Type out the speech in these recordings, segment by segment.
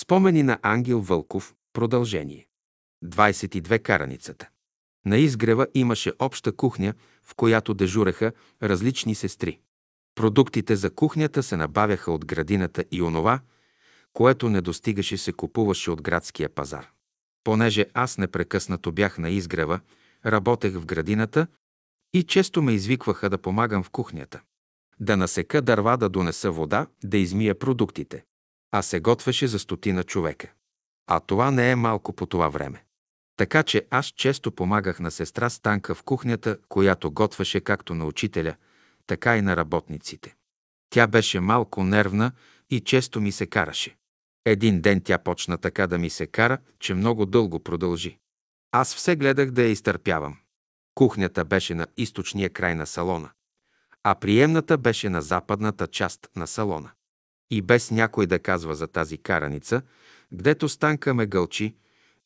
Спомени на Ангел Вълков. Продължение. 22 караницата. На изгрева имаше обща кухня, в която дежуреха различни сестри. Продуктите за кухнята се набавяха от градината и онова, което не достигаше, се купуваше от градския пазар. Понеже аз непрекъснато бях на изгрева, работех в градината и често ме извикваха да помагам в кухнята. Да насека дърва, да донеса вода, да измия продуктите. А се готвеше за стотина човека. А това не е малко по това време. Така че аз често помагах на сестра Станка в кухнята, която готвеше както на учителя, така и на работниците. Тя беше малко нервна и често ми се караше. Един ден тя почна така да ми се кара, че много дълго продължи. Аз все гледах да я изтърпявам. Кухнята беше на източния край на салона, а приемната беше на западната част на салона. И без някой да казва за тази караница, гдето Станка ме гълчи,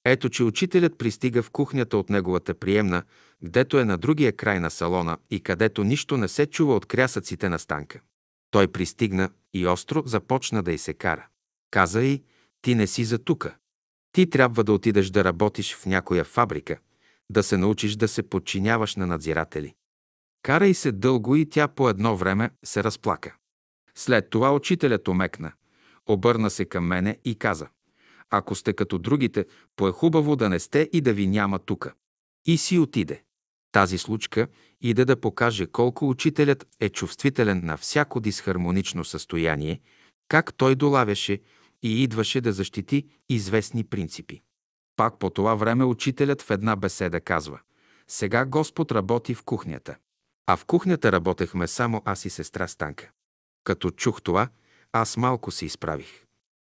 ето, че учителят пристига в кухнята от неговата приемна, гдето е на другия край на салона и където нищо не се чува от крясъците на Станка. Той пристигна и остро започна да й се кара. Каза й, ти не си за тука. Ти трябва да отидеш да работиш в някоя фабрика, да се научиш да се подчиняваш на надзиратели. Кара и се дълго и тя по едно време се разплака. След това учителят омекна, обърна се към мене и каза – ако сте като другите, по-е хубаво да не сте и да ви няма тука. И си отиде. Тази случка иде да покаже колко учителят е чувствителен на всяко дисхармонично състояние, как той долавяше и идваше да защити известни принципи. Пак по това време учителят в една беседа казва «Сега Господ работи в кухнята». А в кухнята работехме само аз и сестра Станка. Като чух това, аз малко се изправих.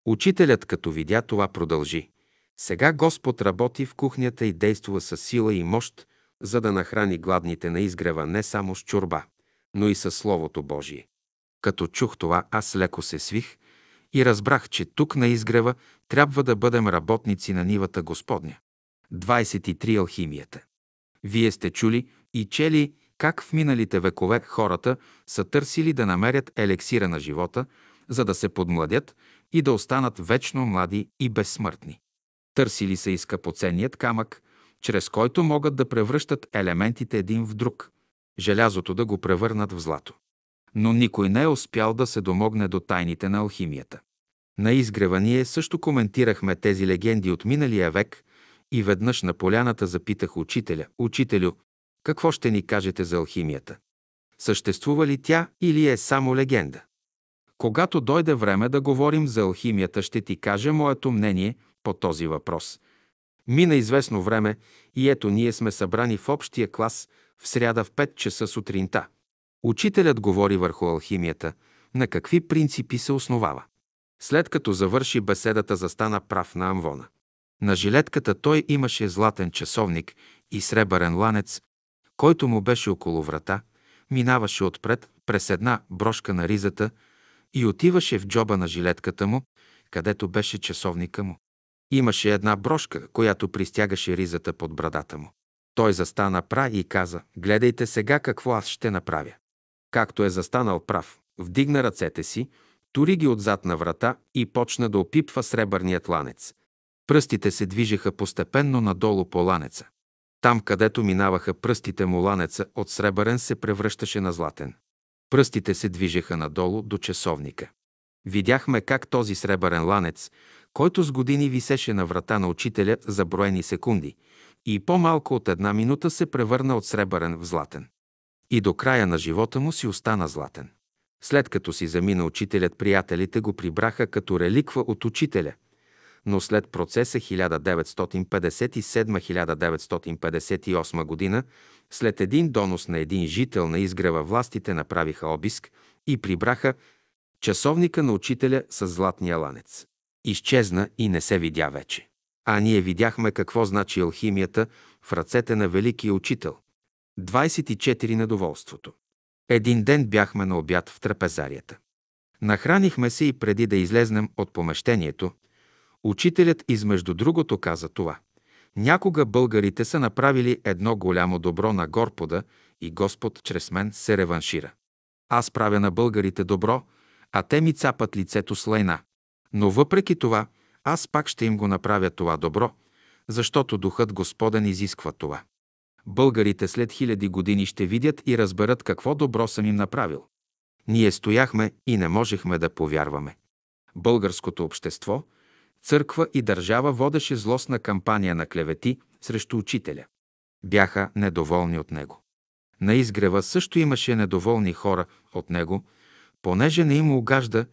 Учителят, като видя това, продължи. Сега Господ работи в кухнята и действа с сила и мощ, за да нахрани гладните на изгрева не само с чорба, но и с Словото Божие. Като чух това, аз леко се свих и разбрах, че тук на изгрева трябва да бъдем работници на нивата Господня. 23. Алхимията. Вие сте чули и чели как в миналите векове хората са търсили да намерят елексира на живота, за да се подмладят и да останат вечно млади и безсмъртни. Търсили са и скъпоценният камък, чрез който могат да превръщат елементите един в друг, желязото да го превърнат в злато. Но никой не е успял да се домогне до тайните на алхимията. На изгрева ние също коментирахме тези легенди от миналия век и веднъж на поляната запитах учителя, учителю, какво ще ни кажете за алхимията? Съществува ли тя или е само легенда? Когато дойде време да говорим за алхимията, ще ти кажа моето мнение по този въпрос. Мина известно време и ето ние сме събрани в общия клас в сряда в 5 часа сутринта. Учителят говори върху алхимията, на какви принципи се основава. След като завърши беседата, застана прав на амвона. На жилетката той имаше златен часовник и сребърен ланец, който му беше около врата, минаваше отпред през една брошка на ризата – и отиваше в джоба на жилетката му, където беше часовника му. Имаше една брошка, която пристягаше ризата под брадата му. Той застана пра и каза, гледайте сега какво аз ще направя. Както е застанал прав, вдигна ръцете си, тури ги отзад на врата и почна да опипва сребърният ланец. Пръстите се движеха постепенно надолу по ланеца. Там, където минаваха пръстите му ланеца от сребърен се превръщаше на златен. Пръстите се движеха надолу до часовника. Видяхме как този сребърен ланец, който с години висеше на врата на учителя за броени секунди, и по-малко от една минута се превърна от сребърен в златен. И до края на живота му си остана златен. След като си замина учителят, приятелите го прибраха като реликва от учителя, но след процеса 1957-1958 година след един донос на един жител на изгрева властите направиха обиск и прибраха часовника на учителя с златния ланец. Изчезна и не се видя вече. А ние видяхме какво значи алхимията в ръцете на великия учител. 24 недоволството. Един ден бяхме на обяд в трапезарията. Нахранихме се и преди да излезнем от помещението, учителят измежду другото каза това. Някога българите са направили едно голямо добро на Господа и Господ чрез мен се реваншира. Аз правя на българите добро, а те ми цапат лицето с лайна. Но въпреки това, аз пак ще им го направя това добро, защото Духът Господен изисква това. Българите след хиляди години ще видят и разберат какво добро съм им направил. Ние стояхме и не можехме да повярваме. Българското общество, църква и държава водеше злостна кампания на клевети срещу учителя. Бяха недоволни от него. На изгрева също имаше недоволни хора от него, понеже не им угажда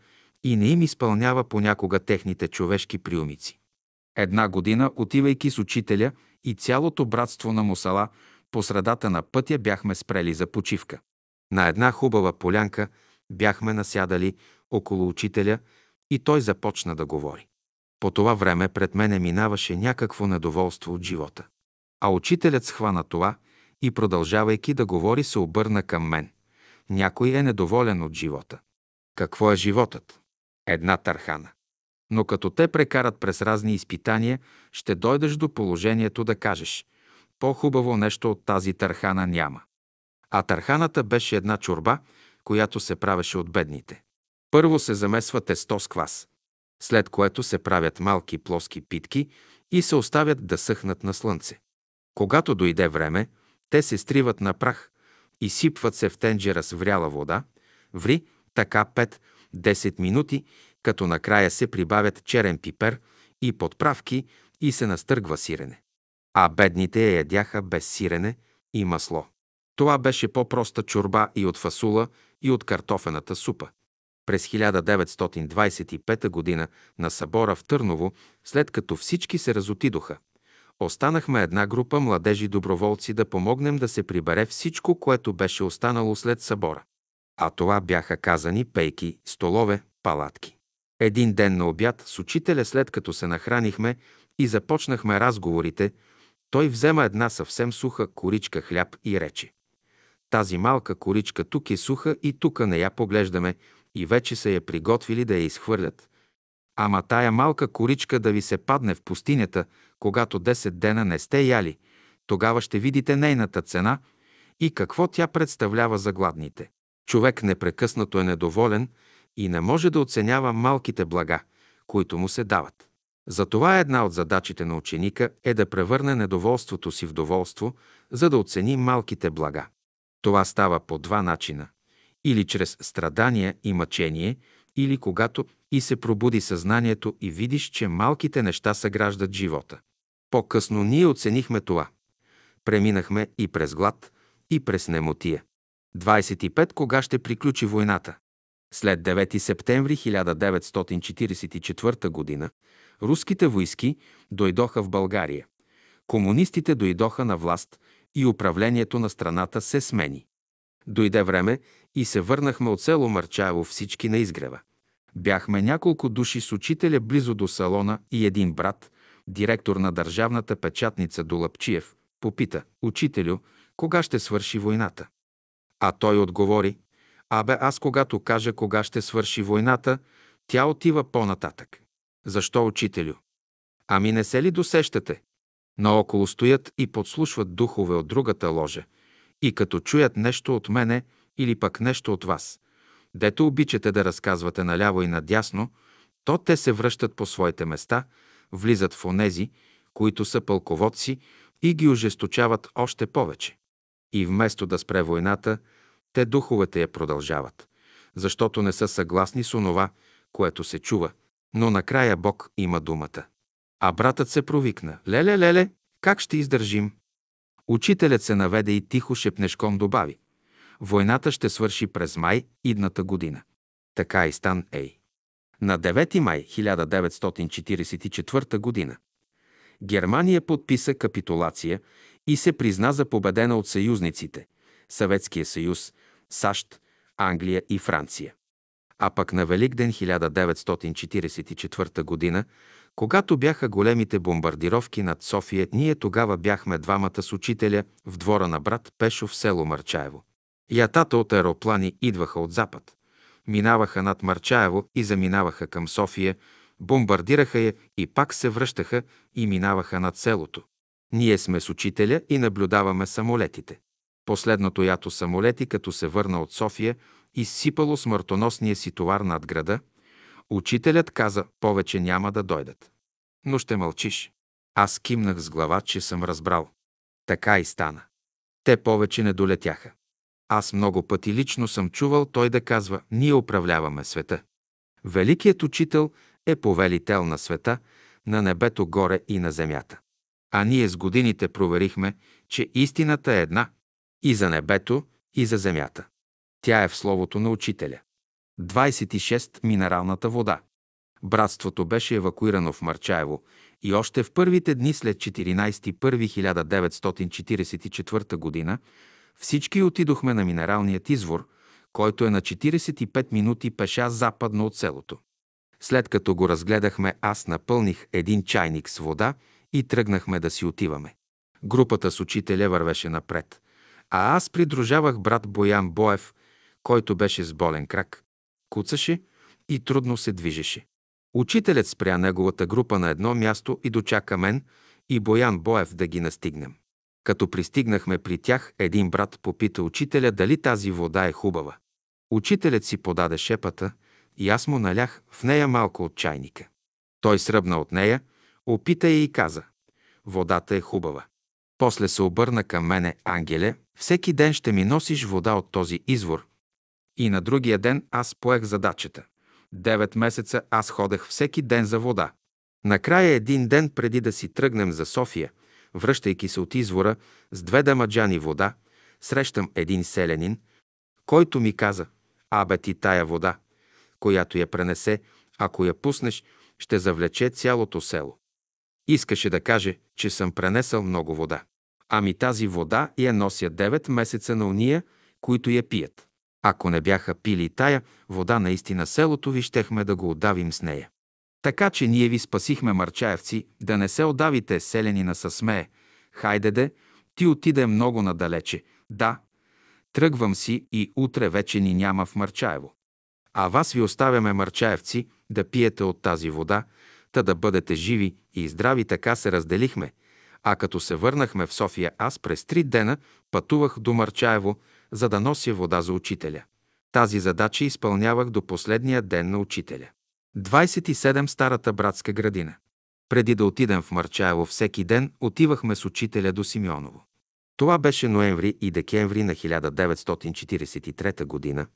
и не им изпълнява понякога техните човешки приумици. Една година, отивайки с учителя и цялото братство на Мусала, по средата на пътя бяхме спрели за почивка. На една хубава полянка бяхме насядали около учителя и той започна да говори. По това време пред мене минаваше някакво недоволство от живота. А учителят схвана това и продължавайки да говори се обърна към мен. Някой е недоволен от живота. Какво е животът? Една тархана. Но като те прекарат през разни изпитания, ще дойдеш до положението да кажеш по-хубаво нещо от тази тархана няма. А тарханата беше една чорба, която се правеше от бедните. Първо се замесва тесто с квас, след което се правят малки плоски питки и се оставят да съхнат на слънце. Когато дойде време, те се стриват на прах, изсипват се в тенджера с вряла вода, ври така 5-10 минути, като накрая се прибавят черен пипер и подправки и се настъргва сирене. А бедните я ядяха без сирене и масло. Това беше по-проста чорба и от фасула, и от картофената супа. През 1925 г. на събора в Търново, след като всички се разотидоха, останахме една група младежи доброволци да помогнем да се прибере всичко, което беше останало след събора. А това бяха казани пейки, столове, палатки. Един ден на обяд с учителя, след като се нахранихме и започнахме разговорите, той взема една съвсем суха коричка хляб и рече. Тази малка коричка тук е суха и тука не я поглеждаме и вече са я приготвили да я изхвърлят. Ама тая малка коричка да ви се падне в пустинята, когато 10 дена не сте яли, тогава ще видите нейната цена и какво тя представлява за гладните. Човек непрекъснато е недоволен и не може да оценява малките блага, които му се дават. Затова една от задачите на ученика е да превърне недоволството си в доволство, за да оцени малките блага. Това става по два начина. Или чрез страдания и мъчение, или когато и се пробуди съзнанието и видиш, че малките неща съграждат живота. По-късно ние оценихме това. Преминахме и през глад, и през немотия. 25. Кога ще приключи войната? След 9 септември 1944 г. руските войски дойдоха в България. Комунистите дойдоха на власт и управлението на страната се смени. Дойде време и се върнахме от село Марчаево всички на изгрева. Бяхме няколко души с учителя близо до салона и един брат, директор на държавната печатница Долапчиев, попита, учителю, кога ще свърши войната? А той отговори, абе аз когато кажа кога ще свърши войната, тя отива по-нататък. Защо, учителю? Ами не се ли досещате? Наоколо стоят и подслушват духове от другата ложа и като чуят нещо от мене или пък нещо от вас, дето обичате да разказвате наляво и надясно, то те се връщат по своите места, влизат в онези, които са пълководци и ги ожесточават още повече. И вместо да спре войната, те духовете я продължават, защото не са съгласни с онова, което се чува, но накрая Бог има думата. А братът се провикна. Леле, леле, как ще издържим? Учителят се наведе и тихо шепнешком добави. Войната ще свърши през май идната година. Така и стан ей. На 9 май 1944 година Германия подписа капитулация и се призна за победена от съюзниците – Съветския съюз, САЩ, Англия и Франция. А пък на Великден 1944 година, когато бяха големите бомбардировки над София, ние тогава бяхме двамата с учителя в двора на брат Пешо в село Марчаево. Ятата от аероплани идваха от запад. Минаваха над Марчаево и заминаваха към София, бомбардираха я и пак се връщаха и минаваха над селото. Ние сме с учителя и наблюдаваме самолетите. Последното ято самолети, като се върна от София, изсипало смъртоносния си товар над града, учителят каза, повече няма да дойдат. но ще мълчиш. Аз кимнах с глава, че съм разбрал. Така и стана. Те повече не долетяха. Аз много пъти лично съм чувал той да казва «Ние управляваме света». Великият учител е повелител на света, на небето горе и на земята. А ние с годините проверихме, че истината е една и за небето, и за земята. Тя е в словото на учителя. 26. Минералната вода. Братството беше евакуирано в Марчаево и още в първите дни след 14.1.1944 г. всички отидохме на минералният извор, който е на 45 минути пеша западно от селото. След като го разгледахме, аз напълних един чайник с вода и тръгнахме да си отиваме. Групата с учителя вървеше напред, а аз придружавах брат Боян Боев, който беше с болен крак. Куцаше и трудно се движеше. Учителят спря неговата група на едно място и дочака мен и Боян Боев да ги настигнем. Като пристигнахме при тях, един брат попита учителя дали тази вода е хубава. Учителят си подаде шепата и аз му налях в нея малко от чайника. Той сръбна от нея, опита я и каза «Водата е хубава». После се обърна към мене, ангеле, всеки ден ще ми носиш вода от този извор. И на другия ден аз поех задачата. Девет месеца аз ходех всеки ден за вода. Накрая един ден преди да си тръгнем за София, връщайки се от извора с две дамаджани вода, срещам един селянин, който ми каза, абе ти тая вода, която я пренесе, ако я пуснеш, ще завлече цялото село. Искаше да каже, че съм пренесъл много вода. Ами тази вода я нося 9 месеца на уния, които я пият. Ако не бяха пили тая вода, наистина селото ви щехме да го отдавим с нея. Така че ние ви спасихме, марчаевци, да не се отдавите, селянина със смее. Хайде де, ти отиде много надалече. Да, тръгвам си и утре вече ни няма в Марчаево. А вас ви оставяме, марчаевци, да пиете от тази вода, та да бъдете живи и здрави, така се разделихме. А като се върнахме в София, аз през три дена пътувах до Марчаево, за да нося вода за учителя. Тази задача изпълнявах до последния ден на учителя. 27. Старата братска градина. Преди да отидем в Марчаево всеки ден, отивахме с учителя до Симеоново. Това беше ноември и декември на 1943 година.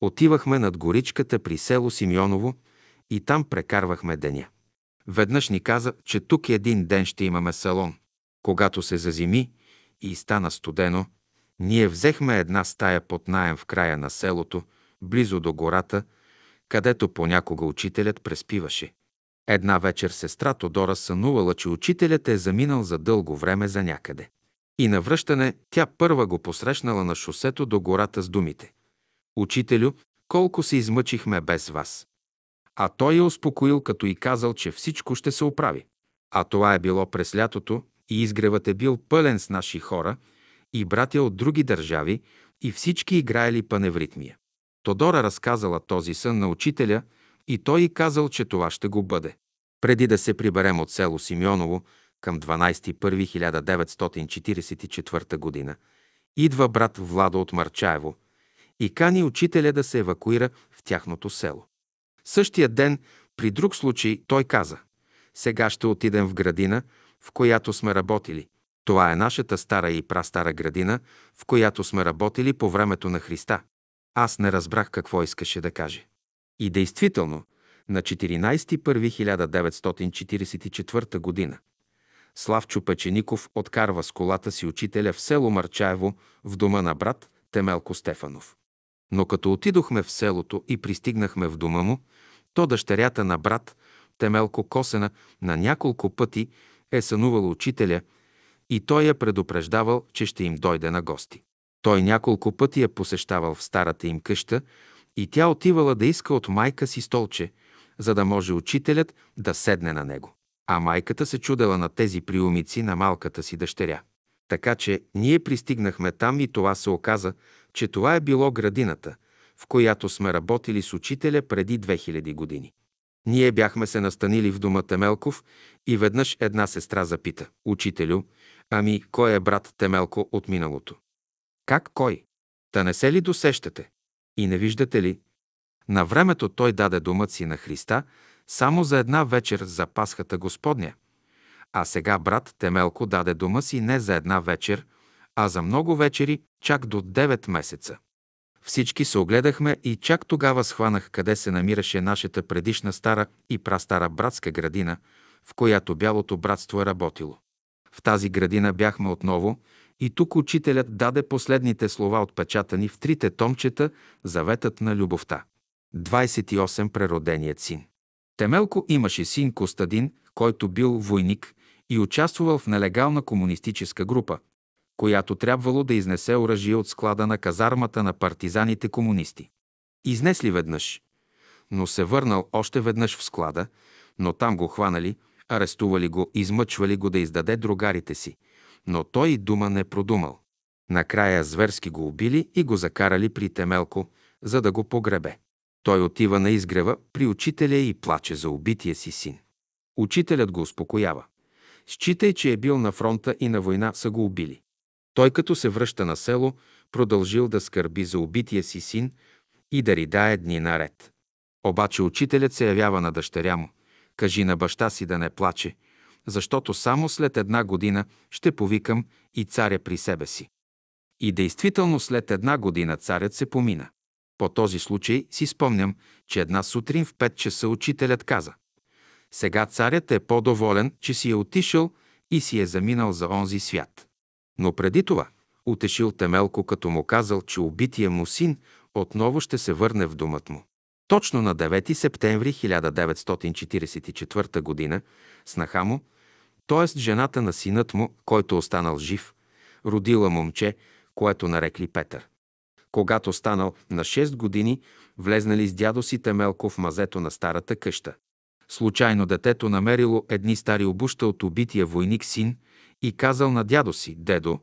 Отивахме над горичката при село Симеоново и там прекарвахме деня. Веднъж ни каза, че тук един ден ще имаме салон. Когато се зазими и стана студено, ние взехме една стая под наем в края на селото, близо до гората, където понякога учителят преспиваше. Една вечер сестра Тодора сънувала, че учителят е заминал за дълго време за някъде. И на връщане тя първа го посрещнала на шосето до гората с думите. Учителю, колко се измъчихме без вас. А той я успокоил, като и казал, че всичко ще се оправи. А това е било през лятото и изгревът е бил пълен с наши хора и братя от други държави и всички играели паневритмия. Тодора разказала този сън на учителя и той и казал, че това ще го бъде. Преди да се приберем от село Симеоново към 12.1.1944 година, идва брат Владо от Марчаево и кани учителя да се евакуира в тяхното село. Същия ден, при друг случай, той каза «Сега ще отидем в градина, в която сме работили. Това е нашата стара и прастара градина, в която сме работили по времето на Христа. Аз не разбрах какво искаше да каже. И действително, на 14.1.1944 година Славчо Печеников откарва с колата си учителя в село Марчаево в дома на брат Темелко Стефанов. Но като отидохме в селото и пристигнахме в дома му, то дъщерята на брат Темелко Косена на няколко пъти е сънувал учителя и той я предупреждавал, че ще им дойде на гости. Той няколко пъти я посещавал в старата им къща и тя отивала да иска от майка си столче, за да може учителят да седне на него. А майката се чудела на тези приумици на малката си дъщеря. Така че ние пристигнахме там и това се оказа, че това е било градината, в която сме работили с учителя преди 2000 години. Ние бяхме се настанили в дома Темелков и веднъж една сестра запита. Учителю, ами кой е брат Темелко от миналото? Как кой? Та не се ли досещате? И не виждате ли? На времето той даде думът си на Христа, само за една вечер за Пасхата Господня. А сега брат Темелко даде дома си не за една вечер, а за много вечери, чак до 9 месеца. Всички се огледахме и чак тогава схванах къде се намираше нашата предишна стара и прастара братска градина, в която бялото братство е работило. В тази градина бяхме отново и тук учителят даде последните слова, отпечатани в трите томчета Заветът на любовта. 28 прероденият син. Темелко имаше син Костадин, който бил войник и участвал в нелегална комунистическа група, която трябвало да изнесе оръжие от склада на казармата на партизаните комунисти. Изнесли веднъж, но се върнал още веднъж в склада, но там го хванали, арестували го, измъчвали го да издаде другарите си, но той дума не продумал. Накрая зверски го убили и го закарали при Темелко, за да го погребе. Той отива на изгрева при учителя и плаче за убития си син. Учителят го успокоява. Считай, че е бил на фронта и на война са го убили. Той като се връща на село, продължил да скърби за убития си син и да ридае дни наред. Обаче учителят се явява на дъщеря му. Кажи на баща си да не плаче, защото само след една година ще повикам и царя при себе си. И действително след една година царят се помина. По този случай си спомням, че една сутрин в 5 часа учителят каза Сега царят е по-доволен, че си е отишъл и си е заминал за онзи свят. Но преди това утешил Темелко, като му казал, че убития му син отново ще се върне в домът му. Точно на 9 септември 1944 г. снаха му, т.е. жената на синът му, който останал жив, родила момче, което нарекли Петър. Когато станал на 6 години, влезнали с дядо си Темелко в мазето на старата къща. Случайно детето намерило едни стари обуща от убития войник син и казал на дядо си, «Дедо,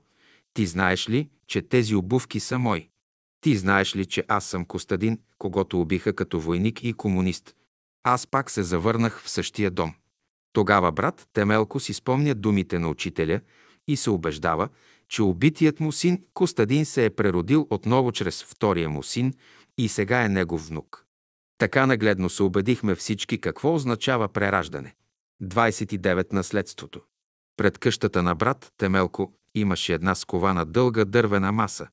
ти знаеш ли, че тези обувки са мои? Ти знаеш ли, че аз съм Костадин, когато убиха като войник и комунист? Аз пак се завърнах в същия дом. Тогава брат Темелко си спомня думите на учителя и се убеждава, че убитият му син Костадин се е преродил отново чрез втория му син и сега е негов внук. Така нагледно се убедихме всички какво означава прераждане. 29. Наследството. Пред къщата на брат Темелко имаше една скована дълга дървена маса,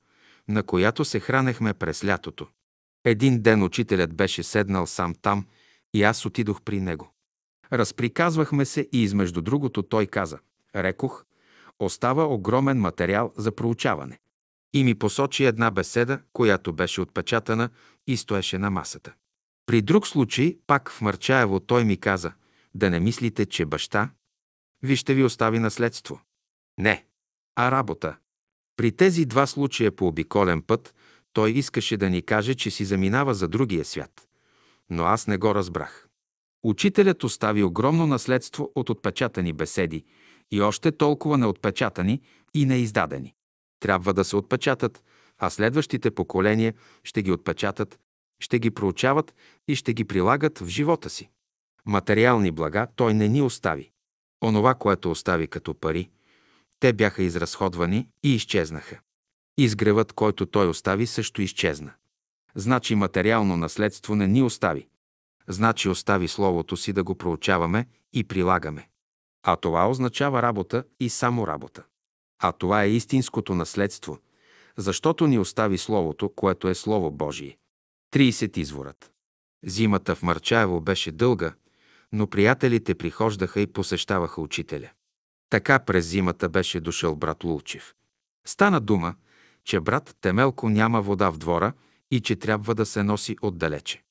на която се хранехме през лятото. Един ден учителят беше седнал сам там и аз отидох при него. Разприказвахме се и измежду другото той каза, рекох, остава огромен материал за проучаване. И ми посочи една беседа, която беше отпечатана и стоеше на масата. При друг случай, пак в Мърчаево, той ми каза, да не мислите, че баща ви ще ви остави наследство. Не, а работа. При тези два случая по обиколен път той искаше да ни каже, че си заминава за другия свят. Но аз не го разбрах. Учителят остави огромно наследство от отпечатани беседи и още толкова неотпечатани и неиздадени. Трябва да се отпечатат, а следващите поколения ще ги отпечатат, ще ги проучават и ще ги прилагат в живота си. Материални блага той не ни остави. Онова, което остави като пари, те бяха изразходвани и изчезнаха. Изгревът, който той остави, също изчезна. Значи материално наследство не ни остави. Значи остави Словото си да го проучаваме и прилагаме. А това означава работа и само работа. А това е истинското наследство, защото ни остави Словото, което е Слово Божие. 30 изворът. Зимата в Марчаево беше дълга, но приятелите прихождаха и посещаваха учителя. Така през зимата беше дошъл брат Лулчев. Стана дума, че брат Темелко няма вода в двора и че трябва да се носи отдалече.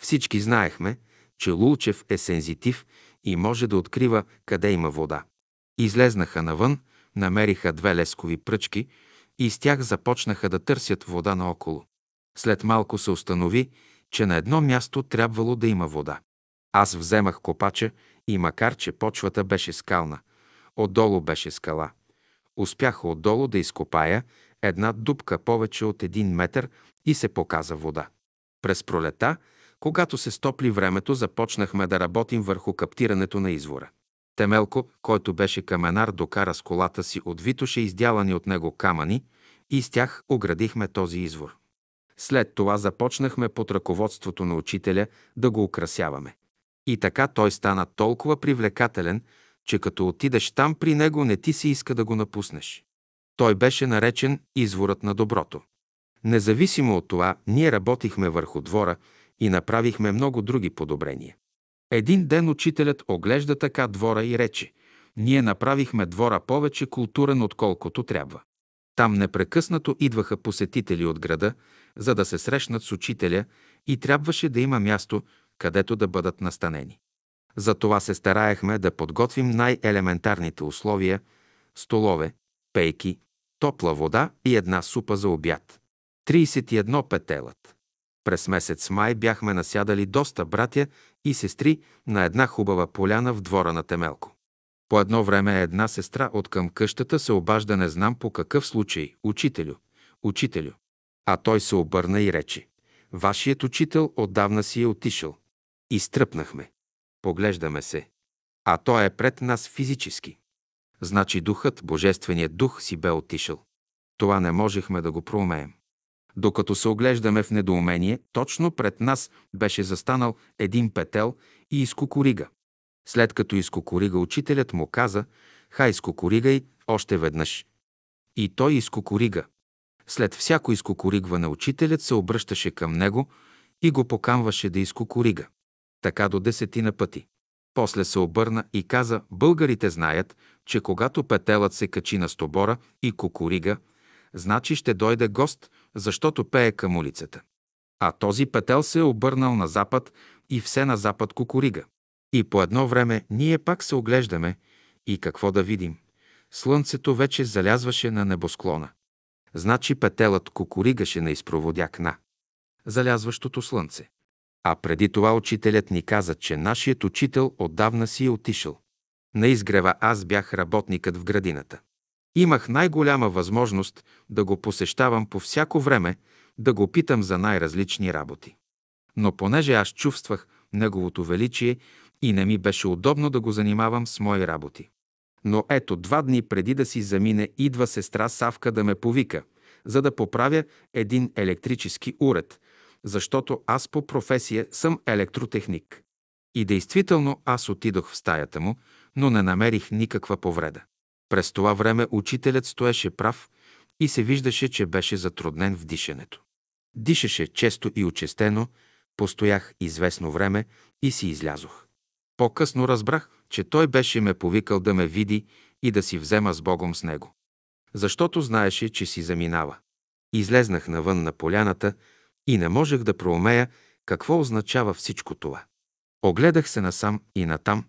Всички знаехме, че Лулчев е сензитив и може да открива къде има вода. Излезнаха навън, намериха две лескови пръчки и с тях започнаха да търсят вода наоколо. След малко се установи, че на едно място трябвало да има вода. Аз вземах копача и макар, че почвата беше скална, отдолу беше скала, успях отдолу да изкопая една дупка повече от един метър и се показа вода. През пролета, когато се стопли времето, започнахме да работим върху каптирането на извора. Темелко, който беше каменар, докара с колата си от Витоше издялани от него камъни и с тях оградихме този извор. След това започнахме под ръководството на учителя да го украсяваме. И така той стана толкова привлекателен, че като отидеш там при него, не ти се иска да го напуснеш. Той беше наречен изворът на доброто. Независимо от това, ние работихме върху двора и направихме много други подобрения. Един ден учителят оглежда така двора и рече «Ние направихме двора повече културен, отколкото трябва». Там непрекъснато идваха посетители от града, за да се срещнат с учителя и трябваше да има място, където да бъдат настанени. Затова се стараехме да подготвим най-елементарните условия – столове, пейки, топла вода и една супа за обяд. 31 петелът. През месец май бяхме насядали доста братя и сестри на една хубава поляна в двора на Темелко. По едно време една сестра от към къщата се обажда не знам по какъв случай. Учителю, учителю. А той се обърна и рече. Вашият учител отдавна си е отишъл. Изтръпнахме. Поглеждаме се. А той е пред нас физически. Значи духът, Божественият дух си бе отишъл. Това не можехме да го проумеем. Докато се оглеждаме в недоумение, точно пред нас беше застанал един петел и изкукорига. След като изкукорига учителят му каза, хай изкукоригай още веднъж. И той изкукорига. След всяко изкукоригване учителят се обръщаше към него и го покамваше да изкукорига. Така до десетина пъти. После се обърна и каза, българите знаят, че когато петелът се качи на стобора и кукурига, значи ще дойде гост, защото пее към улицата. А този петел се е обърнал на запад и все на запад кукурига. И по едно време ние пак се оглеждаме и какво да видим? Слънцето вече залязваше на небосклона. Значи петелът кукуригаше на изпроводяк на залязващото слънце. А преди това учителят ни каза, че нашият учител отдавна си е отишъл. На изгрева аз бях работникът в градината. Имах най-голяма възможност да го посещавам по всяко време, да го питам за най-различни работи. Но понеже аз чувствах неговото величие и не ми беше удобно да го занимавам с мои работи. Но ето два дни преди да си замине, идва сестра Савка да ме повика, за да поправя един електрически уред, защото аз по професия съм електротехник. И действително аз отидох в стаята му, но не намерих никаква повреда. През това време учителят стоеше прав и се виждаше, че беше затруднен в дишането. Дишаше често и очестено, постоях известно време и си излязох. По-късно разбрах, че той беше ме повикал да ме види и да си взема с Богом с него. Защото знаеше, че си заминава. Излезнах навън на поляната и не можех да проумея какво означава всичко това. Огледах се насам и натам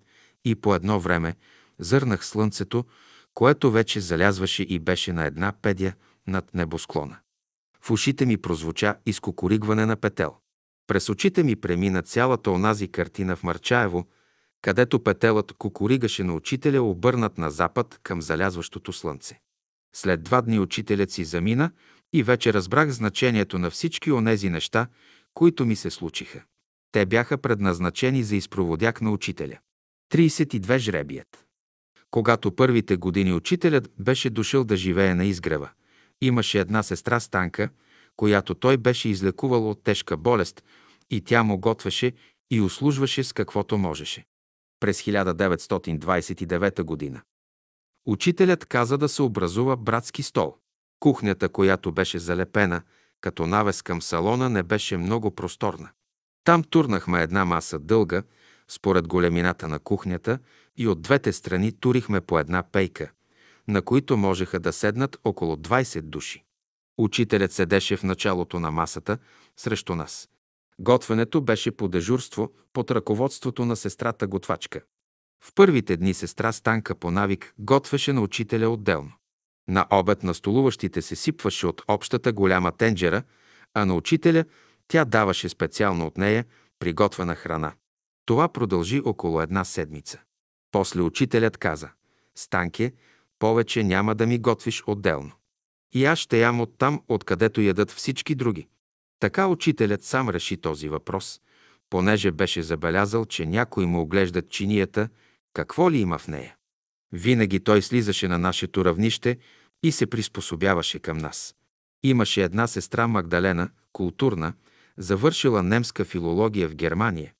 и по едно време зърнах слънцето, което вече залязваше и беше на една педя над небосклона. В ушите ми прозвуча изкокоригване на петел. През очите ми премина цялата онази картина в Марчаево, където петелът кукуригаше на учителя, обърнат на запад към залязващото слънце. След два дни учителят си замина и вече разбрах значението на всички онези неща, които ми се случиха. Те бяха предназначени за изпроводяк на учителя. 32 жребият. Когато първите години учителят беше дошъл да живее на изгрева, имаше една сестра Станка, която той беше излекувал от тежка болест и тя му готвеше и услужваше с каквото можеше. През 1929 година. Учителят каза да се образува братски стол. Кухнята, която беше залепена като навес към салона, не беше много просторна. Там турнахме една маса дълга, според големината на кухнята, и от двете страни турихме по една пейка, на които можеха да седнат около 20 души. Учителят седеше в началото на масата срещу нас. Готвенето беше по дежурство под ръководството на сестрата готвачка. В първите дни сестра Станка по навик готвеше на учителя отделно. На обед на столуващите се сипваше от общата голяма тенджера, а на учителя тя даваше специално от нея приготвена храна. Това продължи около една седмица. После учителят каза, Станке, повече няма да ми готвиш отделно. И аз ще ям оттам, откъдето ядат всички други. Така учителят сам реши този въпрос, понеже беше забелязал, че някой му оглеждат чинията, какво ли има в нея. Винаги той слизаше на нашето равнище и се приспособяваше към нас. Имаше една сестра Магдалена, културна, завършила немска филология в Германия,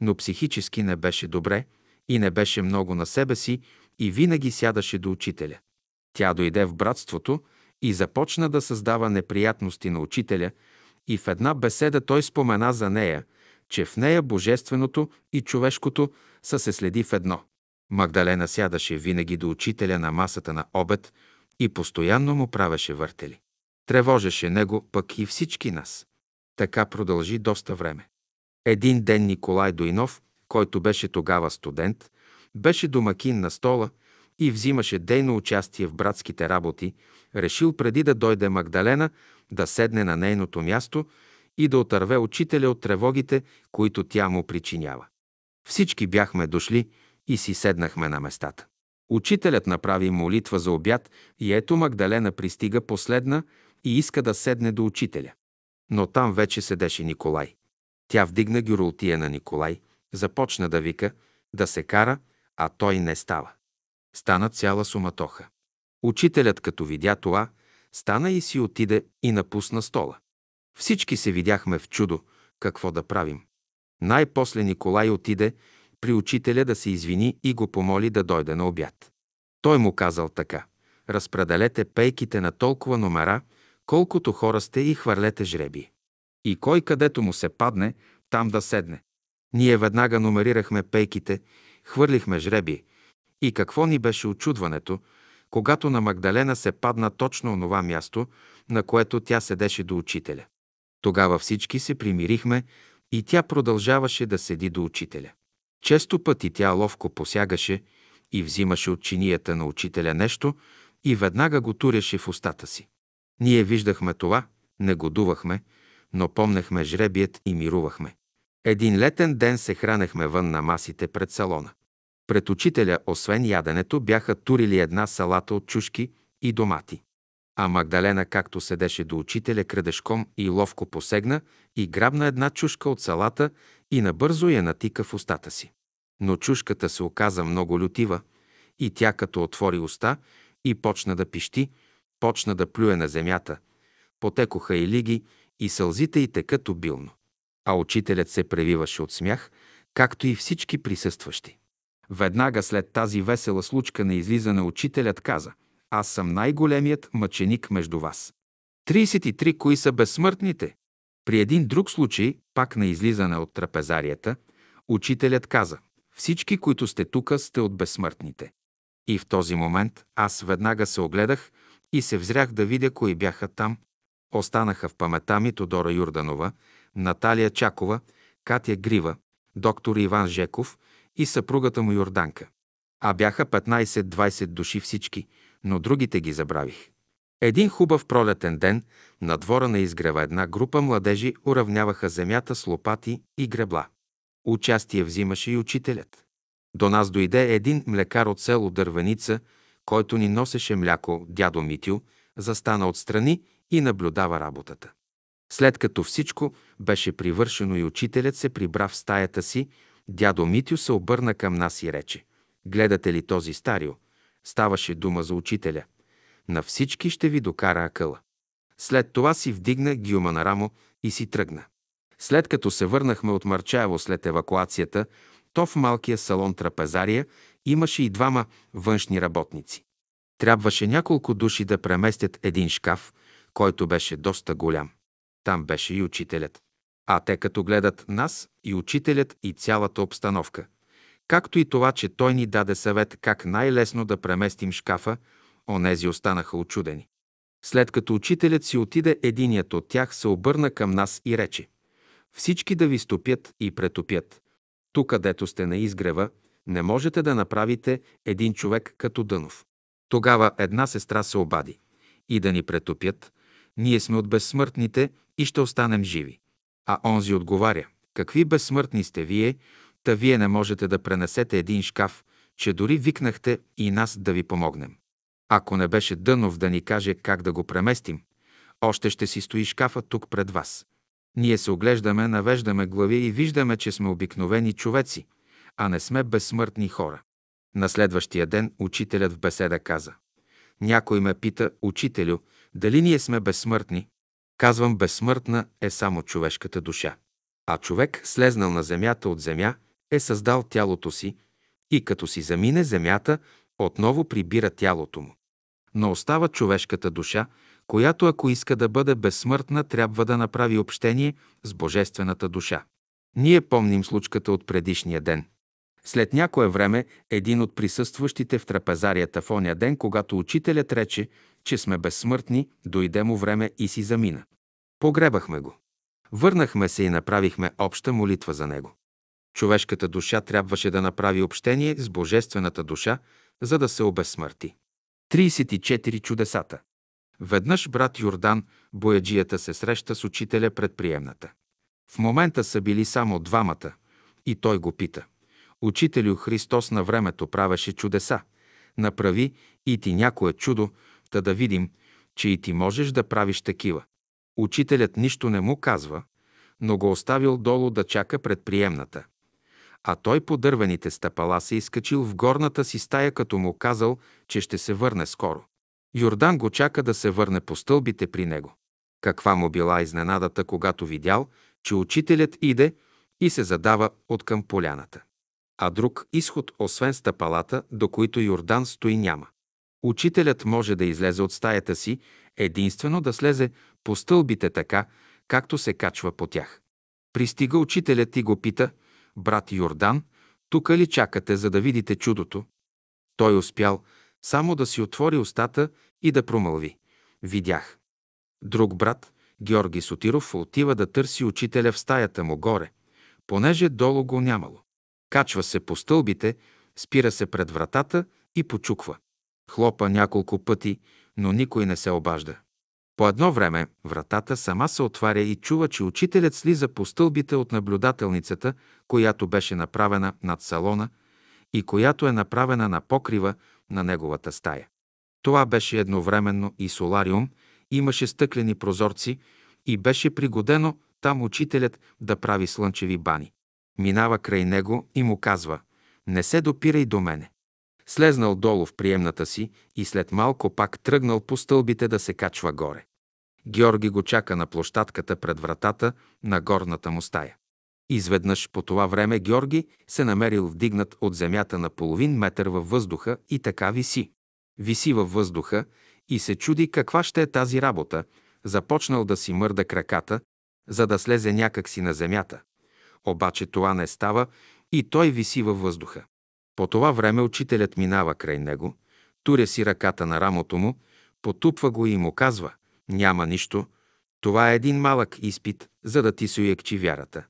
но психически не беше добре и не беше много на себе си и винаги сядаше до учителя. Тя дойде в братството и започна да създава неприятности на учителя и в една беседа той спомена за нея, че в нея божественото и човешкото са се следи в едно. Магдалена сядаше винаги до учителя на масата на обед и постоянно му правеше въртели. Тревожеше него, пък и всички нас. Така продължи доста време. Един ден Николай Дойнов, който беше тогава студент, беше домакин на стола и взимаше дейно участие в братските работи, решил преди да дойде Магдалена да седне на нейното място и да отърве учителя от тревогите, които тя му причинява. Всички бяхме дошли и си седнахме на местата. Учителят направи молитва за обяд и ето Магдалена пристига последна и иска да седне до учителя. Но там вече седеше Николай. Тя вдигна гюролтия на Николай, започна да вика, да се кара, а той не става. Стана цяла суматоха. Учителят, като видя това, стана и си отиде и напусна стола. Всички се видяхме в чудо, какво да правим. Най-после Николай отиде при учителя да се извини и го помоли да дойде на обяд. Той му казал така. Разпределете пейките на толкова номера, колкото хора сте и хвърлете жреби. И кой където му се падне, там да седне. Ние веднага номерирахме пейките, хвърлихме жреби. И какво ни беше очудването, когато на Магдалена се падна точно онова място, на което тя седеше до учителя. Тогава всички се примирихме и тя продължаваше да седи до учителя. Често пъти тя ловко посягаше и взимаше от чинията на учителя нещо и веднага го туряше в устата си. Ние виждахме това, негодувахме, но помнехме жребият и мирувахме. Един летен ден се хранехме вън на масите пред салона. Пред учителя, освен яденето, бяха турили една салата от чушки и домати. А Магдалена, както седеше до учителя крадешком и ловко посегна и грабна една чушка от салата и набързо я натика в устата си. Но чушката се оказа много лютива и тя като отвори уста и почна да пищи, почна да плюе на земята. Потекоха и лиги и сълзите й текат обилно. А учителят се превиваше от смях, както и всички присъстващи. Веднага след тази весела случка на излизане учителят каза «Аз съм най-големият мъченик между вас». 33. Кои са безсмъртните? При един друг случай, пак на излизане от трапезарията, учителят каза «Всички, които сте тука, сте от безсмъртните». И в този момент аз веднага се огледах и се взрях да видя кои бяха там. Останаха в памета ми Тодора Юрданова, Наталия Чакова, Катя Грива, доктор Иван Жеков и съпругата му Йорданка. А бяха 15-20 души всички, но другите ги забравих. Един хубав пролетен ден на двора на изгрева една група младежи уравняваха земята с лопати и гребла. Участие взимаше и учителят. До нас дойде един млекар от село Дървеница, който ни носеше мляко, дядо Митю, застана отстрани и наблюдава работата. След като всичко беше привършено и учителят се прибра в стаята си, дядо Митю се обърна към нас и рече «Гледате ли този старио?» Ставаше дума за учителя. На всички ще ви докара акъла. След това си вдигна гюма на рамо и си тръгна. След като се върнахме от Марчаево след евакуацията, то в малкия салон трапезария имаше и двама външни работници. Трябваше няколко души да преместят един шкаф, който беше доста голям. Там беше и учителят. А те като гледат нас и учителят и цялата обстановка, както и това, че той ни даде съвет как най-лесно да преместим шкафа, онези останаха очудени. След като учителят си отиде, единият от тях се обърна към нас и рече «Всички да ви стопят и претопят. Тук, където сте на изгрева, не можете да направите един човек като Дънов. Тогава една сестра се обади. И да ни претопят, ние сме от безсмъртните и ще останем живи. А онзи отговаря, какви безсмъртни сте вие, та вие не можете да пренесете един шкаф, че дори викнахте и нас да ви помогнем. Ако не беше Дънов да ни каже как да го преместим, още ще си стои шкафа тук пред вас. Ние се оглеждаме, навеждаме глави и виждаме, че сме обикновени човеци, а не сме безсмъртни хора. На следващия ден учителят в беседа каза Някой ме пита, учителю, дали ние сме безсмъртни? Казвам, безсмъртна е само човешката душа. А човек, слезнал на земята от земя, е създал тялото си и като си замине земята, отново прибира тялото му. Но остава човешката душа, която ако иска да бъде безсмъртна, трябва да направи общение с Божествената душа. Ние помним случката от предишния ден. След някое време един от присъстващите в трапезарията в оня ден, когато учителят рече, че сме безсмъртни, дойде му време и си замина. Погребахме го. Върнахме се и направихме обща молитва за него. Човешката душа трябваше да направи общение с Божествената душа, за да се обезсмърти. 34 чудесата. Веднъж брат Йордан, бояджията, се среща с учителя пред приемната. В момента са били само двамата и той го пита. Учителю Христос на времето правеше чудеса. Направи и ти някое чудо, та да видим, че и ти можеш да правиш такива. Учителят нищо не му казва, но го оставил долу да чака пред приемната. А той по дървените стъпала се изкачил в горната си стая, като му казал, че ще се върне скоро. Йордан го чака да се върне по стълбите при него. Каква му била изненадата, когато видял, че учителят иде и се задава от към поляната. А друг изход, освен стъпалата, до които Йордан стои няма. Учителят може да излезе от стаята си, единствено да слезе по стълбите така, както се качва по тях. Пристига учителят и го пита, брат Йордан, тук ли чакате, за да видите чудото? Той успял само да си отвори устата и да промълви. Видях. Друг брат, Георги Сотиров, отива да търси учителя в стаята му горе, понеже долу го нямало. Качва се по стълбите, спира се пред вратата и почуква. Хлопа няколко пъти, но никой не се обажда. По едно време вратата сама се отваря и чува, че учителят слиза по стълбите от наблюдателницата, която беше направена над салона и която е направена на покрива на неговата стая. Това беше едновременно и солариум, имаше стъклени прозорци и беше пригодено там учителят да прави слънчеви бани. Минава край него и му казва «Не се допирай до мене». Слезнал долу в приемната си и след малко пак тръгнал по стълбите да се качва горе. Георги го чака на площадката пред вратата на горната му стая. Изведнъж по това време Георги се намерил вдигнат от земята на половин метър във въздуха и така виси. Виси във въздуха и се чуди каква ще е тази работа, започнал да си мърда краката, за да слезе някакси на земята. Обаче това не става и той виси във въздуха. По това време учителят минава край него, туря си ръката на рамото му, потупва го и му казва «Няма нищо, това е един малък изпит, за да ти се уекчи вярата».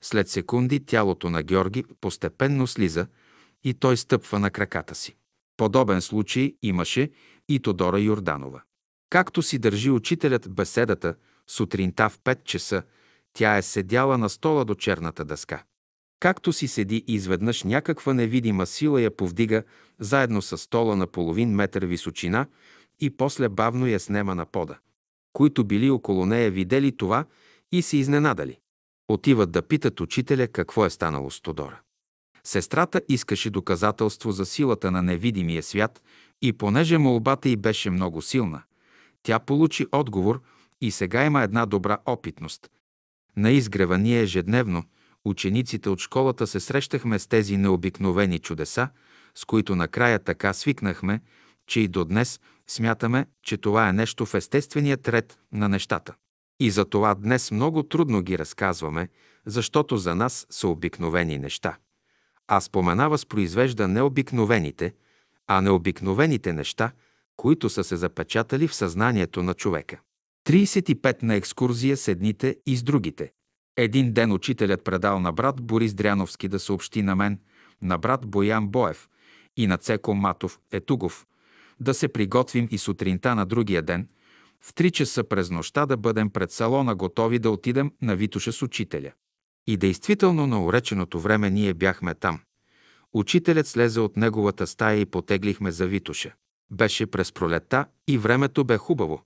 След секунди тялото на Георги постепенно слиза и той стъпва на краката си. Подобен случай имаше и Тодора Йорданова. Както си държи учителят беседата, сутринта в 5 часа, тя е седяла на стола до черната дъска. Както си седи, изведнъж някаква невидима сила я повдига заедно с стола на половин метър височина и после бавно я снема на пода. Които били около нея видели това и се изненадали. Отиват да питат учителя какво е станало с Тодора. Сестрата искаше доказателство за силата на невидимия свят и понеже молбата й беше много силна, тя получи отговор и сега има една добра опитност. На изгрева ние ежедневно, учениците от школата се срещахме с тези необикновени чудеса, с които накрая така свикнахме, че и до днес смятаме, че това е нещо в естественият ред на нещата. И за това днес много трудно ги разказваме, защото за нас са обикновени неща. А спомена възпроизвежда необикновените, а необикновените неща, които са се запечатали в съзнанието на човека. 35 на екскурзия с едните и с другите. Един ден учителят предал на брат Борис Дряновски да съобщи на мен, на брат Боян Боев и на Цеко Матов Етугов, да се приготвим и сутринта на другия ден, в три часа през нощта да бъдем пред салона готови да отидем на Витуша с учителя. И действително на уреченото време ние бяхме там. Учителят слезе от неговата стая и потеглихме за Витуша. Беше през пролета и времето бе хубаво.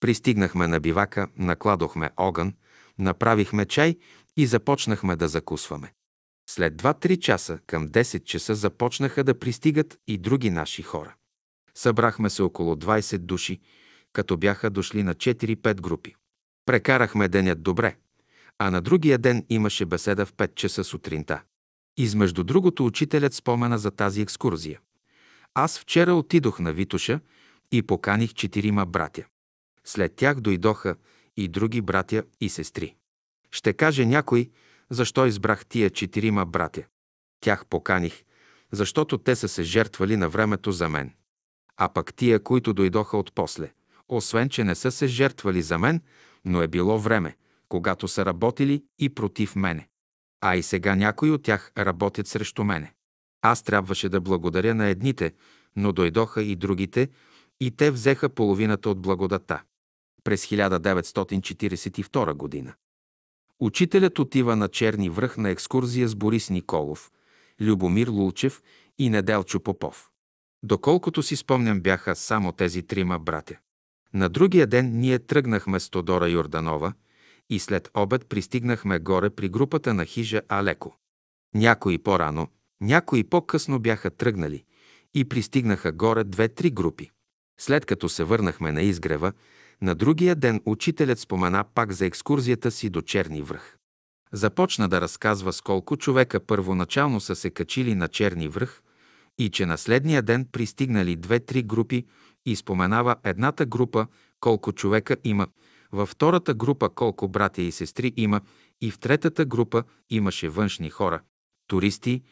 Пристигнахме на бивака, накладохме огън, направихме чай и започнахме да закусваме. След 2-3 часа, към 10 часа, започнаха да пристигат и други наши хора. Събрахме се около 20 души, като бяха дошли на 4-5 групи. Прекарахме денят добре, а на другия ден имаше беседа в 5 часа сутринта. Измежду другото учителят спомена за тази екскурзия. Аз вчера отидох на Витоша и поканих четирима братя. След тях дойдоха и други братя и сестри. Ще каже някой, защо избрах тия четирима братя. Тях поканих, защото те са се жертвали на времето за мен. А пък тия, които дойдоха от после, освен че не са се жертвали за мен, но е било време, когато са работили и против мене. А и сега някои от тях работят срещу мене. Аз трябваше да благодаря на едните, но дойдоха и другите, и те взеха половината от благодата. През 1942 година. Учителят отива на Черни връх на екскурзия с Борис Николов, Любомир Лулчев и Неделчо Попов. Доколкото си спомням, бяха само тези трима братя. На другия ден ние тръгнахме с Тодора Йорданова и след обед пристигнахме горе при групата на хижа Алеко. Някои по-рано, някои по-късно бяха тръгнали и пристигнаха горе две-три групи. След като се върнахме на изгрева, на другия ден учителят спомена пак за екскурзията си до Черни връх. Започна да разказва с колко човека първоначално са се качили на Черни връх и че на следния ден пристигнали две-три групи и споменава едната група колко човека има, във втората група колко братя и сестри има и в третата група имаше външни хора, туристи,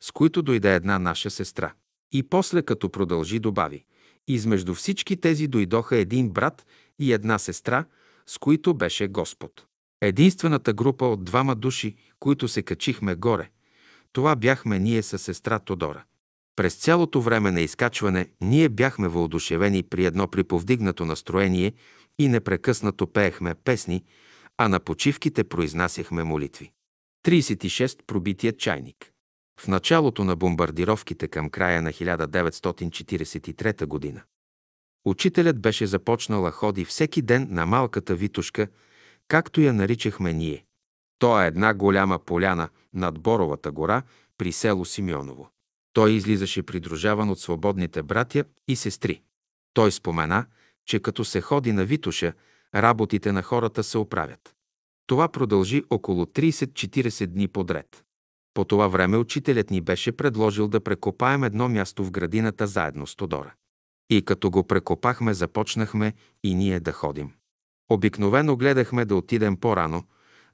с които дойде една наша сестра. И после, като продължи, добави. Измежду всички тези дойдоха един брат и една сестра, с които беше Господ. Единствената група от двама души, които се качихме горе, това бяхме ние със сестра Тодора. През цялото време на изкачване ние бяхме въодушевени при едно приповдигнато настроение и непрекъснато пеехме песни, а на почивките произнасяхме молитви. 36. Пробитият чайник В началото на бомбардировките към края на 1943 година учителят беше започнала ходи всеки ден на малката Витушка, както я наричахме ние. То е една голяма поляна над Боровата гора при село Симеоново. Той излизаше придружаван от свободните братя и сестри. Той спомена, че като се ходи на Витуша, работите на хората се оправят. Това продължи около 30-40 дни подред. По това време учителят ни беше предложил да прекопаем едно място в градината заедно с Тодора. И като го прекопахме, започнахме и ние да ходим. Обикновено гледахме да отидем по-рано,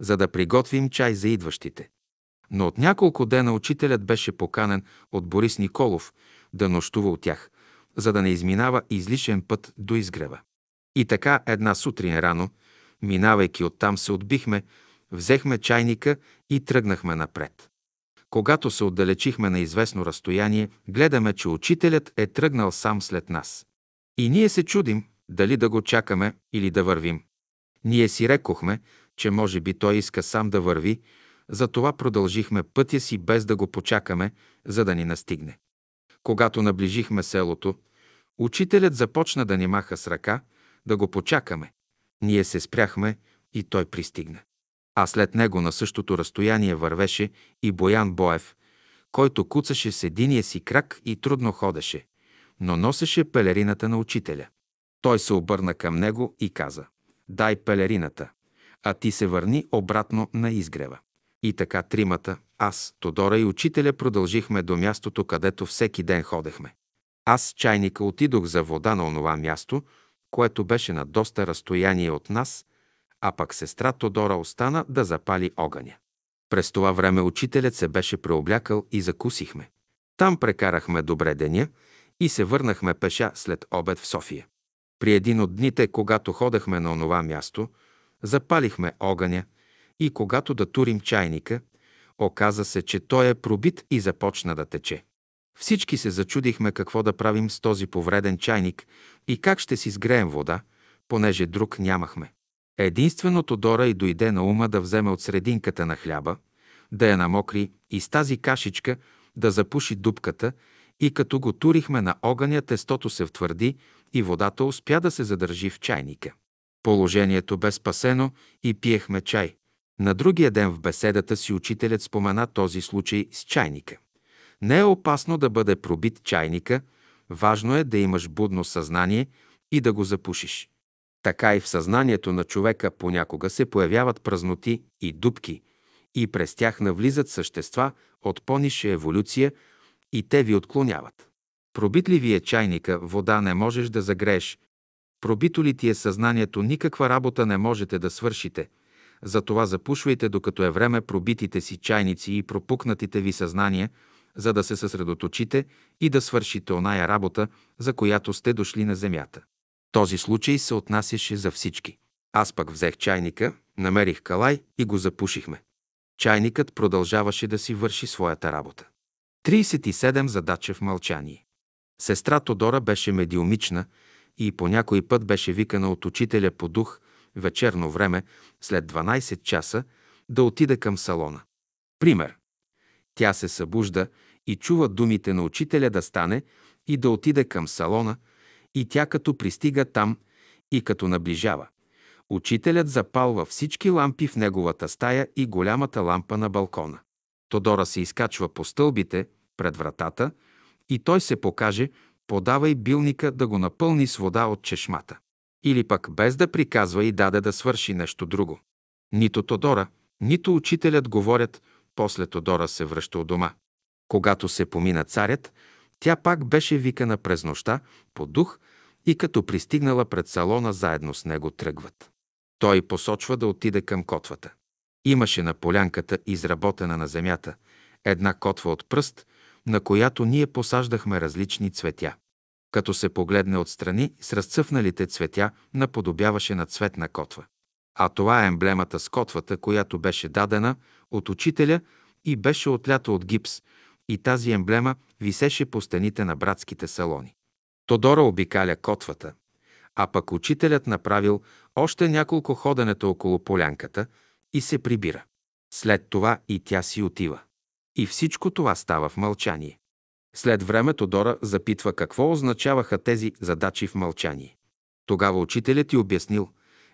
за да приготвим чай за идващите. Но от няколко дена учителят беше поканен от Борис Николов да нощува от тях, за да не изминава излишен път до изгрева. И така една сутрин рано, минавайки оттам се отбихме, взехме чайника и тръгнахме напред. Когато се отдалечихме на известно разстояние, гледаме, че учителят е тръгнал сам след нас. И ние се чудим дали да го чакаме или да вървим. Ние си рекохме, че може би той иска сам да върви, затова продължихме пътя си без да го почакаме, за да ни настигне. Когато наближихме селото, учителят започна да ни маха с ръка, да го почакаме. Ние се спряхме и той пристигна. А след него на същото разстояние вървеше и Боян Боев, който куцаше с единия си крак и трудно ходеше, но носеше пелерината на учителя. Той се обърна към него и каза «Дай пелерината, а ти се върни обратно на изгрева». И така тримата, аз, Тодора и учителя продължихме до мястото, където всеки ден ходехме. Аз чайника отидох за вода на онова място, което беше на доста разстояние от нас, а пък сестра Тодора остана да запали огъня. През това време учителят се беше преоблякал и закусихме. Там прекарахме добре деня и се върнахме пеша след обед в София. При един от дните, когато ходехме на онова място, запалихме огъня и когато да турим чайника, оказа се, че той е пробит и започна да тече. Всички се зачудихме какво да правим с този повреден чайник и как ще си сгреем вода, понеже друг нямахме. Единственото Дора и дойде на ума да вземе от срединката на хляба, да я намокри и с тази кашичка да запуши дупката и като го турихме на огъня, тестото се втвърди и водата успя да се задържи в чайника. Положението бе спасено и пиехме чай. На другия ден в беседата си учителят спомена този случай с чайника. Не е опасно да бъде пробит чайника, важно е да имаш будно съзнание и да го запушиш. Така и в съзнанието на човека понякога се появяват празноти и дупки и през тях навлизат същества от по-ниша еволюция и те ви отклоняват. Пробит ли ви е чайника, вода не можеш да загрееш. Пробито ли ти е съзнанието, никаква работа не можете да свършите. Затова запушвайте, докато е време пробитите си чайници и пропукнатите ви съзнания, за да се съсредоточите и да свършите оная работа, за която сте дошли на земята. Този случай се отнасяше за всички. Аз пък взех чайника, намерих калай и го запушихме. Чайникът продължаваше да си върши своята работа. 37 задача в мълчание. Сестра Тодора беше медиумична и по някой път беше викана от учителя по дух вечерно време, след 12 часа, да отида към салона. Пример. Тя се събужда и чува думите на учителя да стане и да отиде към салона, и тя като пристига там и като наближава. Учителят запалва всички лампи в неговата стая и голямата лампа на балкона. Тодора се изкачва по стълбите пред вратата и той се покаже, подавай билника да го напълни с вода от чешмата. Или пък без да приказва и даде да свърши нещо друго. Нито Тодора, нито учителят говорят, после Тодора се връща от дома. Когато се помина царят, тя пак беше викана през нощта по дух и като пристигнала пред салона, заедно с него тръгват. Той посочва да отиде към котвата. Имаше на полянката, изработена на земята, една котва от пръст, на която ние посаждахме различни цветя. Като се погледне отстрани, с разцъфналите цветя наподобяваше на цветна котва. А това е емблемата с котвата, която беше дадена от учителя и беше отлята от гипс, и тази емблема висеше по стените на братските салони. Тодора обикаля котвата, а пък учителят направил още няколко ходенета около полянката и се прибира. След това и тя си отива. И всичко това става в мълчание. След време Тодора запитва какво означаваха тези задачи в мълчание. Тогава учителят ти обяснил,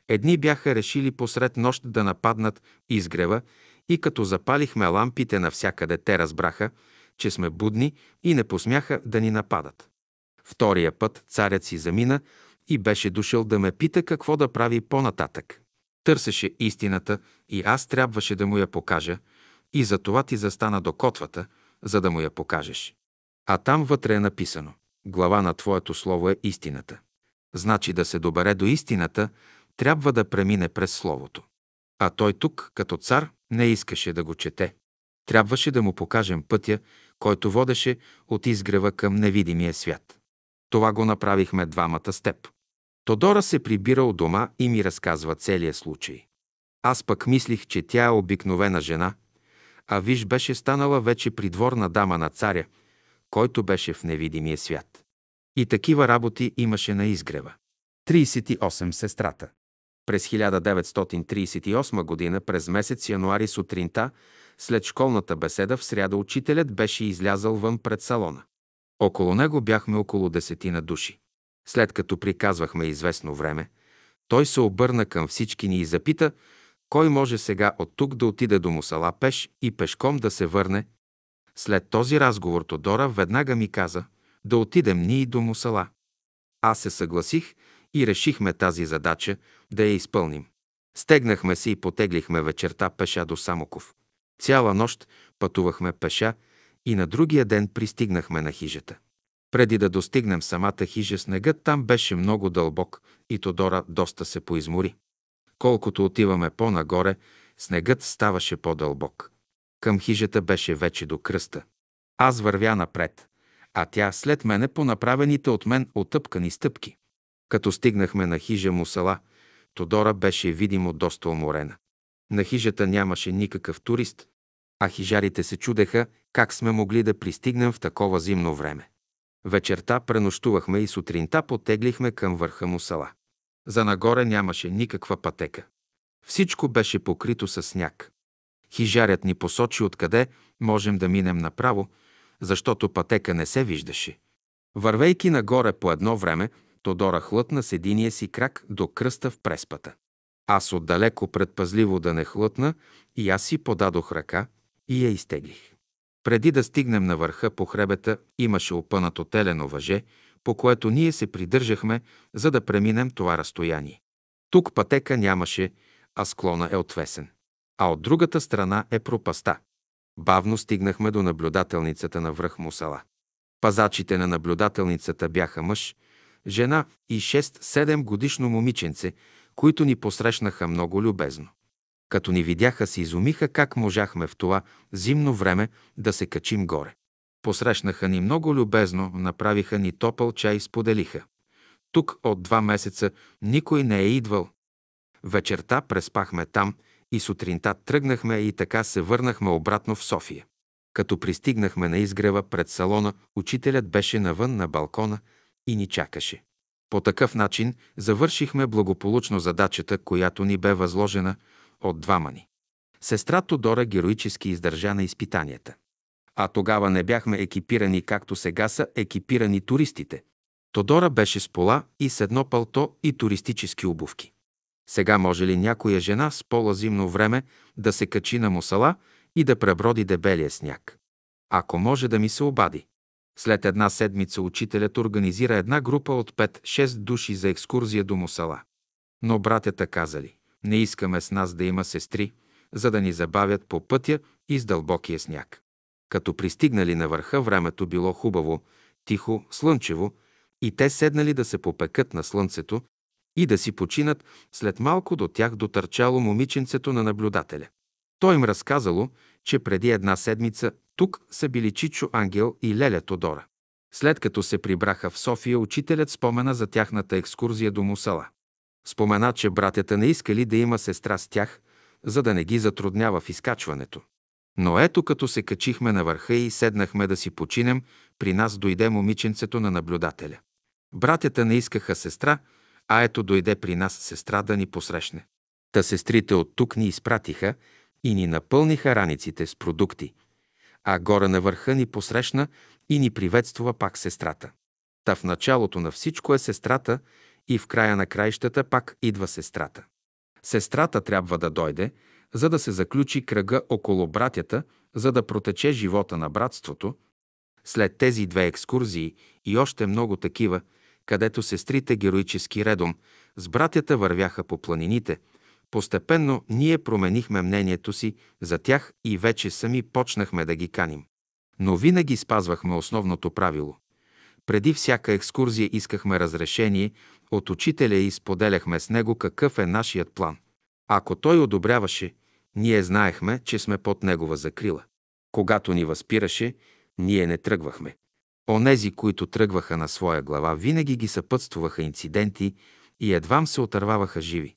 едни бяха решили посред нощ да нападнат изгрева и като запалихме лампите навсякъде, те разбраха, че сме будни и не посмяха да ни нападат. Втория път царят си замина и беше дошъл да ме пита какво да прави по-нататък. Търсеше истината и аз трябваше да му я покажа и за това ти застана до котвата, за да му я покажеш. А там вътре е написано «Глава на Твоето Слово е истината». Значи да се добере до истината, трябва да премине през Словото. А той тук, като цар, не искаше да го чете. Трябваше да му покажем пътя, който водеше от изгрева към невидимия свят. Това го направихме двамата с теб. Тодора се прибира от дома и ми разказва целия случай. Аз пък мислих, че тя е обикновена жена, а виж беше станала вече придворна дама на царя, който беше в невидимия свят. И такива работи имаше на изгрева. 38. Сестрата През 1938 година, през месец януари сутринта, след школната беседа в сряда учителят беше излязъл вън пред салона. Около него бяхме около десетина души. След като приказвахме известно време, той се обърна към всички ни и запита, кой може сега от тук да отиде до Мусала пеш и пешком да се върне. След този разговор Тодора веднага ми каза да отидем ние до Мусала. Аз се съгласих и решихме тази задача да я изпълним. Стегнахме се и потеглихме вечерта пеша до Самоков. Цяла нощ пътувахме пеша и на другия ден пристигнахме на хижата. Преди да достигнем самата хижа, снегът там беше много дълбок и Тодора доста се поизмори. Колкото отиваме по-нагоре, снегът ставаше по-дълбок. Към хижата беше вече до кръста. Аз вървя напред, а тя след мене по направените от мен отъпкани стъпки. Като стигнахме на хижа му села, Тодора беше видимо доста уморена. На хижата нямаше никакъв турист, а хижарите се чудеха как сме могли да пристигнем в такова зимно време. Вечерта пренощувахме и сутринта потеглихме към върха му села. За нагоре нямаше никаква пътека. Всичко беше покрито с сняг. Хижарят ни посочи откъде можем да минем направо, защото пътека не се виждаше. Вървейки нагоре по едно време, Тодора хлътна с единия си крак до кръста в преспата. Аз отдалеко предпазливо да не хлътна и аз си подадох ръка и я изтеглих. Преди да стигнем на върха по хребета имаше опънато телено въже, по което ние се придържахме, за да преминем това разстояние. Тук пътека нямаше, а склона е отвесен. а от другата страна е пропаста. Бавно стигнахме до наблюдателницата на връх Мусала. Пазачите на наблюдателницата бяха мъж, жена и 6-7 годишно момиченце, които ни посрещнаха много любезно. Като ни видяха, се изумиха как можахме в това зимно време да се качим горе. Посрещнаха ни много любезно, направиха ни топъл чай споделиха. Тук от два месеца никой не е идвал. Вечерта преспахме там и сутринта тръгнахме и така се върнахме обратно в София. Като пристигнахме на изгрева пред салона, учителят беше навън на балкона и ни чакаше. По такъв начин завършихме благополучно задачата, която ни бе възложена от двама ни. Сестра Тодора героически издържа на изпитанията. А тогава не бяхме екипирани, както сега са екипирани туристите. Тодора беше с пола и с едно пълто и туристически обувки. Сега може ли някоя жена с по-лазимно време да се качи на мусала и да преброди дебелия сняг? Ако може да ми се обади. След една седмица учителят организира една група от 5-6 души за екскурзия до мусала. Но братята казали, не искаме с нас да има сестри, за да ни забавят по пътя и с дълбокия сняг. Като пристигнали на върха, времето било хубаво, тихо, слънчево, и те седнали да се попекат на слънцето и да си починат, след малко до тях дотърчало момиченцето на наблюдателя. Той им разказало, че преди една седмица тук са били Чичо Ангел и Леля Тодора. След като се прибраха в София, учителят спомена за тяхната екскурзия до Мусала. Спомена, че братята не искали да има сестра с тях, за да не ги затруднява в изкачването. Но ето като се качихме на върха и седнахме да си починем, при нас дойде момиченцето на наблюдателя. Братята не искаха сестра, а ето дойде при нас сестра да ни посрещне. Та сестрите от тук ни изпратиха и ни напълниха раниците с продукти, а горе на върха ни посрещна и ни приветствува пак сестрата. Та в началото на всичко е сестрата и в края на краищата пак идва сестрата. Сестрата трябва да дойде, за да се заключи кръга около братята, за да протече живота на братството. След тези две екскурзии и още много такива, където сестрите героически редом с братята вървяха по планините, постепенно ние променихме мнението си за тях и вече сами почнахме да ги каним. Но винаги спазвахме основното правило. Преди всяка екскурзия искахме разрешение от учителя и споделяхме с него какъв е нашият план. Ако той одобряваше, ние знаехме, че сме под негова закрила. Когато ни възпираше, ние не тръгвахме. Онези, които тръгваха на своя глава, винаги ги съпътствуваха инциденти и едвам се отърваваха живи.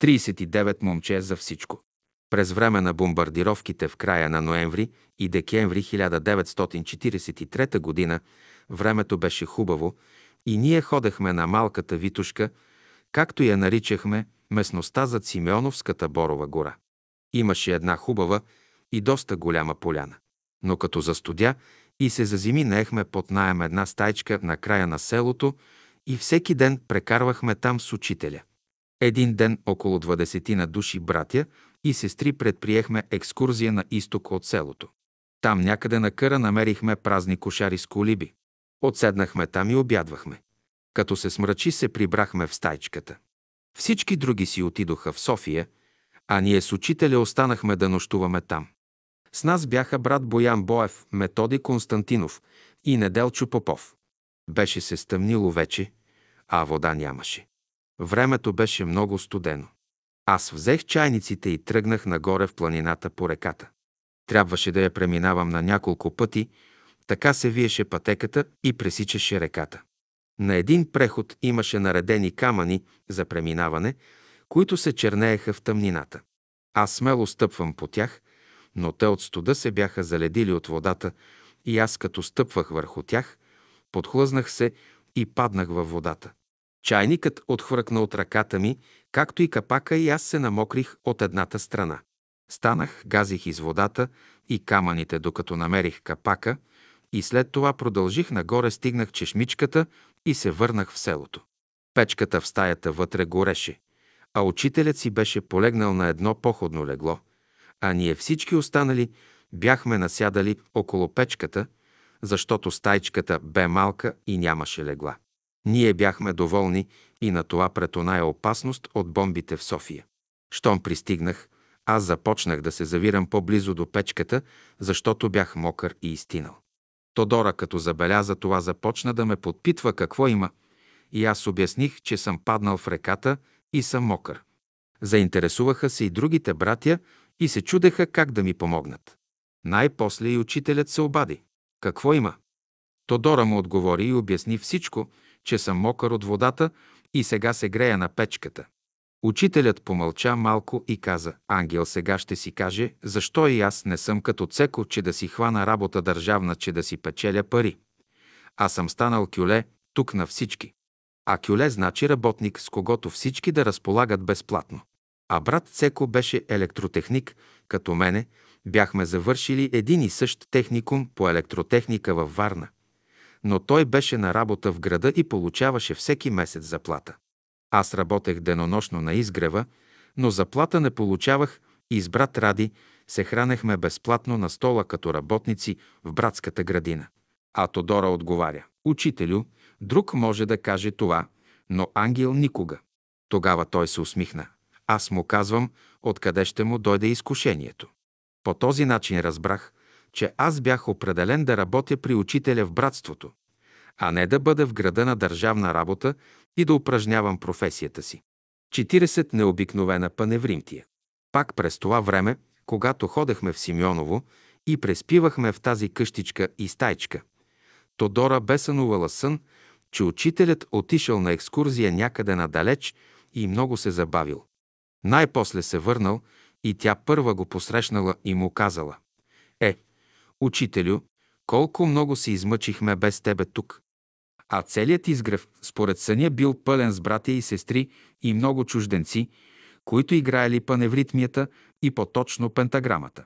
39 момче за всичко. През време на бомбардировките в края на ноември и декември 1943 г. времето беше хубаво и ние ходехме на малката Витушка, както я наричахме, местността зад Симеоновската Борова гора. Имаше една хубава и доста голяма поляна. Но като застудя и се зазими, наехме под найем една стайчка на края на селото и всеки ден прекарвахме там с учителя. Един ден около 20 на души братя и сестри предприехме екскурзия на изток от селото. Там някъде на къра намерихме празни кошари с колиби. Отседнахме там и обядвахме. Като се смрачи, се прибрахме в стайчката. Всички други си отидоха в София, а ние с учителя останахме да нощуваме там. С нас бяха брат Боян Боев, Методи Константинов и Неделчо Попов. Беше се стъмнило вече, а вода нямаше. Времето беше много студено. Аз взех чайниците и тръгнах нагоре в планината по реката. Трябваше да я преминавам на няколко пъти, така се виеше пътеката и пресичаше реката. На един преход имаше наредени камъни за преминаване, които се чернееха в тъмнината. Аз смело стъпвам по тях, но те от студа се бяха заледили от водата и аз като стъпвах върху тях, подхлъзнах се и паднах във водата. Чайникът отхвъркна от ръката ми, както и капака и аз се намокрих от едната страна. Станах, газих из водата и камъните, докато намерих капака, и след това продължих нагоре, стигнах чешмичката и се върнах в селото. Печката в стаята вътре гореше, а учителят си беше полегнал на едно походно легло, а ние всички останали бяхме насядали около печката, защото стайчката бе малка и нямаше легла. Ние бяхме доволни и на това пред оная опасност от бомбите в София. Щом пристигнах, Аз започнах да се завирам по-близо до печката, защото бях мокър и изтинал. Тодора, като забеляза това, започна да ме подпитва какво има, и аз обясних, че съм паднал в реката и съм мокър. Заинтересуваха се и другите братя и се чудеха как да ми помогнат. Най-после и учителят се обади. Какво има? Тодора му отговори и обясни всичко, че съм мокър от водата и сега се грея на печката. Учителят помълча малко и каза, Ангел сега ще си каже, защо и аз не съм като Цеко, че да си хвана работа държавна, че да си печеля пари. Аз съм станал кюле тук на всички. А кюле значи работник, с когото всички да разполагат безплатно. А брат Цеко беше електротехник, като мене, бяхме завършили един и същ техникум по електротехника във Варна. Но той беше на работа в града и получаваше всеки месец заплата. Аз работех денонощно на изгрева, но заплата не получавах и с брат Ради се хранехме безплатно на стола като работници в братската градина. А Тодора отговаря, учителю, друг може да каже това, но ангел никога. Тогава той се усмихна. Аз му казвам, откъде ще му дойде изкушението. По този начин разбрах, че аз бях определен да работя при учителя в братството, а не да бъда в града на държавна работа и да упражнявам професията си. 40 необикновена паневримтия. Пак през това време, когато ходехме в Симеоново и преспивахме в тази къщичка и стайчка, Тодора бе сънувала сън, че учителят отишъл на екскурзия някъде надалеч и много се забавил. Най-после се върнал и тя първа го посрещнала и му казала «Е, учителю, колко много се измъчихме без тебе тук. А целият изгрев, според съня, бил пълен с братя и сестри и много чужденци, които играели паневритмията и по-точно пентаграмата.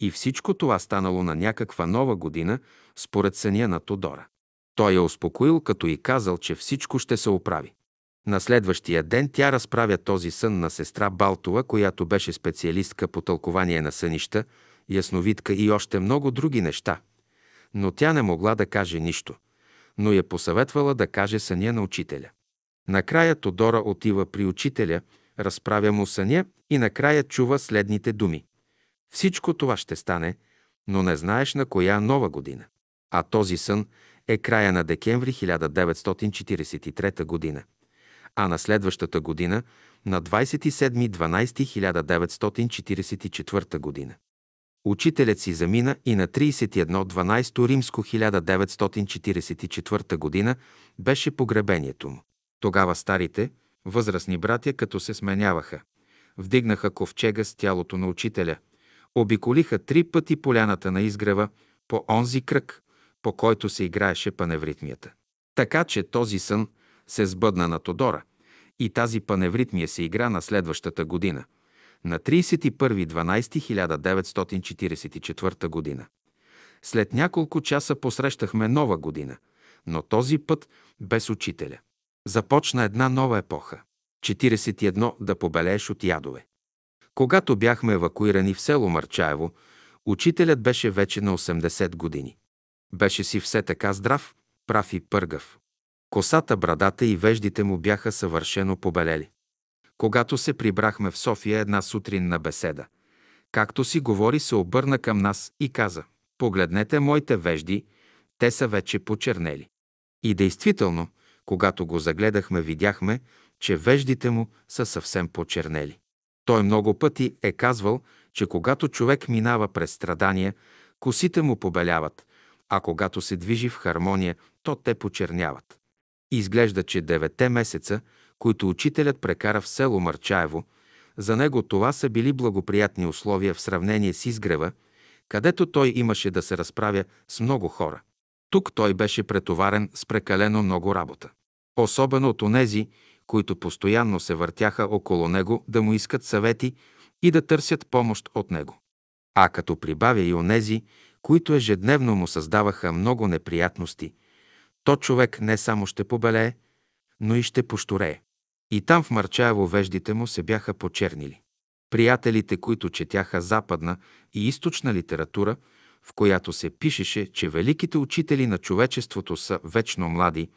И всичко това станало на някаква нова година, според съня на Тодора. Той я успокоил, като и казал, че всичко ще се оправи. На следващия ден тя разправя този сън на сестра Балтова, която беше специалистка по тълкование на сънища, ясновидка и още много други неща. Но тя не могла да каже нищо – но я посъветвала да каже съня на учителя. Накрая Тодора отива при учителя, разправя му съня и накрая чува следните думи. Всичко това ще стане, но не знаеш на коя нова година. А този сън е края на декември 1943 година, а на следващата година на 27.12.1944 година. Учителят си замина и на 31.12. Римско 1944 година беше погребението му. Тогава старите, възрастни братя, като се сменяваха, вдигнаха ковчега с тялото на учителя, обиколиха три пъти поляната на изгрева по онзи кръг, по който се играеше паневритмията. Така че този сън се сбъдна на Тодора и тази паневритмия се игра на следващата година – на 31.12.1944 година. След няколко часа посрещахме нова година, но този път без учителя. Започна една нова епоха. 41 да побелееш от ядове. Когато бяхме евакуирани в село Марчаево, учителят беше вече на 80 години. Беше си все така здрав, прав и пъргав. Косата, брадата и веждите му бяха съвършено побелели. Когато се прибрахме в София една сутрин на беседа, както си говори, се обърна към нас и каза «Погледнете моите вежди, те са вече почернели». И действително, когато го загледахме, видяхме, че веждите му са съвсем почернели. Той много пъти е казвал, че когато човек минава през страдания, косите му побеляват, а когато се движи в хармония, то те почерняват. Изглежда, че девете месеца, които учителят прекара в село Марчаево, за него това са били благоприятни условия в сравнение с изгрева, където той имаше да се разправя с много хора. Тук той беше претоварен с прекалено много работа. Особено от онези, които постоянно се въртяха около него да му искат съвети и да търсят помощ от него. А като прибавя и онези, които ежедневно му създаваха много неприятности, то човек не само ще побелее, но и ще пошторее. И там в Марчаево веждите му се бяха почернили. Приятелите, които четяха западна и източна литература, в която се пишеше, че великите учители на човечеството са вечно млади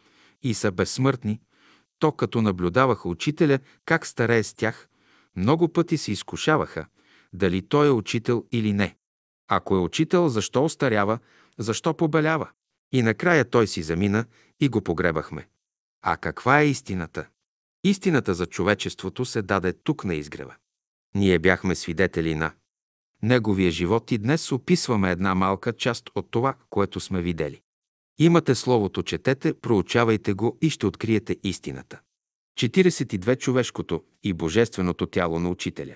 и са безсмъртни, то като наблюдаваха учителя как старее с тях, много пъти се изкушаваха дали той е учител или не. Ако е учител, защо остарява, защо побелява? И накрая той си замина и го погребахме. А каква е истината? Истината за човечеството се даде тук на изгрева. Ние бяхме свидетели на неговия живот и днес описваме една малка част от това, което сме видели. Имате Словото, четете, проучавайте го и ще откриете истината. 42. Човешкото и божественото тяло на учителя.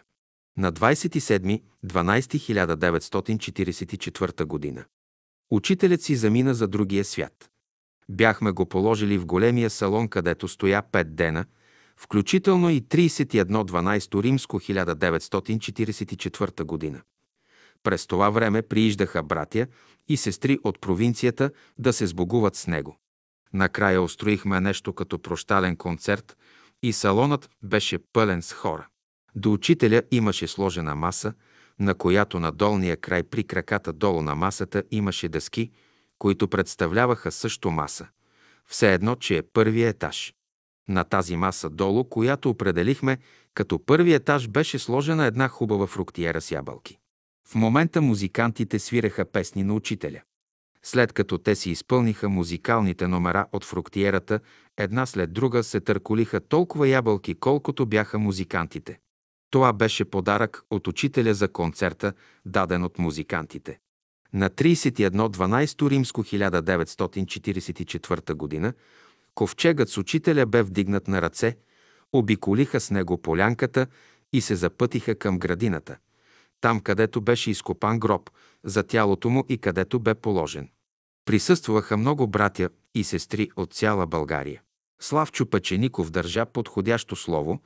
На 27.12.1944 година. Учителят си замина за другия свят. Бяхме го положили в големия салон, където стоя пет дена, включително и 31.12 римско 1944 година. През това време прииждаха братя и сестри от провинцията да се сбогуват с него. Накрая устроихме нещо като прощален концерт и салонът беше пълен с хора. До учителя имаше сложена маса, на която на долния край при краката долу на масата имаше дъски, които представляваха също маса. Все едно, че е първи етаж. На тази маса долу, която определихме като първи етаж, беше сложена една хубава фруктиера с ябълки. В момента музикантите свиреха песни на учителя. След като те си изпълниха музикалните номера от фруктиерата, една след друга се търколиха толкова ябълки, колкото бяха музикантите. Това беше подарък от учителя за концерта, даден от музикантите. На 31.12 римско 1944 г. ковчегът с учителя бе вдигнат на ръце, обиколиха с него полянката и се запътиха към градината – там където беше изкопан гроб за тялото му и където бе положен. Присъстваха много братя и сестри от цяла България. Славчо Пачеников държа подходящо слово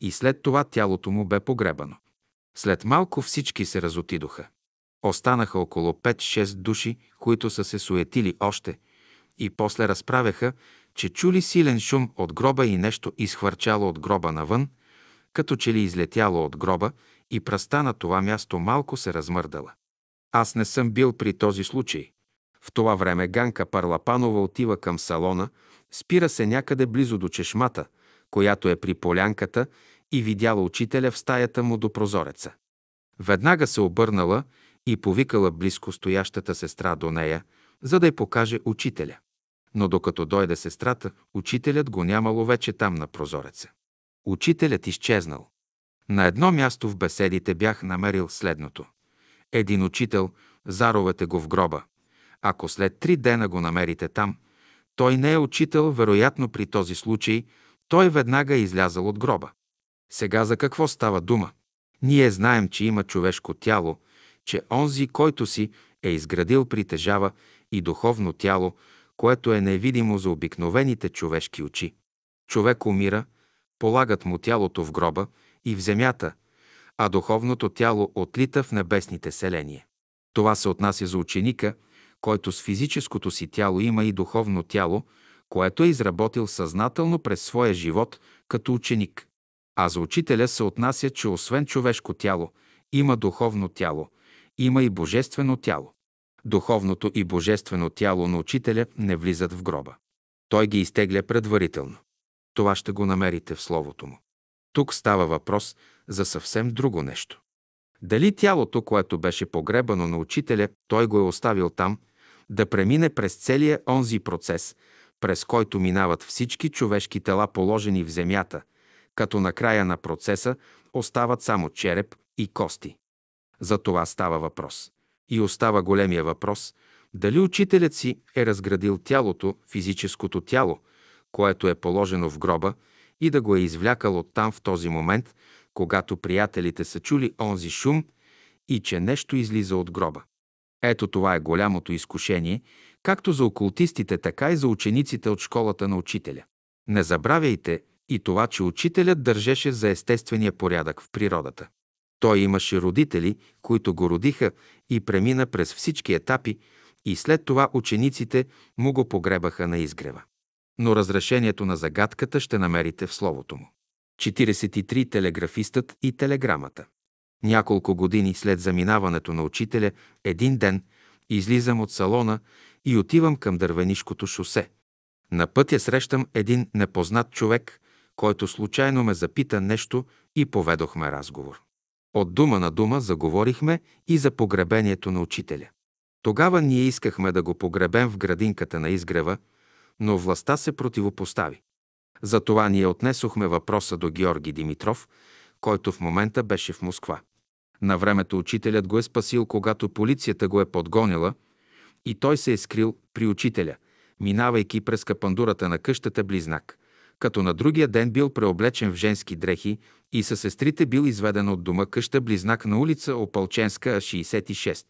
и след това тялото му бе погребано. След малко всички се разотидоха. Останаха около 5-6 души, които са се суетили още и после разправяха, че чули силен шум от гроба и нещо изхвърчало от гроба навън, като че ли излетяло от гроба и пръста на това място малко се размърдала. Аз не съм бил при този случай. В това време Ганка Парлапанова отива към салона, спира се някъде близо до чешмата, която е при полянката и видяла учителя в стаята му до прозореца. Веднага се обърнала и повикала близко стоящата сестра до нея, за да й покаже учителя. Но докато дойде сестрата, учителят го нямало вече там на прозореца. Учителят изчезнал. На едно място в беседите бях намерил следното. Един учител, заровете го в гроба. Ако след три дена го намерите там, той не е учител, вероятно при този случай, той веднага е излязал от гроба. Сега за какво става дума? Ние знаем, че има човешко тяло, че онзи, който си е изградил, притежава и духовно тяло, което е невидимо за обикновените човешки очи. Човек умира, полагат му тялото в гроба и в земята, а духовното тяло отлита в небесните селения. Това се отнася за ученика, който с физическото си тяло има и духовно тяло, което е изработил съзнателно през своя живот като ученик. А за учителя се отнася, че освен човешко тяло, има духовно тяло, има и божествено тяло. Духовното и божествено тяло на учителя не влизат в гроба. Той ги изтегля предварително. Това ще го намерите в Словото му. Тук става въпрос за съвсем друго нещо. Дали тялото, което беше погребано на учителя, той го е оставил там, да премине през целия онзи процес, през който минават всички човешки тела, положени в земята, като на края на процеса остават само череп и кости. За това става въпрос. И остава големия въпрос – дали учителят си е разградил тялото, физическото тяло, което е положено в гроба, и да го е извлякал оттам в този момент, когато приятелите са чули онзи шум и че нещо излиза от гроба. Ето това е голямото изкушение, както за окултистите, така и за учениците от школата на учителя. Не забравяйте и това, че учителят държеше за естествения порядък в природата. Той имаше родители, които го родиха и премина през всички етапи и след това учениците му го погребаха на изгрева но разрешението на загадката ще намерите в словото му. 43. Телеграфистът и телеграмата. Няколко години след заминаването на учителя, един ден излизам от салона и отивам към дървенишкото шосе. На пътя срещам един непознат човек, който случайно ме запита нещо и поведохме разговор. От дума на дума заговорихме и за погребението на учителя. Тогава ние искахме да го погребем в градинката на изгрева, но властта се противопостави. Затова ние отнесохме въпроса до Георги Димитров, който в момента беше в Москва. На времето учителят го е спасил, когато полицията го е подгонила и той се е скрил при учителя, минавайки през капандурата на къщата близнак, като на другия ден бил преоблечен в женски дрехи и със сестрите бил изведен от дома къща близнак на улица Опалченска, 66.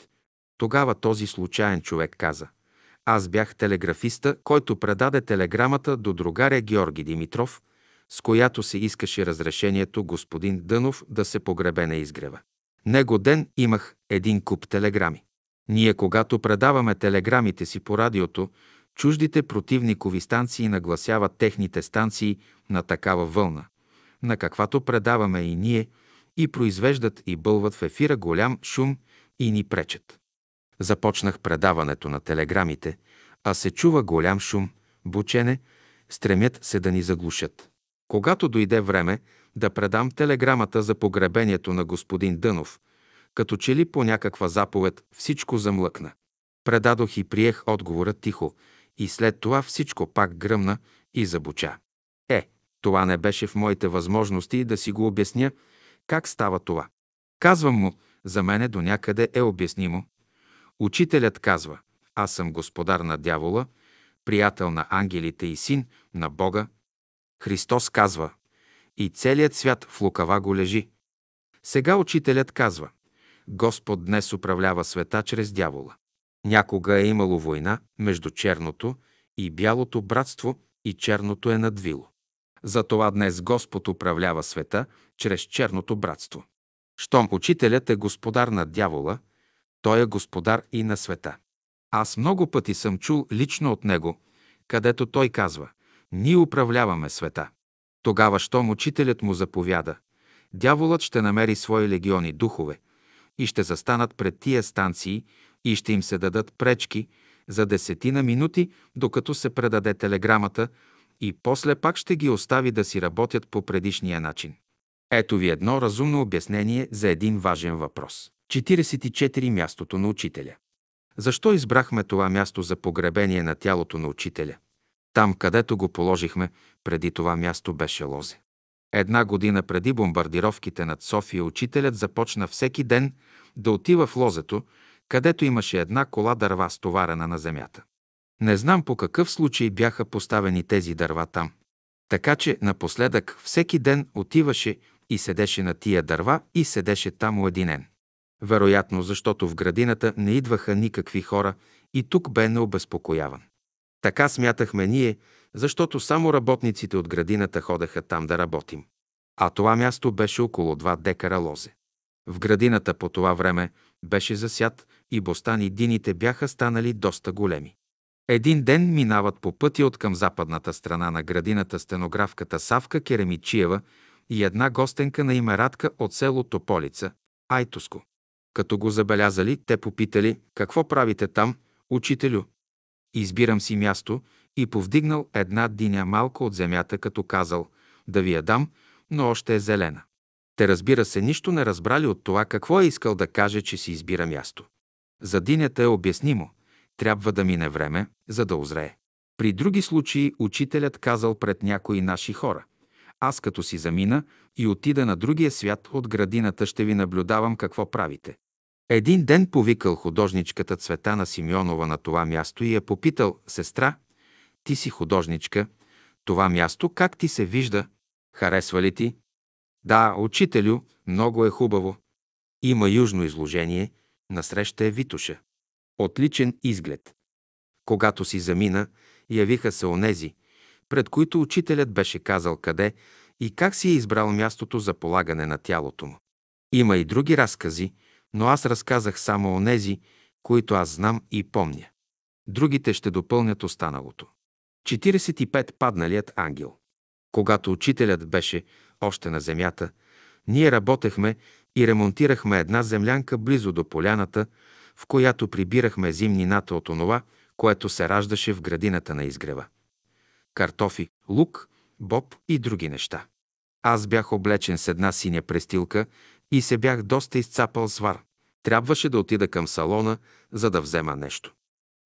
Тогава този случайен човек каза Аз бях телеграфиста, който предаде телеграмата до другаря Георги Димитров, с която се искаше разрешението господин Дънов да се погребе на изгрева. Него ден имах един куп телеграми. Ние, когато предаваме телеграмите си по радиото, чуждите противникови станции нагласяват техните станции на такава вълна, на каквато предаваме и ние, и произвеждат и бълват в ефира голям шум и ни пречат. Започнах предаването на телеграмите, а се чува голям шум, бучене, стремят се да ни заглушат. Когато дойде време да предам телеграмата за погребението на господин Дънов, като че ли по някаква заповед всичко замлъкна. Предадох и приех отговора тихо, и след това всичко пак гръмна и забуча. Е, това не беше в моите възможности да си го обясня как става това. Казвам му, за мене до някъде е обяснимо. Учителят казва, аз съм господар на дявола, приятел на ангелите и син на Бога. Христос казва, и целият свят в лукава го лежи. Сега учителят казва, Господ днес управлява света чрез дявола. Някога е имало война между черното и бялото братство и черното е надвило. Затова днес Господ управлява света чрез черното братство. Щом учителят е господар на дявола, той е господар и на света. Аз много пъти съм чул лично от него, където той казва «Ние управляваме света». Тогава, щом учителят му заповяда, дяволът ще намери свои легиони духове и ще застанат пред тия станции и ще им се дадат пречки за десетина минути, докато се предаде телеграмата и после пак ще ги остави да си работят по предишния начин. Ето ви едно разумно обяснение за един важен въпрос. 44. Мястото на учителя. Защо избрахме това място за погребение на тялото на учителя? Там, където го положихме, преди това място беше лозе. Една година преди бомбардировките над София учителят започна всеки ден да отива в лозето, където имаше една кола дърва стоварена на земята. Не знам по какъв случай бяха поставени тези дърва там. Така че напоследък всеки ден отиваше и седеше на тия дърва и седеше там уединен. Вероятно, защото в градината не идваха никакви хора и тук бе необезпокояван. Така смятахме ние, защото само работниците от градината ходеха там да работим. А това място беше около два декара лозе. В градината по това време беше засят и бостани дините бяха станали доста големи. Един ден минават по пътя от към западната страна на градината стенографката Савка Керемичиева и една гостенка на име Радка от село Тополица, Айтоско. Като го забелязали, те попитали, какво правите там, учителю? Избирам си място и повдигнал една диня малко от земята, като казал, да ви я дам, но още е зелена. Те разбира се нищо не разбрали от това какво е искал да каже, че си избира място. За динята е обяснимо. Трябва да мине време, за да озрее. При други случаи учителят казал пред някои наши хора. Аз като си замина и отида на другия свят от градината ще ви наблюдавам какво правите. Един ден повикал художничката Цветана Симеонова на това място и я попитал, сестра, ти си художничка, това място как ти се вижда? Харесва ли ти? Да, учителю, много е хубаво. Има южно изложение, насреща е Витуша. Отличен изглед. Когато си замина, явиха се онези, пред които учителят беше казал къде и как си е избрал мястото за полагане на тялото му. Има и други разкази, но аз разказах само онези, които аз знам и помня. Другите ще допълнят останалото. 45. Падналият ангел. Когато учителят беше още на земята, ние работехме и ремонтирахме една землянка близо до поляната, в която прибирахме зимнината от онова, което се раждаше в градината на изгрева. Картофи, лук, боб и други неща. Аз бях облечен с една синя престилка и се бях доста изцапал с вар. Трябваше да отида към салона, за да взема нещо.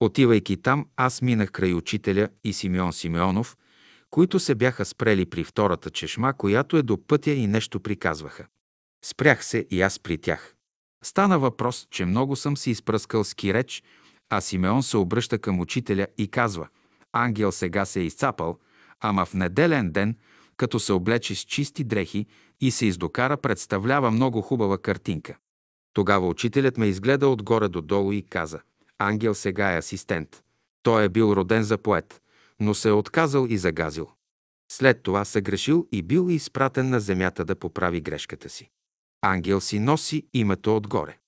Отивайки там, аз минах край учителя и Симеон Симеонов, които се бяха спрели при втората чешма, която е до пътя и нещо приказваха. Спрях се и аз при тях. Стана въпрос, че много съм си изпръскал с киреч, а Симеон се обръща към учителя и казва «Ангел сега се е изцапал, ама в неделен ден, като се облече с чисти дрехи и се издокара, представлява много хубава картинка». Тогава учителят ме изгледа отгоре до долу и каза «Ангел сега е асистент. Той е бил роден за поет, но се е отказал и загазил. След това се грешил и бил изпратен на земята да поправи грешката си. Ангел си носи името отгоре.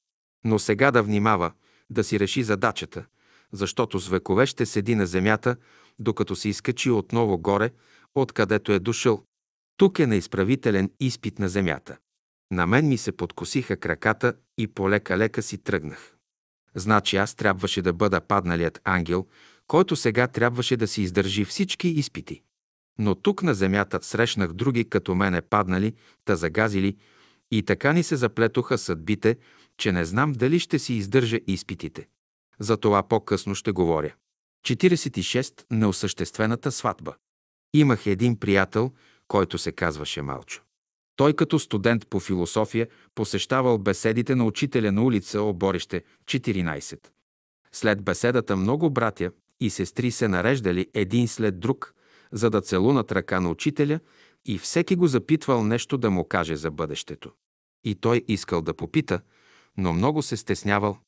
Но сега да внимава, да си реши задачата, защото с векове ще седи на земята, докато се изкачи отново горе, откъдето е дошъл. Тук е неизправителен изпит на земята. На мен ми се подкосиха краката и полека-лека си тръгнах. Значи аз трябваше да бъда падналият ангел, който сега трябваше да си издържи всички изпити. Но тук на земята срещнах други като мене паднали, та загазили, и така ни се заплетоха съдбите, че не знам дали ще си издържа изпитите. За това по-късно ще говоря. 46. Неосъществената сватба. Имах един приятел, който се казваше Малчо. Той като студент по философия посещавал беседите на учителя на улица Оборище 14. След беседата много братя и сестри се нареждали един след друг, за да целунат ръка на учителя и всеки го запитвал нещо да му каже за бъдещето. И той искал да попита, но много се стеснявал.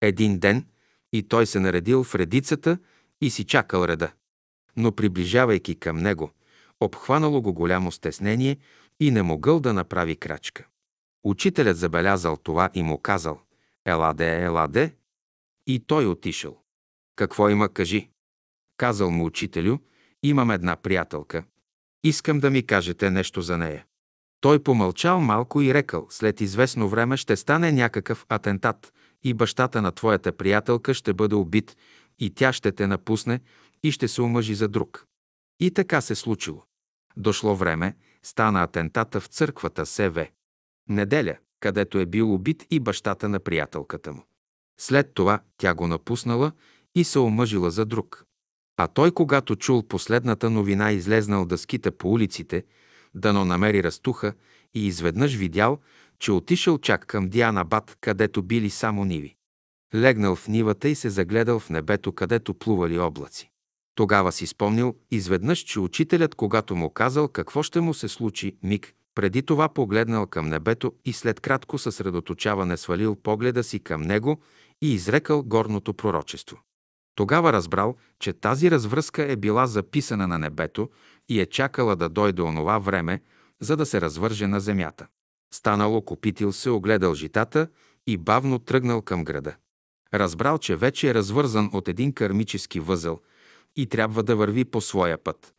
Един ден и той се наредил в редицата и си чакал реда. Но приближавайки към него, обхванало го голямо стеснение и не могъл да направи крачка. Учителят забелязал това и му казал «Еладе, еладе!» И той отишъл. «Какво има, кажи?» Казал му учителю, имам една приятелка. Искам да ми кажете нещо за нея. Той помълчал малко и рекал, след известно време ще стане някакъв атентат и бащата на твоята приятелка ще бъде убит и тя ще те напусне и ще се омъжи за друг. И така се случило. Дошло време, стана атентата в църквата СВ. Неделя, където е бил убит и бащата на приятелката му. След това тя го напуснала и се омъжила за друг. А той, когато чул последната новина, излезнал да скита по улиците, дано намери растуха и изведнъж видял, че отишъл чак към Диана Бат, където били само ниви. Легнал в нивата и се загледал в небето, където плували облаци. Тогава си спомнил изведнъж, че учителят, когато му казал какво ще му се случи, миг, преди това погледнал към небето и след кратко съсредоточаване свалил погледа си към него и изрекал горното пророчество. Тогава разбрал, че тази развръзка е била записана на небето и е чакала да дойде онова време, за да се развърже на земята. Станало копитил се, огледал житата и бавно тръгнал към града. Разбрал, че вече е развързан от един кармически възел и трябва да върви по своя път.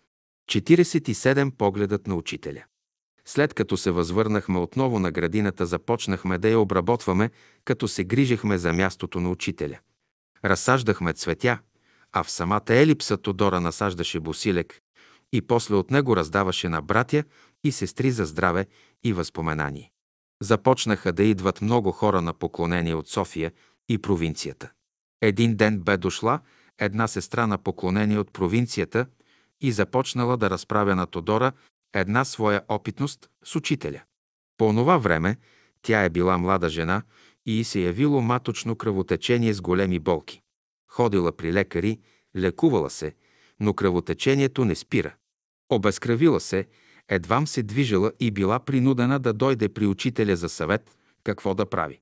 47 погледът на учителя. След като се възвърнахме отново на градината, започнахме да я обработваме, като се грижехме за мястото на учителя. Разсаждахме цветя, а в самата елипса Тодора насаждаше босилек и после от него раздаваше на братя и сестри за здраве и възпоменание. Започнаха да идват много хора на поклонение от София и провинцията. Един ден бе дошла една сестра на поклонение от провинцията и започнала да разправя на Тодора една своя опитност с учителя. По онова време тя е била млада жена и се явило маточно кръвотечение с големи болки. Ходила при лекари, лекувала се, но кръвотечението не спира. Обезкръвила се, едвам се движала и била принудена да дойде при учителя за съвет какво да прави.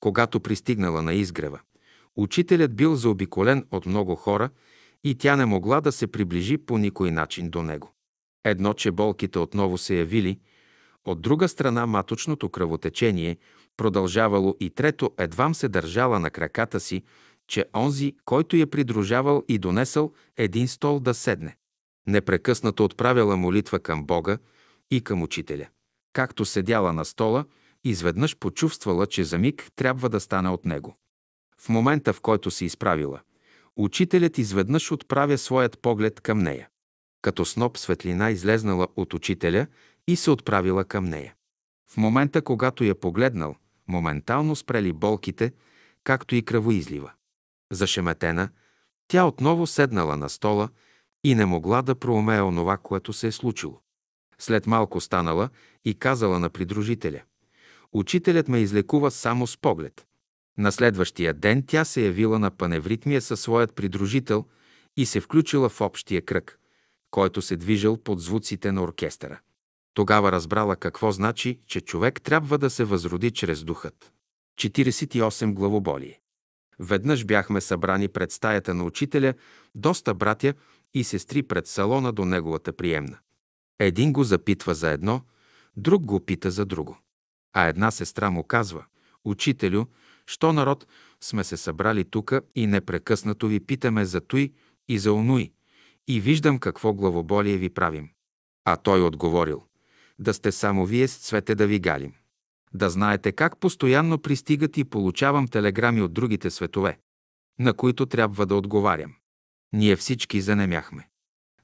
Когато пристигнала на изгрева, учителят бил заобиколен от много хора и тя не могла да се приближи по никой начин до него. Едно, че болките отново се явили, от друга страна маточното кръвотечение продължавало и трето едвам се държала на краката си, че онзи, който я придружавал и донесъл един стол да седне. Непрекъснато отправяла молитва към Бога и към учителя. Както седяла на стола, изведнъж почувствала, че за миг трябва да стане от него. В момента, в който се изправила, учителят изведнъж отправя своят поглед към нея. Като сноп светлина излезнала от учителя и се отправила към нея. В момента, когато я погледнал, моментално спрели болките, както и кръвоизлива. Зашеметена, тя отново седнала на стола и не могла да проумее онова, което се е случило. След малко станала и казала на придружителя. Учителят ме излекува само с поглед. На следващия ден тя се явила на паневритмия със своят придружител и се включила в общия кръг, който се движил под звуците на оркестъра. Тогава разбрала какво значи, че човек трябва да се възроди чрез духът. 48 главоболие. Веднъж бяхме събрани пред стаята на учителя, доста братя и сестри пред салона до неговата приемна. Един го запитва за едно, друг го пита за друго. А една сестра му казва, «Учителю, що народ сме се събрали тука и непрекъснато ви питаме за той и за онуй, и виждам какво главоболие ви правим». А той отговорил, «Да сте само вие с цвете да ви галим. Да знаете как постоянно пристигат и получавам телеграми от другите светове, на които трябва да отговарям. Ние всички занемяхме.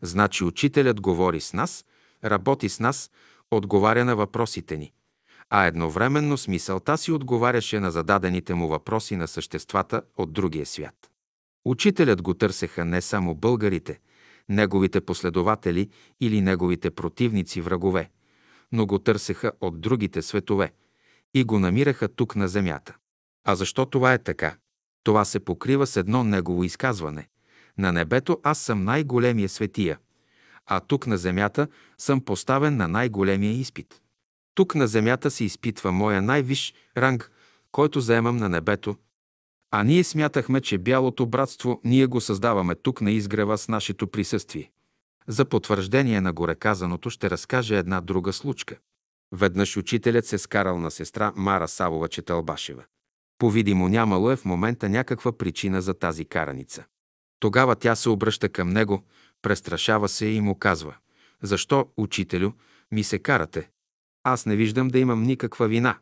Значи учителят говори с нас, работи с нас, отговаря на въпросите ни. А едновременно с мисълта си отговаряше на зададените му въпроси на съществата от другия свят. Учителят го търсеха не само българите, неговите последователи или неговите противници врагове, но го търсеха от другите светове и го намираха тук на земята. А защо това е така? Това се покрива с едно негово изказване. На небето аз съм най-големия светия, а тук на земята съм поставен на най-големия изпит. Тук на земята се изпитва моя най-виш ранг, който заемам на небето, а ние смятахме, че бялото братство ние го създаваме тук на изгрева с нашето присъствие. За потвърждение на гореказаното ще разкаже една друга случка. Веднъж учителят се скарал на сестра Мара Савова Четълбашева. Повидимо нямало е в момента някаква причина за тази караница. Тогава тя се обръща към него, престрашава се и му казва «Защо, учителю, ми се карате? Аз не виждам да имам никаква вина».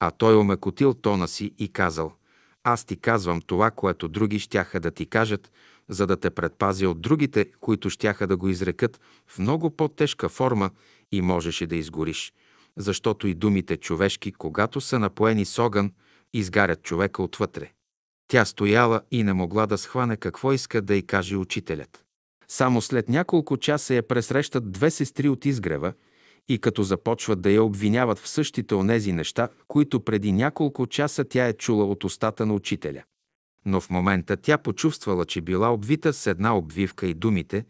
А той омекотил тона си и казал «Аз ти казвам това, което други щяха да ти кажат, за да те предпазя от другите, които щяха да го изрекат в много по-тежка форма и можеше да изгориш, защото и думите човешки, когато са напоени с огън, изгарят човека отвътре. Тя стояла и не могла да схване какво иска да й каже учителят. Само след няколко часа я пресрещат две сестри от изгрева и като започват да я обвиняват в същите онези неща, които преди няколко часа тя е чула от устата на учителя. Но в момента тя почувствала, че била обвита с една обвивка и думите,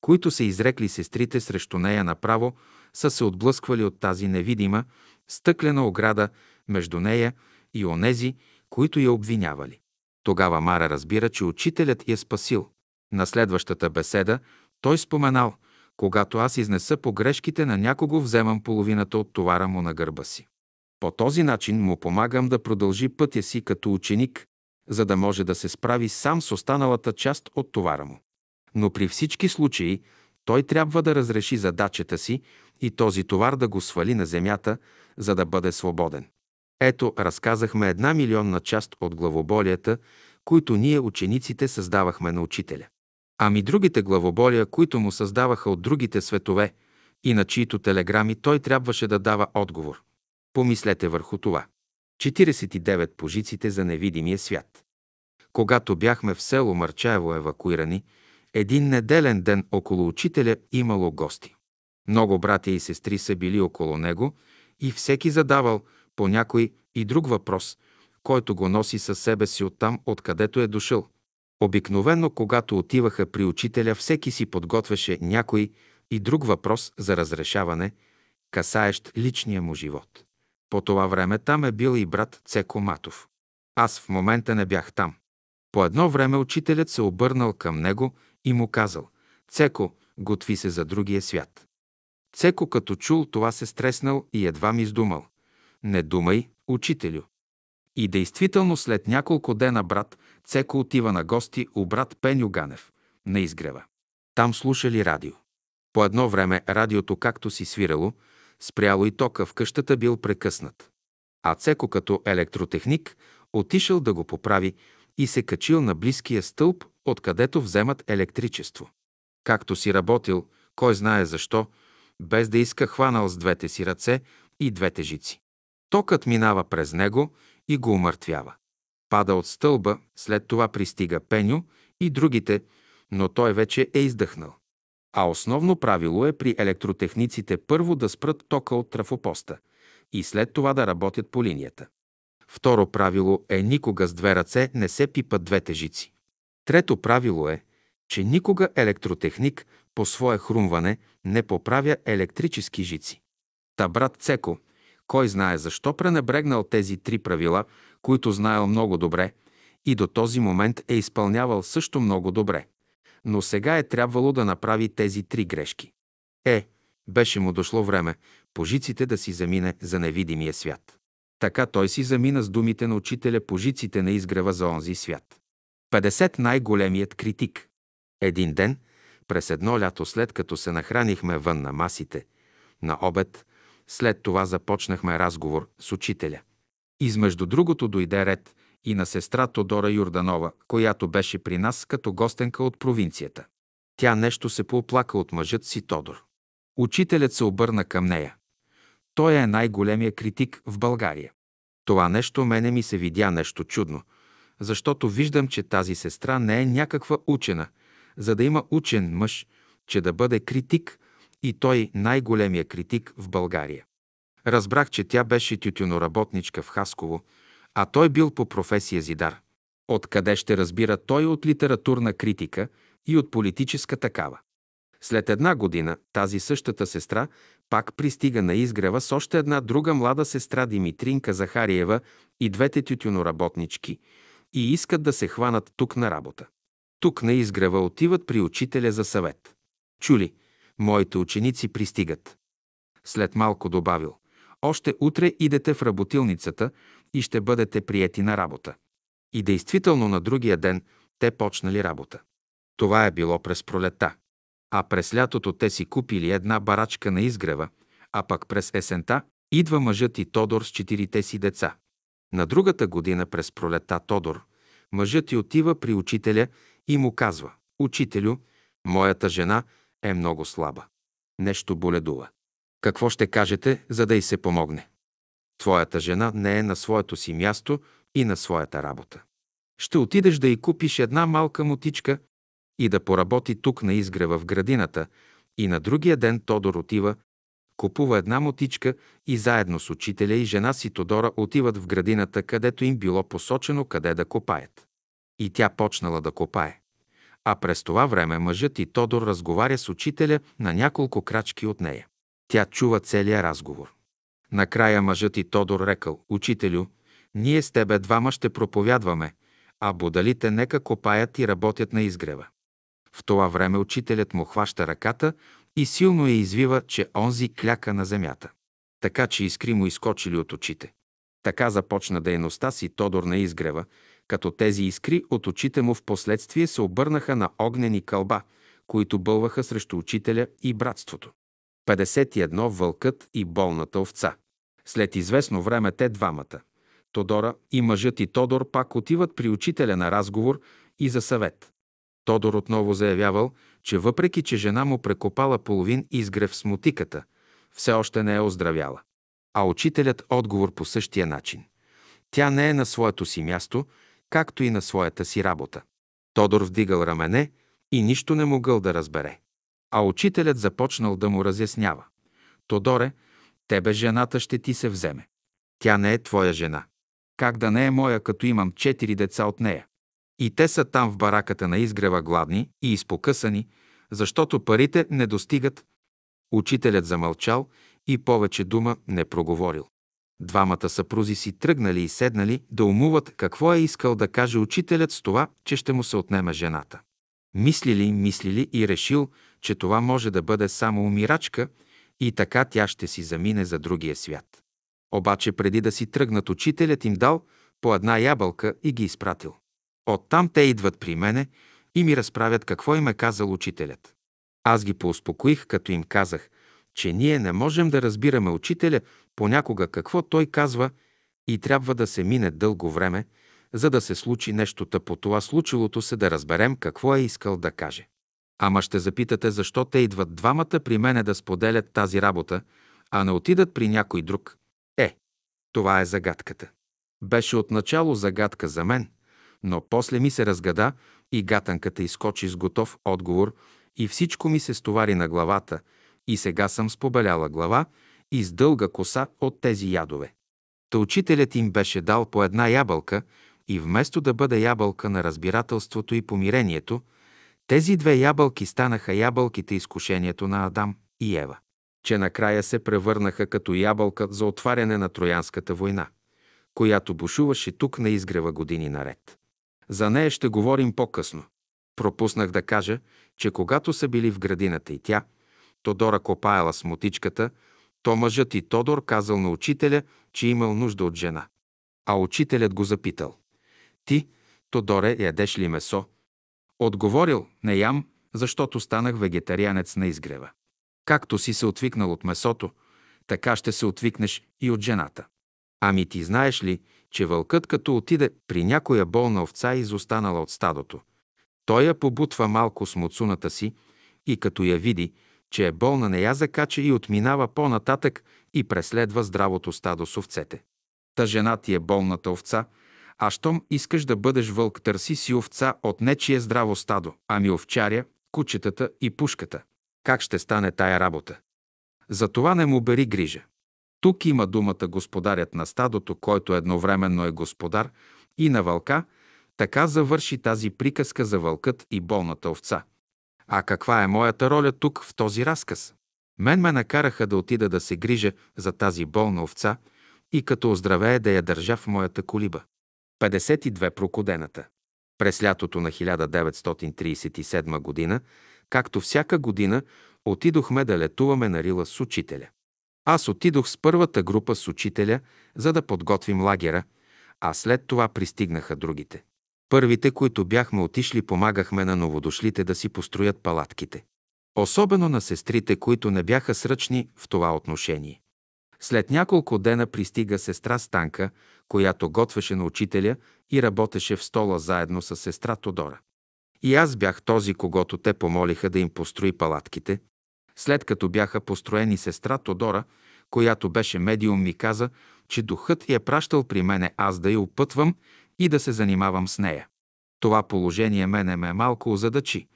които са изрекли сестрите срещу нея направо, са се отблъсквали от тази невидима, стъклена ограда между нея и онези, които я обвинявали. Тогава Мара разбира, че учителят я спасил. На следващата беседа той споменал, когато аз изнеса погрешките на някого, вземам половината от товара му на гърба си. По този начин му помагам да продължи пътя си като ученик, за да може да се справи сам с останалата част от товара му. Но при всички случаи той трябва да разреши задачата си и този товар да го свали на земята, за да бъде свободен. Ето, разказахме една милионна част от главоболията, които ние, учениците, създавахме на учителя. Ами другите главоболия, които му създаваха от другите светове и на чието телеграми той трябваше да дава отговор. Помислете върху това. 49 пожиците за невидимия свят. Когато бяхме в село Марчаево евакуирани, един неделен ден около учителя имало гости. Много братя и сестри са били около него и всеки задавал по някой и друг въпрос, който го носи със себе си оттам, откъдето е дошъл. Обикновено, когато отиваха при учителя, всеки си подготвяше някой и друг въпрос за разрешаване, касаещ личния му живот. По това време там е бил и брат Цеко Матов. Аз в момента не бях там. По едно време учителят се обърнал към него и му казал «Цеко, готви се за другия свят». Цеко като чул това се стреснал и едва ми издумал. Не думай, учителю. И действително след няколко дена брат Цеко отива на гости у брат Пеню Ганев на изгрева. Там слушали радио. По едно време радиото както си свирало, спряло и тока в къщата бил прекъснат. А Цеко като електротехник отишъл да го поправи и се качил на близкия стълб, откъдето вземат електричество. Както си работил, кой знае защо, без да иска хванал с двете си ръце и двете жици. Токът минава през него и го умъртвява. Пада от стълба, след това пристига Пеню и другите, но той вече е издъхнал. А основно правило е при електротехниците първо да спрат тока от трафопоста и след това да работят по линията. Второ правило е никога с две ръце не се пипат двете жици. Трето правило е, че никога електротехник по свое хрумване не поправя електрически жици. Та брат Цеко, кой знае защо пренебрегнал тези три правила, които знаел много добре и до този момент е изпълнявал също много добре. Но сега е трябвало да направи тези три грешки. Е, беше му дошло време по жиците да си замине за невидимия свят. Така той си замина с думите на учителя по жиците на изгрева за онзи свят. 50 най-големият критик. Един ден, през едно лято след като се нахранихме вън на масите, на обед, след това започнахме разговор с учителя. Измежду другото дойде ред и на сестра Тодора Юрданова, която беше при нас като гостенка от провинцията. Тя нещо се пооплака от мъжът си Тодор. Учителят се обърна към нея. Той е най-големия критик в България. Това нещо мене ми се видя нещо чудно, защото виждам, че тази сестра не е някаква учена, за да има учен мъж, че да бъде критик и той най-големия критик в България. Разбрах, че тя беше тютюноработничка в Хасково, а той бил по професия зидар. Откъде ще разбира той от литературна критика и от политическа такава? След една година тази същата сестра пак пристига на изгрева с още една друга млада сестра Димитринка Захариева и двете тютюноработнички и искат да се хванат тук на работа. Тук на изгрева отиват при учителя за съвет. Чули, моите ученици пристигат. След малко добавил, още утре идете в работилницата и ще бъдете приети на работа. И действително на другия ден те почнали работа. Това е било през пролета. А през лятото те си купили една барачка на изгрева, а пък през есента идва мъжът и Тодор с четирите си деца. На другата година през пролета Тодор, мъжът и отива при учителя и му казва «Учителю, моята жена е много слаба. Нещо боледува. Какво ще кажете, за да й се помогне? Твоята жена не е на своето си място и на своята работа. Ще отидеш да й купиш една малка мутичка и да поработи тук на изгрева в градината и на другия ден Тодор отива, купува една мотичка и заедно с учителя и жена си Тодора отиват в градината, където им било посочено къде да копаят. И тя почнала да копае. А през това време мъжът и Тодор разговаря с учителя на няколко крачки от нея. Тя чува целия разговор. Накрая мъжът и Тодор рекал, «Учителю, ние с тебе двама ще проповядваме, а бодалите нека копаят и работят на изгрева». В това време учителят му хваща ръката и силно я извива, че онзи кляка на земята. Така, че искри му изкочили от очите. Така започна дейността си Тодор на изгрева, като тези искри от очите му в последствие се обърнаха на огнени кълба, които бълваха срещу учителя и братството. 51 Вълкът и болната овца. След известно време те двамата, Тодора и мъжът и Тодор пак отиват при учителя на разговор и за съвет. Тодор отново заявявал, че въпреки, че жена му прекопала половин изгрев с мутиката, все още не е оздравяла. А учителят отговор по същия начин. Тя не е на своето си място, както и на своята си работа. Тодор вдигал рамене и нищо не могъл да разбере. А учителят започнал да му разяснява. Тодоре, тебе жената ще ти се вземе. Тя не е твоя жена. Как да не е моя, като имам четири деца от нея? И те са там в бараката на изгрева гладни и изпокъсани, защото парите не достигат. Учителят замълчал и повече дума не проговорил. Двамата съпрузи си тръгнали и седнали да умуват какво е искал да каже учителят с това, че ще му се отнеме жената. Мислили, мислили и решил, че това може да бъде само умирачка и така тя ще си замине за другия свят. Обаче преди да си тръгнат, учителят им дал по една ябълка и ги изпратил. Оттам те идват при мене и ми разправят какво им е казал учителят. Аз ги поуспокоих, като им казах, че ние не можем да разбираме учителя понякога какво той казва и трябва да се мине дълго време, за да се случи нещото по това случилото се да разберем какво е искал да каже. Ама ще запитате защо те идват двамата при мене да споделят тази работа, а не отидат при някой друг. Е, Това е загадката. Беше отначало загадка за мен, но после ми се разгада и гатанката изкочи с готов отговор и всичко ми се стовари на главата и сега съм с побеляла глава и с дълга коса от тези ядове. Та учителят им беше дал по една ябълка и вместо да бъде ябълка на разбирателството и помирението, тези две ябълки станаха ябълките изкушението на Адам и Ева, че накрая се превърнаха като ябълка за отваряне на Троянската война, която бушуваше тук на изгрева години наред. За нея ще говорим по-късно. Пропуснах да кажа, че когато са били в градината и тя, Тодора копаяла с мотичката, то мъжът и Тодор казал на учителя, че имал нужда от жена. А учителят го запитал. Ти, Тодоре, ядеш ли месо? Отговорил, не ям, защото станах вегетарианец на изгрева. Както си се отвикнал от месото, така ще се отвикнеш и от жената. Ами ти знаеш ли, че вълкът като отиде при някоя болна овца изостанала от стадото, той я побутва малко с муцуната си и като я види, че е болна, не я закача и отминава по-нататък и преследва здравото стадо с овцете. Та жена ти е болната овца, а щом искаш да бъдеш вълк, търси си овца от нечие здраво стадо, ами овчаря, кучетата и пушката. Как ще стане тая работа? За това не му бери грижа. Тук има думата господарят на стадото, който едновременно е господар и на вълка, така завърши тази приказка за вълкът и болната овца. А каква е моята роля тук в този разказ? Мен ме накараха да отида да се грижа за тази болна овца и като оздравее да я държа в моята колиба. 52 прокудената. През лятото на 1937 година, както всяка година, отидохме да летуваме на Рила с учителя. Аз отидох с първата група с учителя, за да подготвим лагера, а след това пристигнаха другите. Първите, които бяхме отишли, помагахме на новодошлите да си построят палатките. Особено на сестрите, които не бяха сръчни в това отношение. След няколко дена пристига сестра Станка, която готвеше на учителя и работеше в стола заедно с сестра Тодора. И аз бях този, когато те помолиха да им построи палатките. След като бяха построени сестра Тодора, която беше медиум, ми каза, че духът я пращал при мене аз да я опътвам и да се занимавам с нея. Това положение мене ме малко озадачи,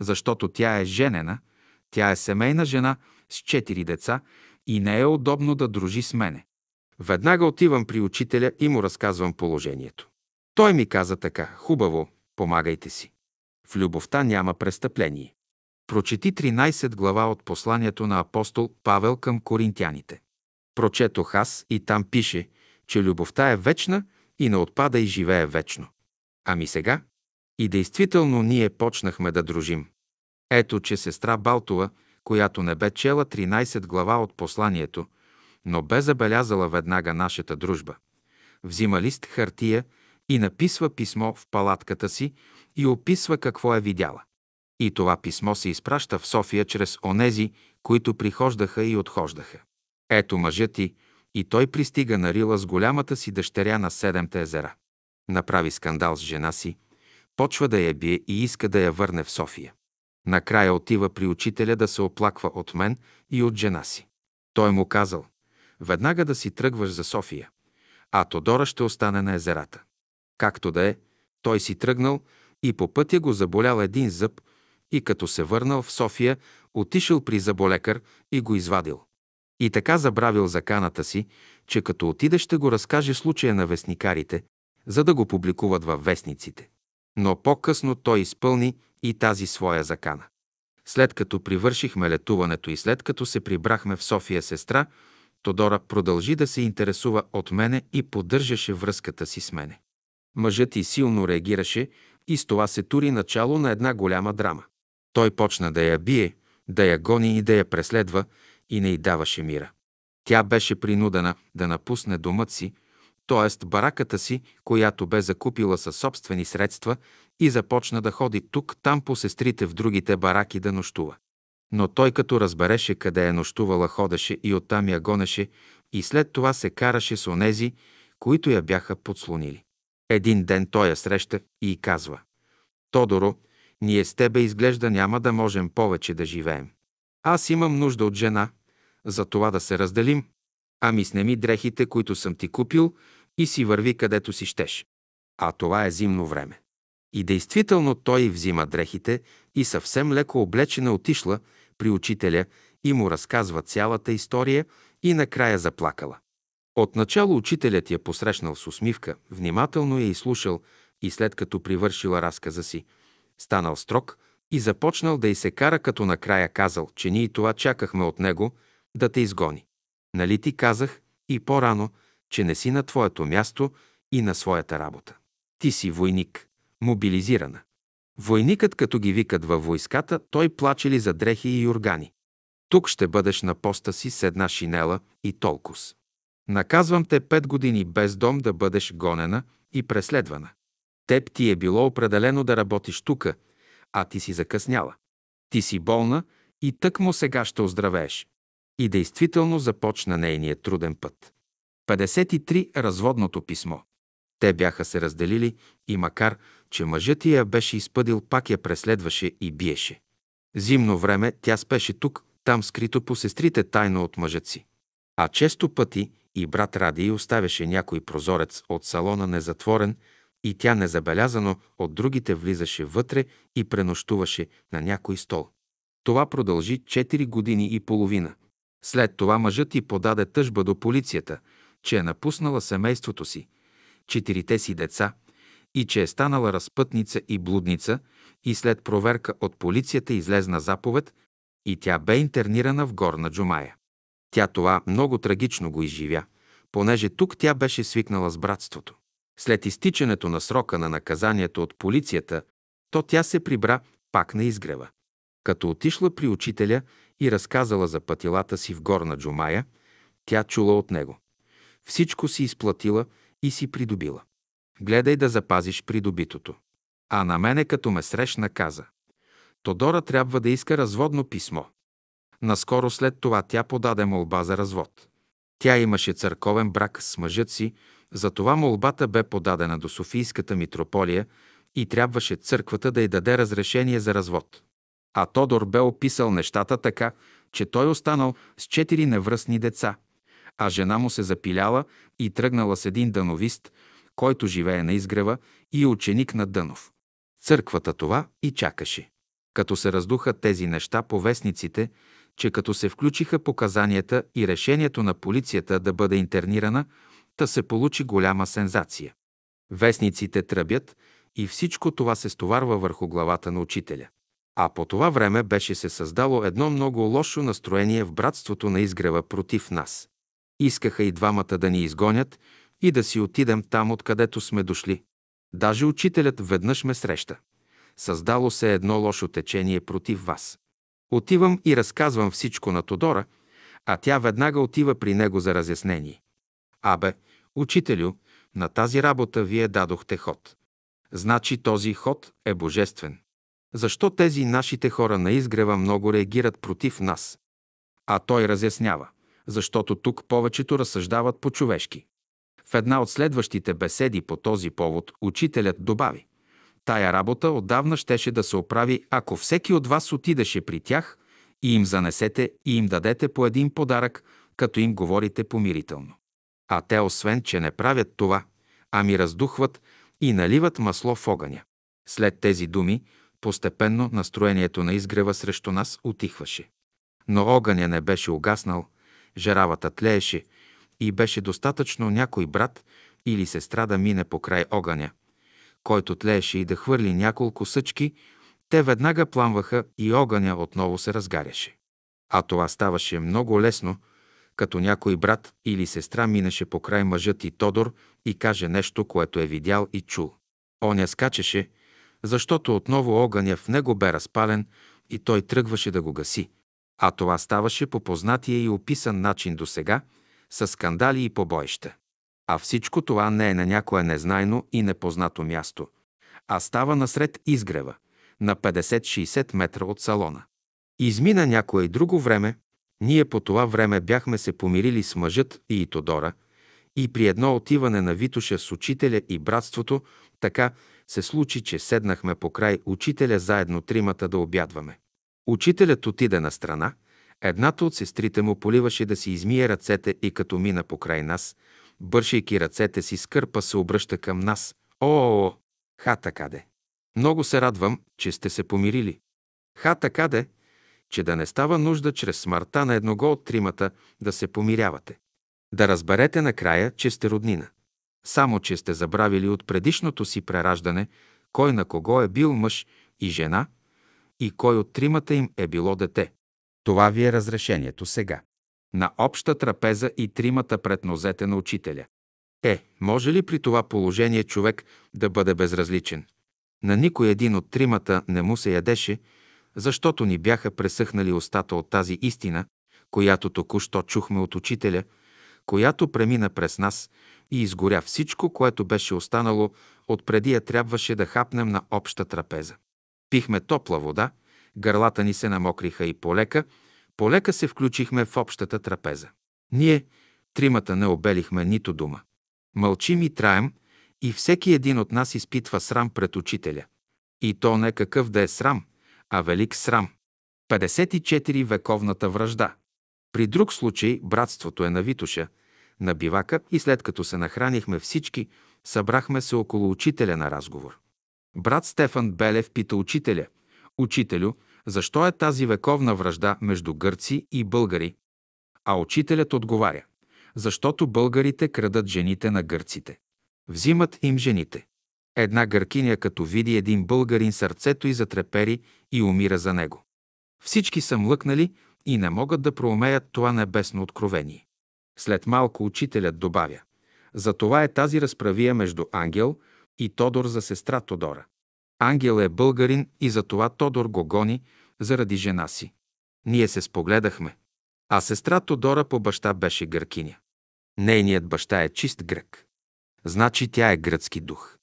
защото тя е женена, тя е семейна жена с четири деца и не е удобно да дружи с мене. Веднага отивам при учителя и му разказвам положението. Той ми каза така, хубаво, помагайте си. В любовта няма престъпление. Прочети 13 глава от посланието на апостол Павел към коринтяните. Прочетох аз и там пише, че любовта е вечна и не отпада и живее вечно. Ами сега? И действително ние почнахме да дружим. Ето, че сестра Балтова, която не бе чела 13 глава от посланието, но бе забелязала веднага нашата дружба. Взима лист хартия и написва писмо в палатката си и описва какво е видяла. И това писмо се изпраща в София чрез онези, които прихождаха и отхождаха. Ето мъжът ти, и той пристига на Рила с голямата си дъщеря на Седемте езера. Направи скандал с жена си, почва да я бие и иска да я върне в София. Накрая отива при учителя да се оплаква от мен и от жена си. Той му казал, веднага да си тръгваш за София, а Тодора ще остане на езерата. Както да е, той си тръгнал и по пътя го заболял един зъб и като се върнал в София, отишъл при заболекар и го извадил. И така забравил заканата си, че като отиде ще го разкаже случая на вестникарите, за да го публикуват във вестниците. Но по-късно той изпълни и тази своя закана. След като привършихме летуването и след като се прибрахме в София сестра, Тодора продължи да се интересува от мене и поддържаше връзката си с мене. Мъжът и силно реагираше и с това се тури начало на една голяма драма. Той почна да я бие, да я гони и да я преследва и не й даваше мира. Тя беше принудена да напусне домът си, т.е. бараката си, която бе закупила със собствени средства и започна да ходи тук-там по сестрите в другите бараки да нощува. Но той като разбереше къде е нощувала, ходеше и оттам я гонеше и след това се караше с онези, които я бяха подслонили. Един ден той я среща и казва «Тодоро, ние с тебе изглежда няма да можем повече да живеем. Аз имам нужда от жена, за това да се разделим. Ами снеми дрехите, които съм ти купил и си върви където си щеш. А това е зимно време. И действително той взима дрехите и съвсем леко облечена отишла при учителя и му разказва цялата история и накрая заплакала. Отначало учителят я посрещнал с усмивка, внимателно я изслушал и след като привършила разказа си, станал строг и започнал да й се кара, като накрая казал, че ние това чакахме от него да те изгони. Нали ти казах и по-рано, че не си на твоето място и на своята работа. Ти си войник, мобилизирана. Войникът, като ги викат във войската, той плаче ли за дрехи и юргани. Тук ще бъдеш на поста си с една шинела и толкос. Наказвам те пет години без дом да бъдеш гонена и преследвана. Теб ти е било определено да работиш тука, а ти си закъсняла. Ти си болна и тък му сега ще оздравееш. И действително започна нейният труден път. 53. Разводното писмо. Те бяха се разделили и макар, че мъжът я беше изпъдил, пак я преследваше и биеше. Зимно време тя спеше тук, там скрито по сестрите тайно от мъжът си. А често пъти и брат Ради оставяше някой прозорец от салона незатворен и тя незабелязано от другите влизаше вътре и пренощуваше на някой стол. Това продължи 4 години и половина. След това мъжът й подаде тъжба до полицията, че е напуснала семейството си, четирите си деца и че е станала разпътница и блудница и след проверка от полицията излезна заповед и тя бе интернирана в горна Джумая. Тя това много трагично го изживя, понеже тук тя беше свикнала с братството. След изтичането на срока на наказанието от полицията, то тя се прибра пак на изгрева. Като отишла при учителя и разказала за пътилата си в горна Джумая, тя чула от него. Всичко си изплатила и си придобила. Гледай да запазиш придобитото. А на мене, като ме срещна, каза. Тодора трябва да иска разводно писмо. Наскоро след това тя подаде молба за развод. Тя имаше църковен брак с мъжът си, затова молбата бе подадена до Софийската митрополия и трябваше църквата да й даде разрешение за развод. А Тодор бе описал нещата така, че той останал с четири невръстни деца, а жена му се запиляла и тръгнала с един дановист, който живее на изгрева и е ученик на Дънов. Църквата това и чакаше. Като се раздуха тези неща по вестниците, че като се включиха показанията и решението на полицията да бъде интернирана, та се получи голяма сензация. Вестниците тръбят и всичко това се стоварва върху главата на учителя. А по това време беше се създало едно много лошо настроение в братството на изгрева против нас. Искаха и двамата да ни изгонят и да си отидем там, откъдето сме дошли. Даже учителят веднъж ме среща. Създало се едно лошо течение против вас. Отивам и разказвам всичко на Тодора, а тя веднага отива при него за разяснение. Абе, учителю, на тази работа вие дадохте ход. Значи този ход е божествен. Защо тези нашите хора на изгрева много реагират против нас? А той разяснява, защото тук повечето разсъждават по-човешки. В една от следващите беседи по този повод учителят добави Тая работа отдавна щеше да се оправи, ако всеки от вас отидеше при тях и им занесете и им дадете по един подарък, като им говорите помирително. А те, освен, че не правят това, ами раздухват и наливат масло в огъня. След тези думи, постепенно настроението на изгрева срещу нас отихваше. Но огъня не беше угаснал, жаравата тлееше и беше достатъчно някой брат или сестра да мине по край огъня, който тлееше и да хвърли няколко съчки, те веднага пламваха и огъня отново се разгаряше. А това ставаше много лесно, като някой брат или сестра минеше по край мъжът и Тодор и каже нещо, което е видял и чул. Оня скачеше, защото отново огъня в него бе разпален и той тръгваше да го гаси. А това ставаше по познатия и описан начин до сега, с скандали и побоища. А всичко това не е на някое незнайно и непознато място, а става насред изгрева, на 50-60 метра от салона. Измина някое друго време, ние по това време бяхме се помирили с мъжът и Тодора и при едно отиване на Витоша с учителя и братството, така се случи, че седнахме по край учителя заедно тримата да обядваме. Учителят отиде на страна, Едната от сестрите му поливаше да си измие ръцете и като мина покрай нас, бършейки ръцете си с кърпа, се обръща към нас. О, ха такаде! Много се радвам, че сте се помирили. Ха такаде, че да не става нужда чрез смъртта на едного от тримата да се помирявате. Да разберете накрая, че сте роднина. Само, че сте забравили от предишното си прераждане, кой на кого е бил мъж и жена и кой от тримата им е било дете. Това ви е разрешението сега. На обща трапеза и тримата пред нозете на учителя. Е, може ли при това положение човек да бъде безразличен? На никой един от тримата не му се ядеше, защото ни бяха пресъхнали устата от тази истина, която току-що чухме от учителя, която премина през нас и изгоря всичко, което беше останало от преди я трябваше да хапнем на обща трапеза. Пихме топла вода, гърлата ни се намокриха и полека, полека се включихме в общата трапеза. Ние, тримата, не обелихме нито дума. Мълчим и траем, и всеки един от нас изпитва срам пред учителя. И то не какъв да е срам, а велик срам. 54 вековната връжда. При друг случай братството е на Витуша, на бивака и след като се нахранихме всички, събрахме се около учителя на разговор. Брат Стефан Белев пита учителя, «Учителю, защо е тази вековна връжда между гърци и българи?» А учителят отговаря, «Защото българите крадат жените на гърците. Взимат им жените. Една гъркиня, като види един българин, сърцето и затрепери и умира за него. Всички са млъкнали и не могат да проумеят това небесно откровение. След малко учителят добавя. Затова е тази разправия между Ангел и Тодор за сестра Тодора. Ангел е българин и затова Тодор го гони заради жена си. Ние се спогледахме. А сестра Тодора по баща беше гъркиня. Нейният баща е чист грък. Значи тя е гръцки дух.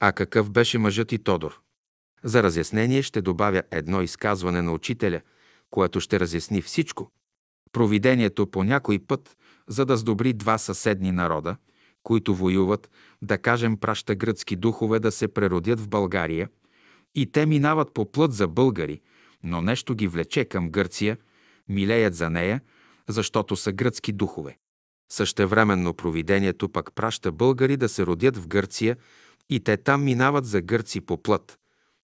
А какъв беше мъжът и Тодор? За разяснение ще добавя едно изказване на учителя, което ще разясни всичко. Провидението по някой път, за да сдобри два съседни народа, които воюват, да кажем праща гръцки духове да се преродят в България, и те минават по плът за българи, но нещо ги влече към Гърция, милеят за нея, защото са гръцки духове. Същевременно провидението пък праща българи да се родят в Гърция и те там минават за гърци по плът,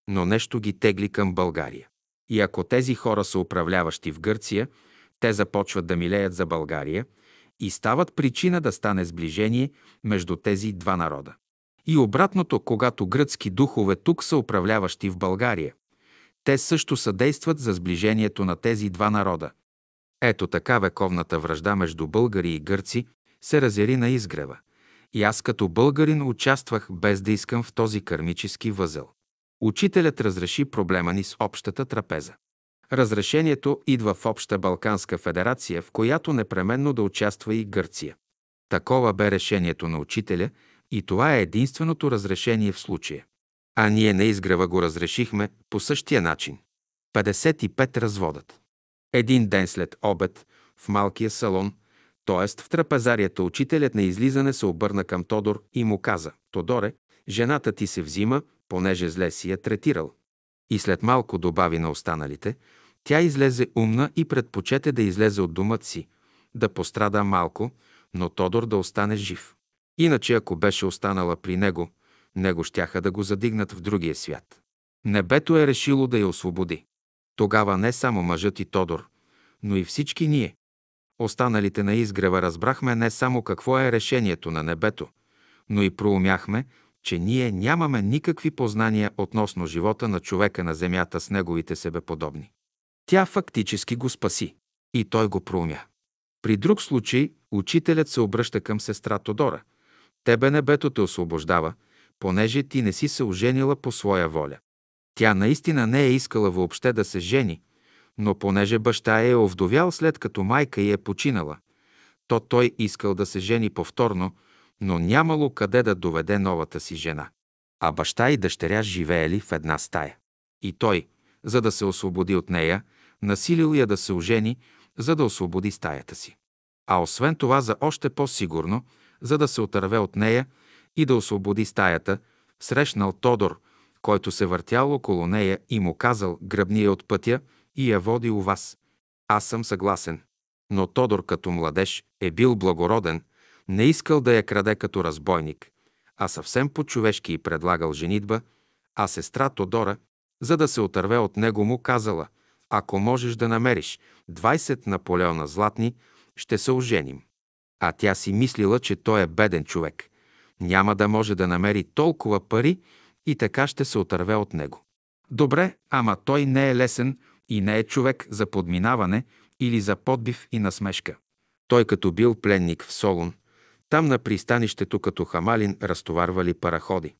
но нещо ги тегли към България. И ако тези хора са управляващи в Гърция, те започват да милеят за България и стават причина да стане сближение между тези два народа. И обратното, когато гръцки духове тук са управляващи в България, те също съдействат за сближението на тези два народа. Ето така вековната връжда между българи и гърци се разяри на изгрева. И аз като българин участвах без да искам в този кармически възел. Учителят разреши проблема ни с общата трапеза. Разрешението идва в Обща Балканска федерация, в която непременно да участва и Гърция. Такова бе решението на учителя и това е единственото разрешение в случая. А ние на изгрева го разрешихме по същия начин. 55 разводът. Един ден след обед, в малкия салон, т.е. в трапезарията, учителят на излизане се обърна към Тодор и му каза, «Тодоре, жената ти се взима, понеже зле си я третирал». И след малко добави на останалите, тя излезе умна и предпочете да излезе от думът си, да пострада малко, но Тодор да остане жив. Иначе, ако беше останала при него, него щяха да го задигнат в другия свят. Небето е решило да я освободи. Тогава не само мъжът и Тодор, но и всички ние, останалите на изгрева, разбрахме не само какво е решението на небето, но и проумяхме, че ние нямаме никакви познания относно живота на човека на земята с неговите себеподобни. Тя фактически го спаси и той го проумя. При друг случай учителят се обръща към сестра Тодора. Тебе небето те освобождава, понеже ти не си се оженила по своя воля. Тя наистина не е искала въобще да се жени, но понеже баща е овдовял след като майка й е починала, то той искал да се жени повторно, но нямало къде да доведе новата си жена. А баща и дъщеря живеели в една стая. И той, за да се освободи от нея, насилил я да се ожени, за да освободи стаята си. А освен това, за още по-сигурно, за да се отърве от нея и да освободи стаята, срещнал Тодор, който се въртял около нея и му казал, гръбни я от пътя и я води у вас. Аз съм съгласен. Но Тодор като младеж е бил благороден, не искал да я краде като разбойник, а съвсем по-човешки и предлагал женитба, а сестра Тодора, за да се отърве от него, му казала, ако можеш да намериш 20 Наполеона златни, ще се оженим. А тя си мислила, че той е беден човек. Няма да може да намери толкова пари и така ще се отърве от него. Добре, ама той не е лесен и не е човек за подминаване или за подбив и насмешка. Той като бил пленник в Солун, там на пристанището като хамалин разтоварвали параходи.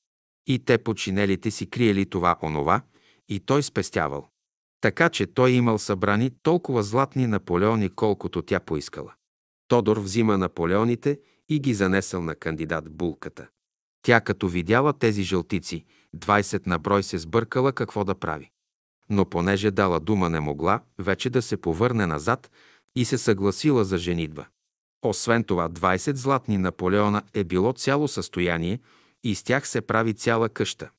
И те починелите си криели това онова, и той спестявал. Така че той имал събрани толкова златни Наполеони, колкото тя поискала. Тодор взима Наполеоните и ги занесъл на кандидат булката. Тя като видяла тези жълтици, 20 на брой се сбъркала какво да прави. Но понеже дала дума не могла вече да се повърне назад и се съгласила за женитба. Освен това, 20 златни Наполеона е било цяло състояние и с тях се прави цяла къща.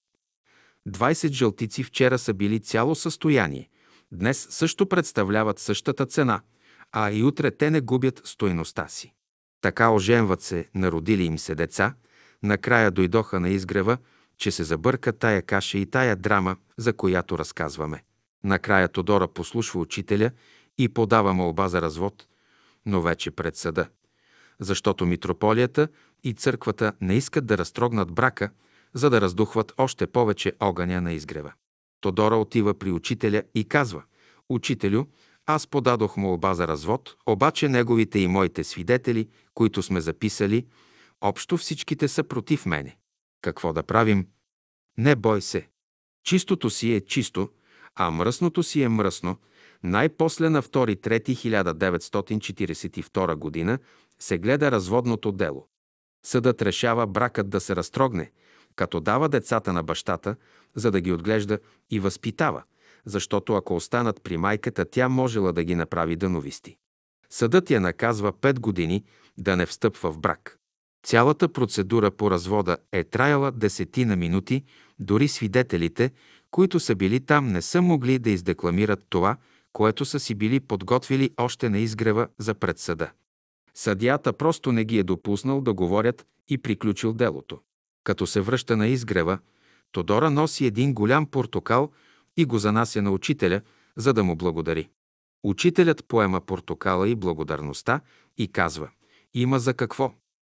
20 жълтици вчера са били цяло състояние, днес също представляват същата цена, а и утре те не губят стойността си. Така оженват се, народили им се деца, накрая дойдоха на изгрева, че се забърка тая каша и тая драма, за която разказваме. Накрая Тодора послушва учителя и подава молба за развод, но вече пред съда. Защото митрополията и църквата не искат да разтрогнат брака, за да раздухват още повече огъня на изгрева. Тодора отива при учителя и казва «Учителю, аз подадох молба за развод, обаче неговите и моите свидетели, които сме записали, общо всичките са против мене. Какво да правим? Не бой се. Чистото си е чисто, а мръсното си е мръсно. Най-после на 2.3.1942 година се гледа разводното дело. Съдът решава бракът да се разтрогне, като дава децата на бащата, за да ги отглежда и възпитава, защото ако останат при майката, тя можела да ги направи дъновисти. Съдът я наказва 5 години да не встъпва в брак. Цялата процедура по развода е траяла десетина минути, дори свидетелите, които са били там, не са могли да издекламират това, което са си били подготвили още на изгрева за предсъда. Съдията просто не ги е допуснал да говорят и приключил делото. Като се връща на изгрева, Тодора носи един голям портокал и го занася на учителя, за да му благодари. Учителят поема портокала и благодарността и казва «Има за какво?»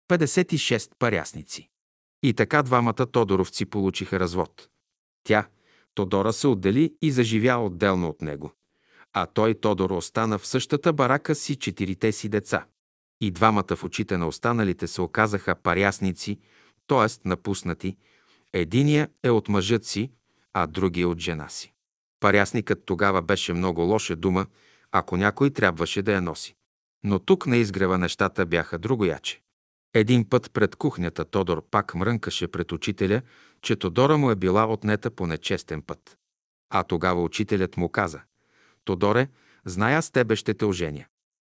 56 парясници. И така двамата Тодоровци получиха развод. Тя, Тодора, се отдели и заживя отделно от него. А той, Тодор, остана в същата барака си четирите си деца. И двамата в очите на останалите се оказаха парясници, т.е. напуснати. Единия е от мъжът си, а другия от жена си. Парясникът тогава беше много лоша дума, ако някой трябваше да я носи. Но тук на изгрева нещата бяха другояче. Един път пред кухнята Тодор пак мрънкаше пред учителя, че Тодора му е била отнета по нечестен път. А тогава учителят му каза, Тодоре, зная с тебе ще те оженя.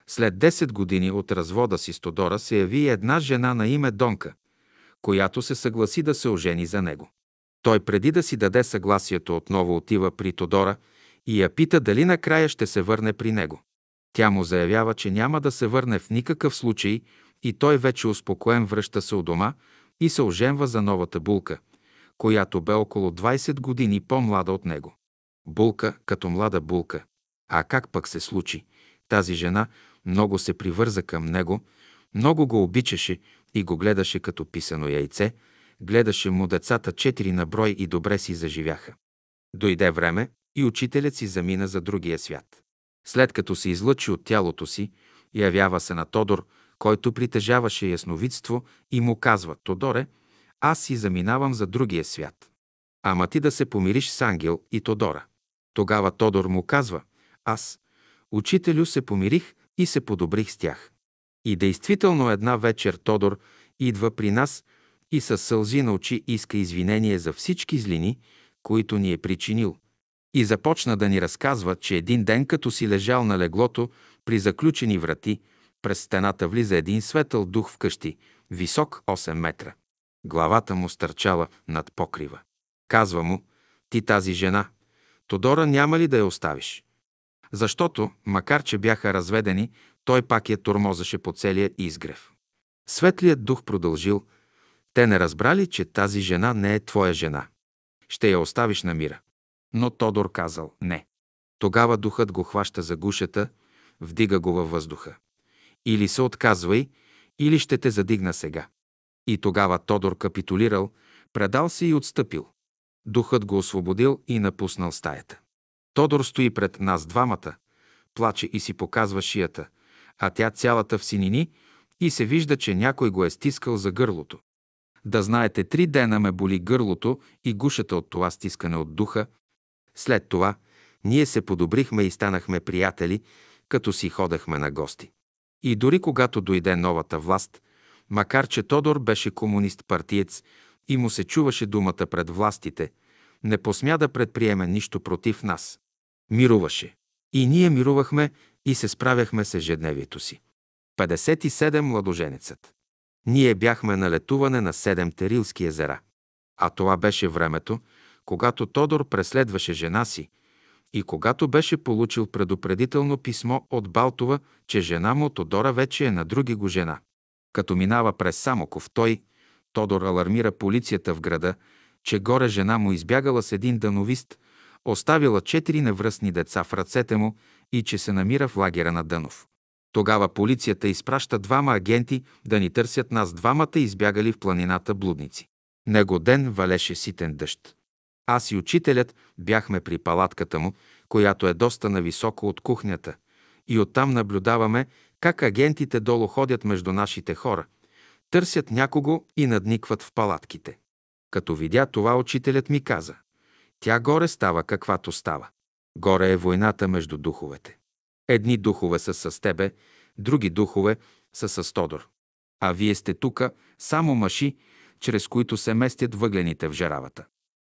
След 10 години от развода си с Тодора се яви една жена на име Донка, която се съгласи да се ожени за него. Той преди да си даде съгласието отново отива при Тодора и я пита дали накрая ще се върне при него. Тя му заявява, че няма да се върне в никакъв случай и той вече успокоен връща се у дома и се оженва за новата булка, която бе около 20 години по-млада от него. Булка като млада булка. А как пък се случи? Тази жена много се привърза към него, много го обичаше и го гледаше като писано яйце, гледаше му децата четири на брой и добре си заживяха. Дойде време и учителят си замина за другия свят. След като се излъчи от тялото си, явява се на Тодор, който притежаваше ясновидство и му казва «Тодоре, аз си заминавам за другия свят. Ама ти да се помириш с Ангел и Тодора». Тогава Тодор му казва «Аз, учителю, се помирих и се подобрих с тях». И действително една вечер Тодор идва при нас и със сълзи на очи иска извинение за всички злини, които ни е причинил. И започна да ни разказва, че един ден, като си лежал на леглото при заключени врати, през стената влиза един светъл дух в къщи, висок 8 метра. Главата му стърчала над покрива. Казва му, ти тази жена, Тодора няма ли да я оставиш? Защото, макар че бяха разведени, той пак я тормозеше по целия изгрев. Светлият дух продължил. Те не разбрали, че тази жена не е твоя жена. Ще я оставиш на мира. Но Тодор казал не. Тогава духът го хваща за гушата, вдига го във въздуха. Или се отказвай, или ще те задигна сега. И тогава Тодор капитулирал, предал се и отстъпил. Духът го освободил и напуснал стаята. Тодор стои пред нас двамата, плаче и си показва шията, а тя цялата в синини и се вижда, че някой го е стискал за гърлото. Да знаете, три дена ме боли гърлото и гушата от това стискане от духа. След това ние се подобрихме и станахме приятели, като си ходехме на гости. И дори когато дойде новата власт, макар че Тодор беше комунист-партиец и му се чуваше думата пред властите, не посмя да предприеме нищо против нас. Мируваше. И ние мирувахме и се справяхме с ежедневието си. 57 младоженецът. Ние бяхме на летуване на седемте Рилски езера. А това беше времето, когато Тодор преследваше жена си и когато беше получил предупредително писмо от Балтова, че жена му Тодора вече е на други го жена. Като минава през Самоков, той, Тодор алармира полицията в града, че горе жена му избягала с един дановист, оставила четири невръстни деца в ръцете му и че се намира в лагера на Дънов. Тогава полицията изпраща двама агенти да ни търсят нас двамата избягали в планината блудници. Него ден валеше ситен дъжд. Аз и учителят бяхме при палатката му, която е доста нависоко от кухнята, и оттам наблюдаваме как агентите долу ходят между нашите хора, търсят някого и надникват в палатките. Като видя това, учителят ми каза, тя горе става каквато става. Горе е войната между духовете. Едни духове са с тебе, други духове са с Тодор. А вие сте тука само маши, чрез които се местят въглените в жаравата.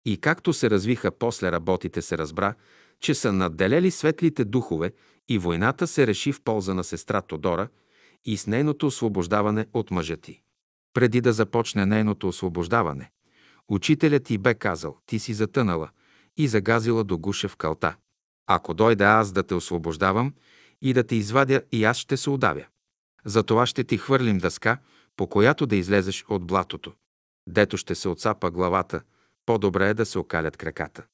И както се развиха после работите, се разбра, че са надделели светлите духове и войната се реши в полза на сестра Тодора и с нейното освобождаване от мъжа ти. Преди да започне нейното освобождаване, учителят ти бе казал, ти си затънала и загазила до гуша в калта. Ако дойда аз да те освобождавам и да те извадя, и аз ще се удавя. Затова ще ти хвърлим дъска, по която да излезеш от блатото. Дето ще се отцапа главата, по-добре е да се окалят краката.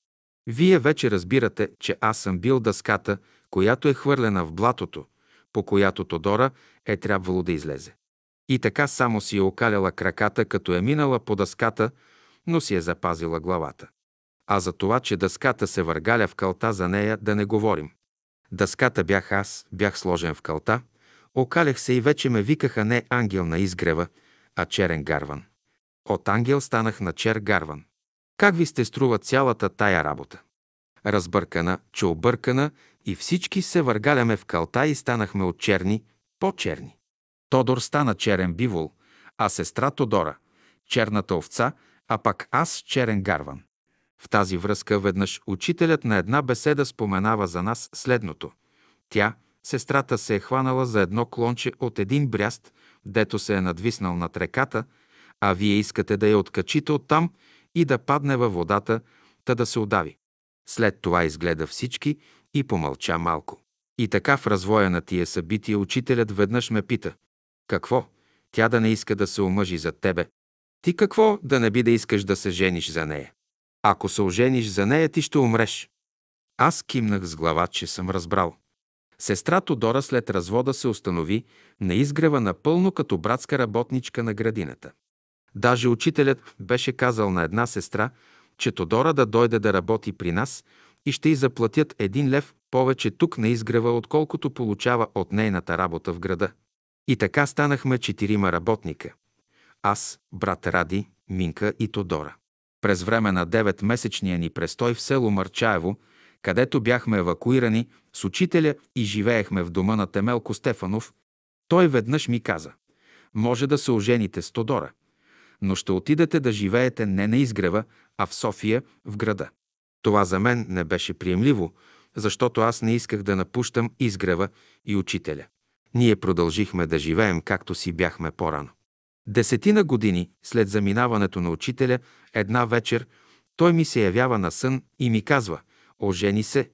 Вие вече разбирате, че аз съм бил дъската, която е хвърлена в блатото, по която Тодора е трябвало да излезе. И така само си е окаляла краката, като е минала по дъската, но си е запазила главата. А за това, че дъската се въргаля в калта за нея, да не говорим. Дъската бях аз, бях сложен в калта, окалях се и вече ме викаха не ангел на изгрева, а черен гарван. От ангел станах на чер гарван. Как ви сте струва цялата тая работа? Разбъркана, че объркана и всички се въргаляме в калта и станахме от черни, по-черни. Тодор стана черен бивол, а сестра Тодора – черната овца, а пак аз черен гарван. В тази връзка веднъж учителят на една беседа споменава за нас следното. Тя, сестрата, се е хванала за едно клонче от един бряст, дето се е надвиснал над реката, а вие искате да я откачите оттам и да падне във водата, та да се удави. След това изгледа всички и помълча малко. И така в развоя на тия събития учителят веднъж ме пита. Какво? Тя да не иска да се омъжи за тебе. Ти какво да не би да искаш да се жениш за нея? Ако се ожениш за нея, ти ще умреш. Аз кимнах с глава, че съм разбрал. Сестра Тодора след развода се установи на изгрева напълно като братска работничка на градината. Даже учителят беше казал на една сестра, че Тодора да дойде да работи при нас и ще й заплатят един лев повече тук на изгрева, отколкото получава от нейната работа в града. И така станахме четирима работника. Аз, брат Ради, Минка и Тодора. През време на 9-месечния ни престой в село Марчаево, където бяхме евакуирани с учителя и живеехме в дома на Темелко Стефанов, той веднъж ми каза «Може да се ожените с Тодора, но ще отидете да живеете не на изгрева, а в София, в града». Това за мен не беше приемливо, защото аз не исках да напущам изгрева и учителя. Ние продължихме да живеем както си бяхме по-рано. Десетина години след заминаването на учителя, една вечер той ми се явява на сън и ми казва «Ожени се».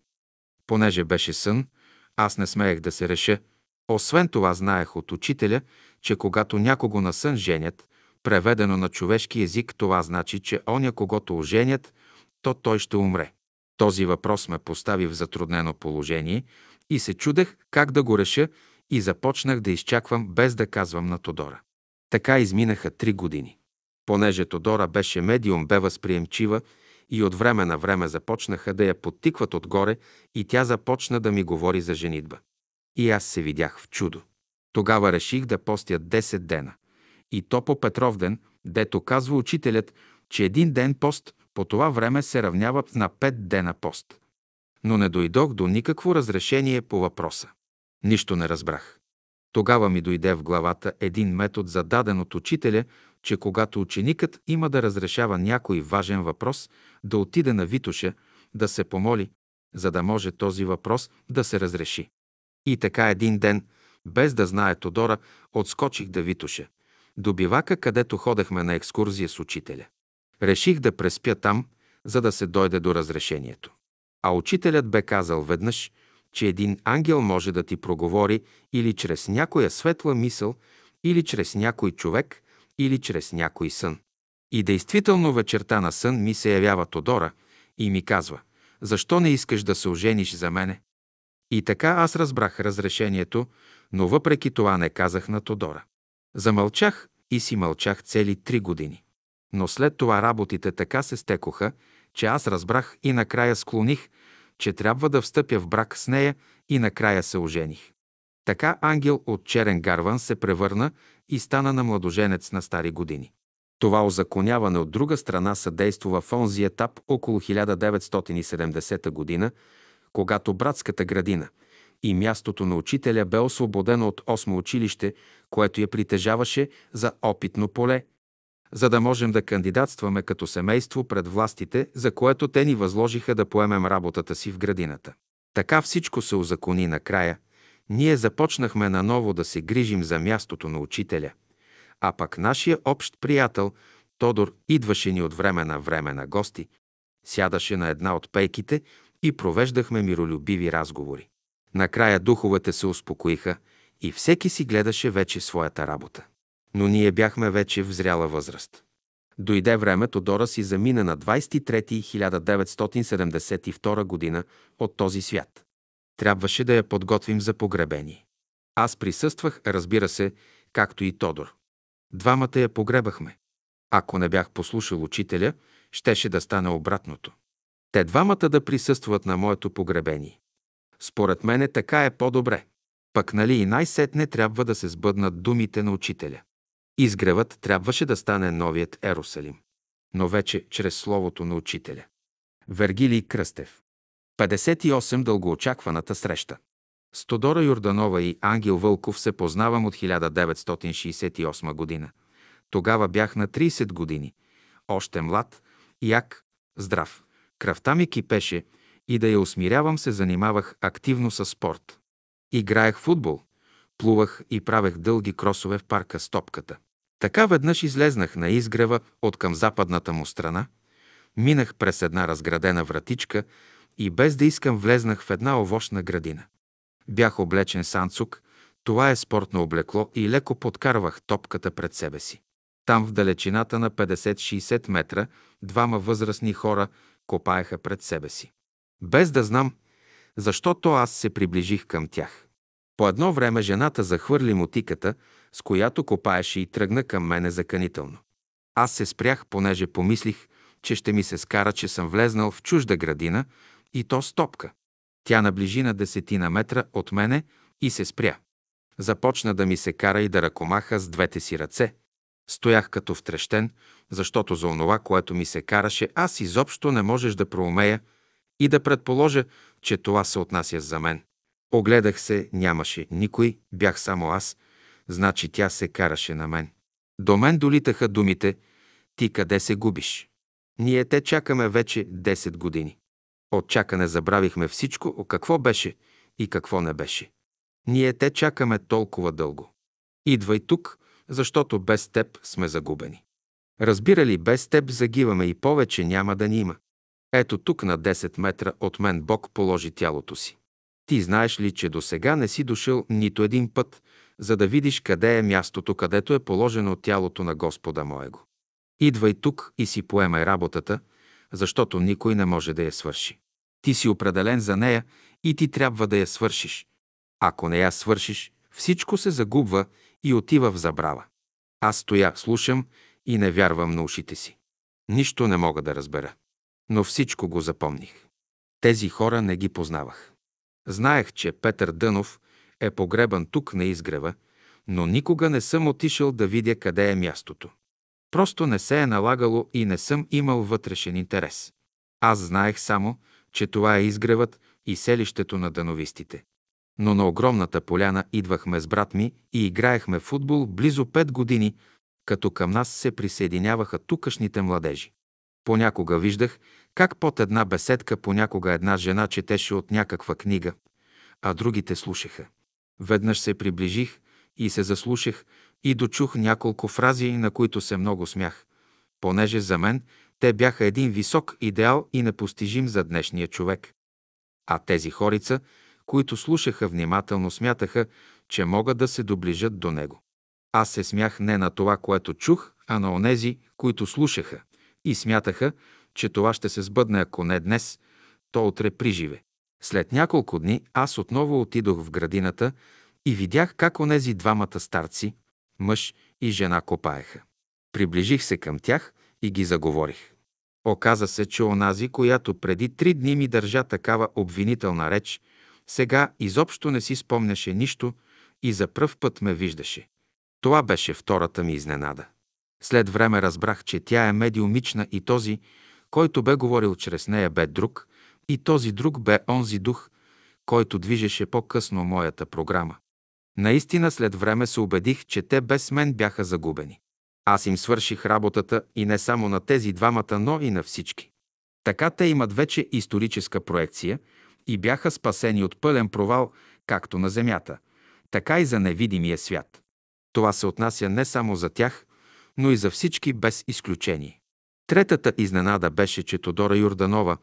Понеже беше сън, Аз не смеех да се реша. Освен това знаех от учителя, че когато някого на сън женят, преведено на човешки език, това значи, че оня, когато оженят, то той ще умре. Този въпрос ме постави в затруднено положение и се чудех как да го реша и започнах да изчаквам без да казвам на Тодора. Така изминаха три години. Понеже Тодора беше медиум, бе възприемчива и от време на време започнаха да я подтикват отгоре и тя започна да ми говори за женитба. И аз се видях в чудо. Тогава реших да постя 10 дена. И то по Петров ден, дето казва учителят, че един ден пост по това време се равнява на 5 дена пост. Но не дойдох до никакво разрешение по въпроса. Нищо не разбрах. Тогава ми дойде в главата един метод, зададен от учителя, че когато ученикът има да разрешава някой важен въпрос, да отиде на Витуша, да се помоли, за да може този въпрос да се разреши. И така един ден, без да знае Тодора, отскочих да Витуша, до бивака, където ходехме на екскурзия с учителя. Реших да преспя там, за да се дойде до разрешението. А учителят бе казал веднъж, че един ангел може да ти проговори или чрез някоя светла мисъл, или чрез някой човек, или чрез някой сън. И действително вечерта на сън ми се явява Тодора и ми казва, защо не искаш да се ожениш за мене? И така аз разбрах разрешението, но въпреки това не казах на Тодора. Замълчах и си мълчах цели три години. Но след това работите така се стекоха, че аз разбрах и накрая склоних, че трябва да встъпя в брак с нея и накрая се ожених. Така ангел от черен гарван се превърна и стана на младоженец на стари години. Това озаконяване от друга страна съдействува в онзи етап около 1970 година, когато братската градина и мястото на учителя бе освободено от осмо училище, което я притежаваше за опитно поле, за да можем да кандидатстваме като семейство пред властите, за което те ни възложиха да поемем работата си в градината. Така всичко се озакони накрая. Ние започнахме наново да се грижим за мястото на учителя. А пък нашия общ приятел Тодор идваше ни от време на време на гости, сядаше на една от пейките и провеждахме миролюбиви разговори. Накрая духовете се успокоиха и всеки си гледаше вече своята работа но ние бяхме вече в зряла възраст. Дойде време Тодора си замина на 23.1972 година от този свят. Трябваше да я подготвим за погребение. Аз присъствах, разбира се, както и Тодор. Двамата я погребахме. Ако не бях послушал учителя, щеше да стане обратното. Те двамата да присъстват на моето погребение. Според мене така е по-добре. Пък нали и най-сетне трябва да се сбъднат думите на учителя. Изгревът трябваше да стане новият Ерусалим, но вече чрез словото на учителя. Вергилий Кръстев 58. Дългоочакваната среща С Тодора Юрданова и Ангел Вълков се познавам от 1968 година. Тогава бях на 30 години. Още млад, як, здрав. Кръвта ми кипеше и да я усмирявам се занимавах активно с спорт. Играех футбол, плувах и правех дълги кросове в парка с топката. Така веднъж излезнах на изгрева от към западната му страна, минах през една разградена вратичка и без да искам влезнах в една овощна градина. Бях облечен с анцук, това е спортно облекло и леко подкарвах топката пред себе си. Там в далечината на 50-60 метра двама възрастни хора копаеха пред себе си. Без да знам, защо то аз се приближих към тях. По едно време жената захвърли мотиката, с която копаеше и тръгна към мене заканително. Аз се спрях, понеже помислих, че ще ми се скара, че съм влезнал в чужда градина и то стопка. Тя наближи на десетина метра от мене и се спря. Започна да ми се кара и да ръкомаха с двете си ръце. Стоях като втрещен, защото за онова, което ми се караше, аз изобщо не можеш да проумея и да предположа, че това се отнася за мен. Огледах се, нямаше никой, бях само аз, значи тя се караше на мен. До мен долитаха думите «Ти къде се губиш?» Ние те чакаме вече 10 години. От чакане забравихме всичко, какво беше и какво не беше. Ние те чакаме толкова дълго. Идвай тук, защото без теб сме загубени. Разбира ли, без теб загиваме и повече няма да ни има. Ето тук на 10 метра от мен Бог положи тялото си. Ти знаеш ли, че до сега не си дошъл нито един път, за да видиш къде е мястото, където е положено тялото на Господа моего. Идвай тук и си поемай работата, защото никой не може да я свърши. Ти си определен за нея и ти трябва да я свършиш. Ако не я свършиш, всичко се загубва и отива в забрава. Аз стоя, слушам и не вярвам на ушите си. Нищо не мога да разбера. Но всичко го запомних. Тези хора не ги познавах. Знаех, че Петър Дънов е погребан тук на изгрева, но никога не съм отишъл да видя къде е мястото. Просто не се е налагало и не съм имал вътрешен интерес. Аз знаех само, че това е изгревът и селището на дановистите. Но на огромната поляна идвахме с брат ми и играехме футбол близо 5 години, като към нас се присъединяваха тукашните младежи. Понякога виждах как под една беседка понякога една жена четеше от някаква книга, а другите слушаха. Веднъж се приближих и се заслушах и дочух няколко фрази, на които се много смях, понеже за мен те бяха един висок идеал и непостижим за днешния човек. А тези хорица, които слушаха внимателно, смятаха, че могат да се доближат до него. Аз се смях не на това, което чух, а на онези, които слушаха и смятаха, че това ще се сбъдне, ако не днес, то утре приживе. След няколко дни аз отново отидох в градината и видях как онези двамата старци, мъж и жена, копаеха. Приближих се към тях и ги заговорих. Оказа се, че онази, която преди три дни ми държа такава обвинителна реч, сега изобщо не си спомняше нищо и за пръв път ме виждаше. Това беше втората ми изненада. След време разбрах, че тя е медиумична и този, който бе говорил чрез нея, бе друг, и този друг бе онзи дух, който движеше по-късно моята програма. Наистина след време се убедих, че те без мен бяха загубени. Аз им свърших работата и не само на тези двамата, но и на всички. Така те имат вече историческа проекция и бяха спасени от пълен провал както на Земята, така и за невидимия свят. Това се отнася не само за тях, но и за всички без изключение. Третата изненада беше, че Тодора Юрданова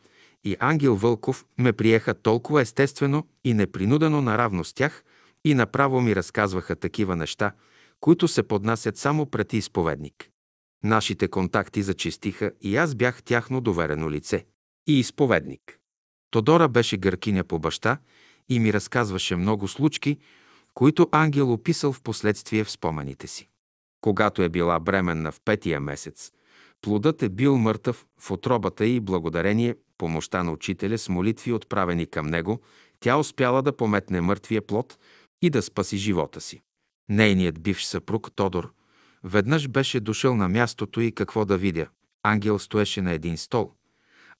и Ангел Вълков ме приеха толкова естествено и непринудено наравно с тях и направо ми разказваха такива неща, които се поднасят само пред изповедник. Нашите контакти зачистиха и аз бях тяхно доверено лице. И изповедник. Тодора беше гъркиня по баща и ми разказваше много случки, които Ангел описал в последствие в спомените си. Когато е била бременна в петия месец, плодът е бил мъртъв в отробата и благодарение помощта на учителя с молитви отправени към него, тя успяла да пометне мъртвия плод и да спаси живота си. Нейният бивш съпруг Тодор веднъж беше дошъл на мястото и какво да видя. Ангел стоеше на един стол,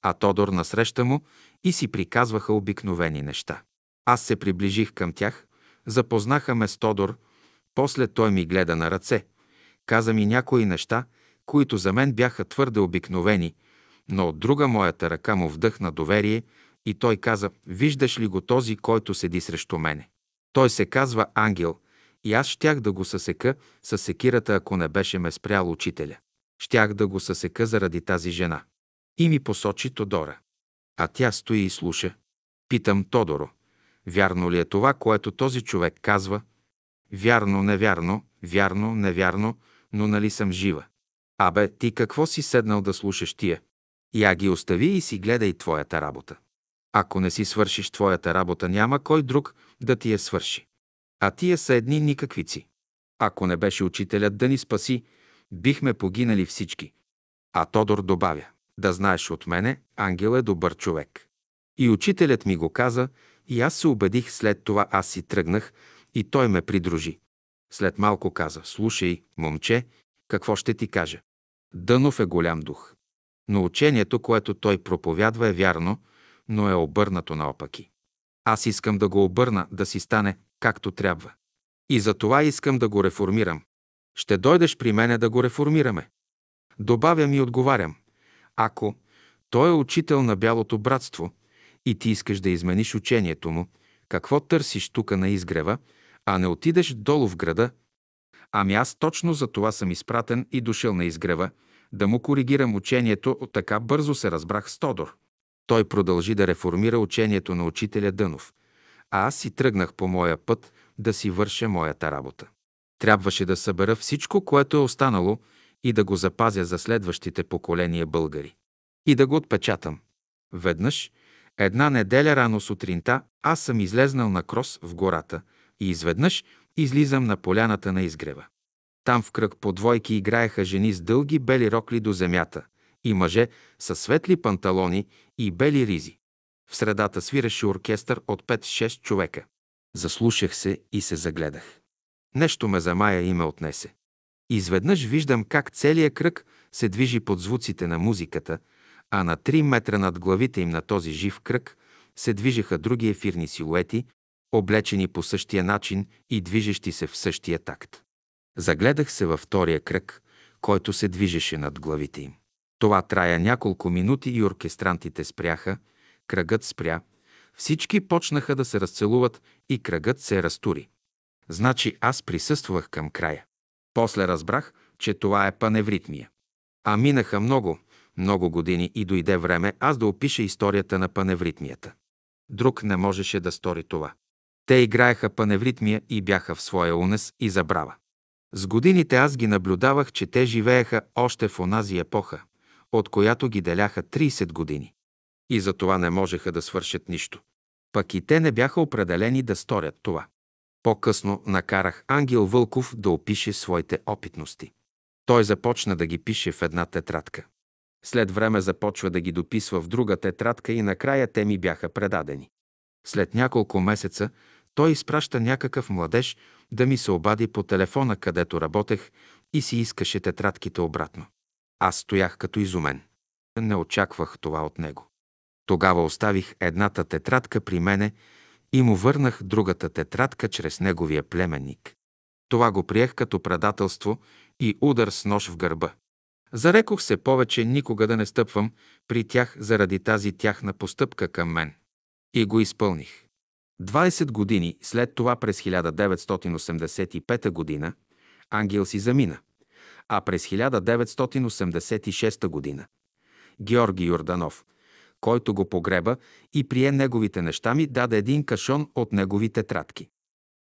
а Тодор насреща му и си приказваха обикновени неща. Аз се приближих към тях, запознаха ме с Тодор, после той ми гледа на ръце, каза ми някои неща, които за мен бяха твърде обикновени, но от друга моята ръка му вдъхна доверие и той каза, виждаш ли го този, който седи срещу мене? Той се казва Ангел и аз щях да го съсека с секирата, ако не беше ме спрял учителя. Щях да го съсека заради тази жена. И ми посочи Тодора. А тя стои и слуша. Питам Тодоро, вярно ли е това, което този човек казва? Вярно, невярно, вярно, невярно, но нали съм жива? Абе, ти какво си седнал да слушаш тия? Я ги остави и си гледай твоята работа. Ако не си свършиш твоята работа, няма кой друг да ти я свърши. А тия са едни никаквици. Ако не беше учителят да ни спаси, бихме погинали всички. А Тодор добавя, да знаеш от мене, ангел е добър човек. И учителят ми го каза, и аз се убедих, след това аз си тръгнах и той ме придружи. След малко каза, слушай, момче, какво ще ти кажа? Дънов е голям дух. Но учението, което той проповядва е вярно, но е обърнато наопаки. Аз искам да го обърна, да си стане както трябва. И за това искам да го реформирам. Ще дойдеш при мене да го реформираме. Добавям и отговарям. Ако той е учител на бялото братство и ти искаш да измениш учението му, какво търсиш тука на изгрева, а не отидеш долу в града? Ами аз точно за това съм изпратен и дошъл на изгрева, да му коригирам учението, така бързо се разбрах с Тодор. Той продължи да реформира учението на учителя Дънов. а аз си тръгнах по моя път да си върша моята работа. Трябваше да събера всичко, което е останало и да го запазя за следващите поколения българи. И да го отпечатам. Веднъж, една неделя рано сутринта, аз съм излезнал на крос в гората и изведнъж излизам на поляната на изгрева. Там в кръг по двойки играеха жени с дълги бели рокли до земята и мъже с светли панталони и бели ризи. В средата свиреше оркестър от 5-6 човека. Заслушах се и се загледах. Нещо ме замая и ме отнесе. Изведнъж виждам как целият кръг се движи под звуците на музиката, а на 3 метра над главите им на този жив кръг се движеха други ефирни силуети, облечени по същия начин и движещи се в същия такт. Загледах се във втория кръг, който се движеше над главите им. Това трая няколко минути и оркестрантите спряха, кръгът спря, всички почнаха да се разцелуват и кръгът се разтури. Значи аз присъствах към края. После разбрах, че това е паневритмия. А минаха много, много години и дойде време аз да опиша историята на паневритмията. Друг не можеше да стори това. Те играеха паневритмия и бяха в своя унес и забрава. С годините аз ги наблюдавах, че те живееха още в онази епоха, от която ги деляха 30 години. И за това не можеха да свършат нищо. Пък и те не бяха определени да сторят това. По-късно накарах Ангел Вълков да опише своите опитности. Той започна да ги пише в една тетрадка. След време започва да ги дописва в друга тетрадка и накрая те ми бяха предадени. След няколко месеца той изпраща някакъв младеж да ми се обади по телефона, където работех и си искаше тетрадките обратно. Аз стоях като изумен. Не очаквах това от него. Тогава оставих едната тетрадка при мене и му върнах другата тетрадка чрез неговия племенник. Това го приех като предателство и удар с нож в гърба. Зарекох се повече никога да не стъпвам при тях заради тази тяхна постъпка към мен. И го изпълних. 20 години след това през 1985 година Ангел си замина, а през 1986 година Георги Йорданов, който го погреба и прие неговите неща, ми даде един кашон от негови тетрадки.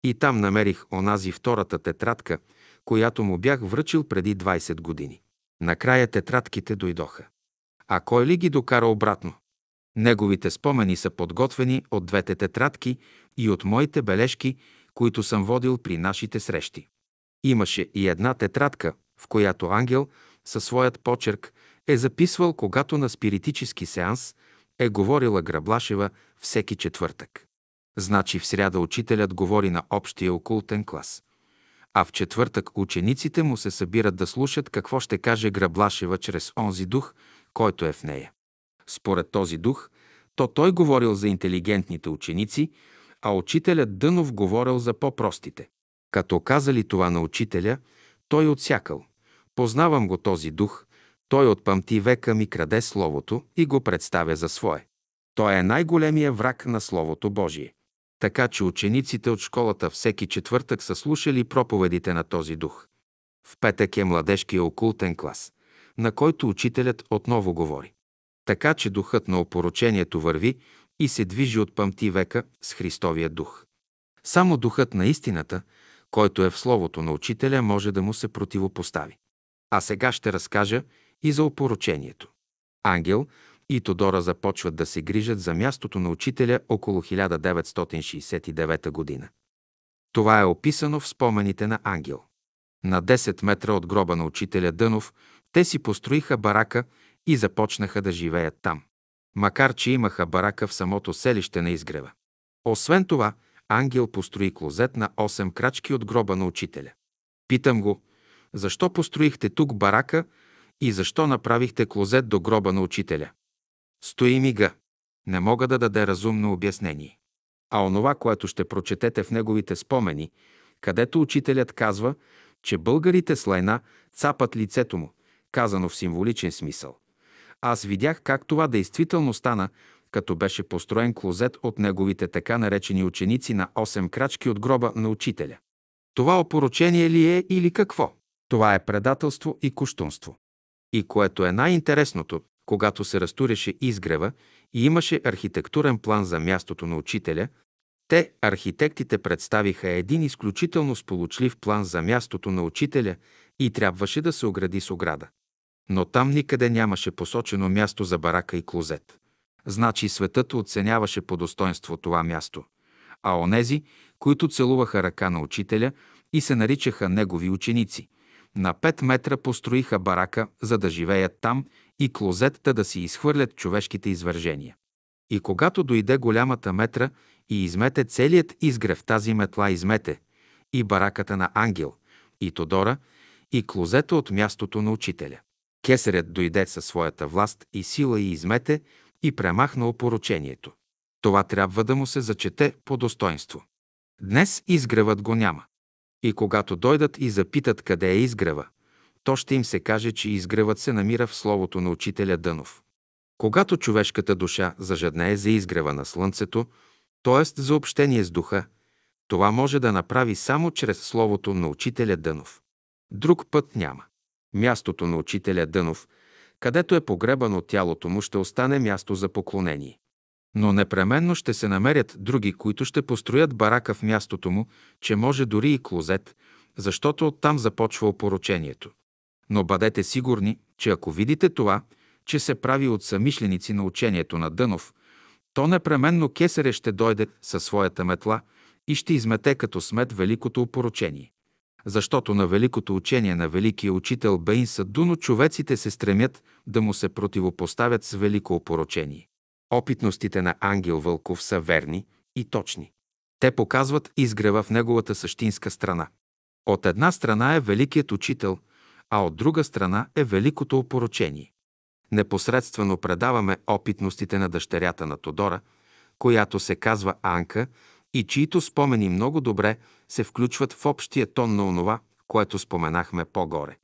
И там намерих онази втората тетрадка, която му бях връчил преди 20 години. Накрая тетрадките дойдоха. А кой ли ги докара обратно? Неговите спомени са подготвени от двете тетрадки и от моите бележки, които съм водил при нашите срещи. Имаше и една тетрадка, в която ангел със своят почерк е записвал, когато на спиритически сеанс е говорила Граблашева всеки четвъртък. Значи в сряда учителят говори на общия окултен клас. А в четвъртък учениците му се събират да слушат какво ще каже Граблашева чрез онзи дух, който е в нея. Според този дух, то той говорил за интелигентните ученици, а учителят Дънов говорил за по-простите. Като казали това на учителя, той отсякал. Познавам го този дух, той от памти века ми краде Словото и го представя за свое. Той е най-големия враг на Словото Божие. Така че учениците от школата всеки четвъртък са слушали проповедите на този дух. В петък е младежкия окултен клас, на който учителят отново говори. Така че духът на опоручението върви и се движи от памти века с Христовия дух. Само духът на истината, който е в Словото на учителя, може да му се противопостави. А сега ще разкажа и за опоручението. Ангел и Тодора започват да се грижат за мястото на учителя около 1969 година. Това е описано в спомените на Ангел. На 10 метра от гроба на учителя Дънов те си построиха барака и започнаха да живеят там. Макар, че имаха барака в самото селище на изгрева. Освен това, Ангел построи клозет на 8 крачки от гроба на учителя. Питам го, защо построихте тук барака и защо направихте клозет до гроба на учителя? Стои мига. Не мога да даде разумно обяснение. А онова, което ще прочетете в неговите спомени, където учителят казва, че българите с лайна цапат лицето му, казано в символичен смисъл. Аз видях как това действително стана, като беше построен клозет от неговите така наречени ученици на 8 крачки от гроба на учителя. Това опоручение ли е или какво? Това е предателство и куштунство. И което е най-интересното, когато се разтуряше изгрева и имаше архитектурен план за мястото на учителя, Те, архитектите, представиха един изключително сполучлив план за мястото на учителя и трябваше да се огради с ограда. Но там никъде нямаше посочено място за барака и клозет. Значи светът оценяваше по достоинство това място, а онези, които целуваха ръка на учителя и се наричаха негови ученици, на 5 метра построиха барака, за да живеят там и клозетта да си изхвърлят човешките извържения. И когато дойде голямата метра и измете целият изгрев тази метла измете, и бараката на Ангел, и Тодора, и клозето от мястото на учителя. Кесарят дойде със своята власт и сила и измете и премахна опоручението. Това трябва да му се зачете по достоинство. Днес изгревът го няма. И когато дойдат и запитат къде е изгрева, то ще им се каже, че изгревът се намира в словото на учителя Дънов. Когато човешката душа зажаднее за изгрева на слънцето, т.е. за общение с духа, това може да направи само чрез словото на учителя Дънов. Друг път няма. Мястото на учителя Дънов, където е погребано тялото му, ще остане място за поклонение. Но непременно ще се намерят други, които ще построят барака в мястото му, че може дори и клозет, защото оттам започва опоручението. Но бъдете сигурни, че ако видите това, че се прави от самишленици на учението на Дънов, то непременно кесаре ще дойде със своята метла и ще измете като смет великото опоручение. Защото на великото учение на великия учител Бейн Садуно човеците се стремят да му се противопоставят с велико опоручение. Опитностите на Ангел Вълков са верни и точни. Те показват изгрева в неговата същинска страна. От една страна е великият учител, а от друга страна е великото опоручение. Непосредствено предаваме опитностите на дъщерята на Тодора, която се казва Анка и чието спомени много добре се включват в общия тон на онова, което споменахме по-горе.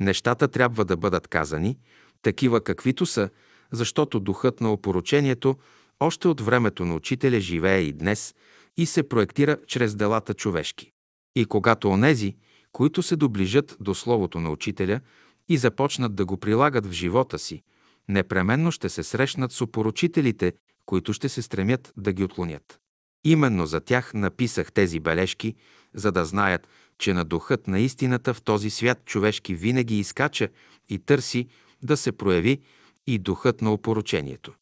Нещата трябва да бъдат казани, такива каквито са, защото духът на опоручението още от времето на учителя живее и днес и се проектира чрез делата човешки. И когато онези, които се доближат до Словото на учителя и започнат да го прилагат в живота си, непременно ще се срещнат с опоручителите, които ще се стремят да ги отклонят. Именно за тях написах тези бележки, за да знаят, че на духът на истината в този свят човешки винаги изкача и търси да се прояви и духът на опоручението.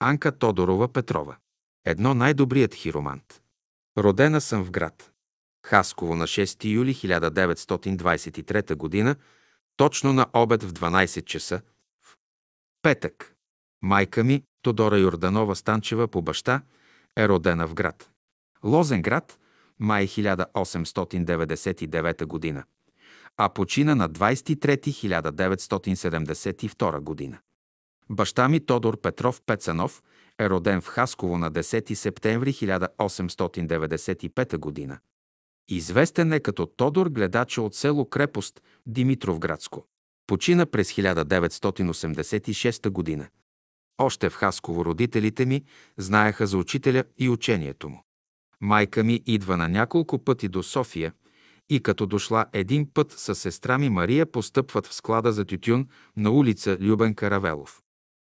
Анка Тодорова Петрова. Едно най-добрият хиромант. Родена съм в град. Хасково на 6 юли 1923 г., точно на обед в 12 часа, в петък. Майка ми, Тодора Йорданова Станчева по баща, е родена в град. Лозенград, май 1899 г., а почина на 23 1972 година. Баща ми Тодор Петров Пецанов е роден в Хасково на 10 септември 1895 г. Известен е като Тодор Гледача от село Крепост Димитровградско. Почина през 1986 година. Още в Хасково родителите ми знаеха за учителя и учението му. Майка ми идва на няколко пъти до София и като дошла един път с сестра ми Мария постъпват в склада за тютюн на улица Любен Каравелов.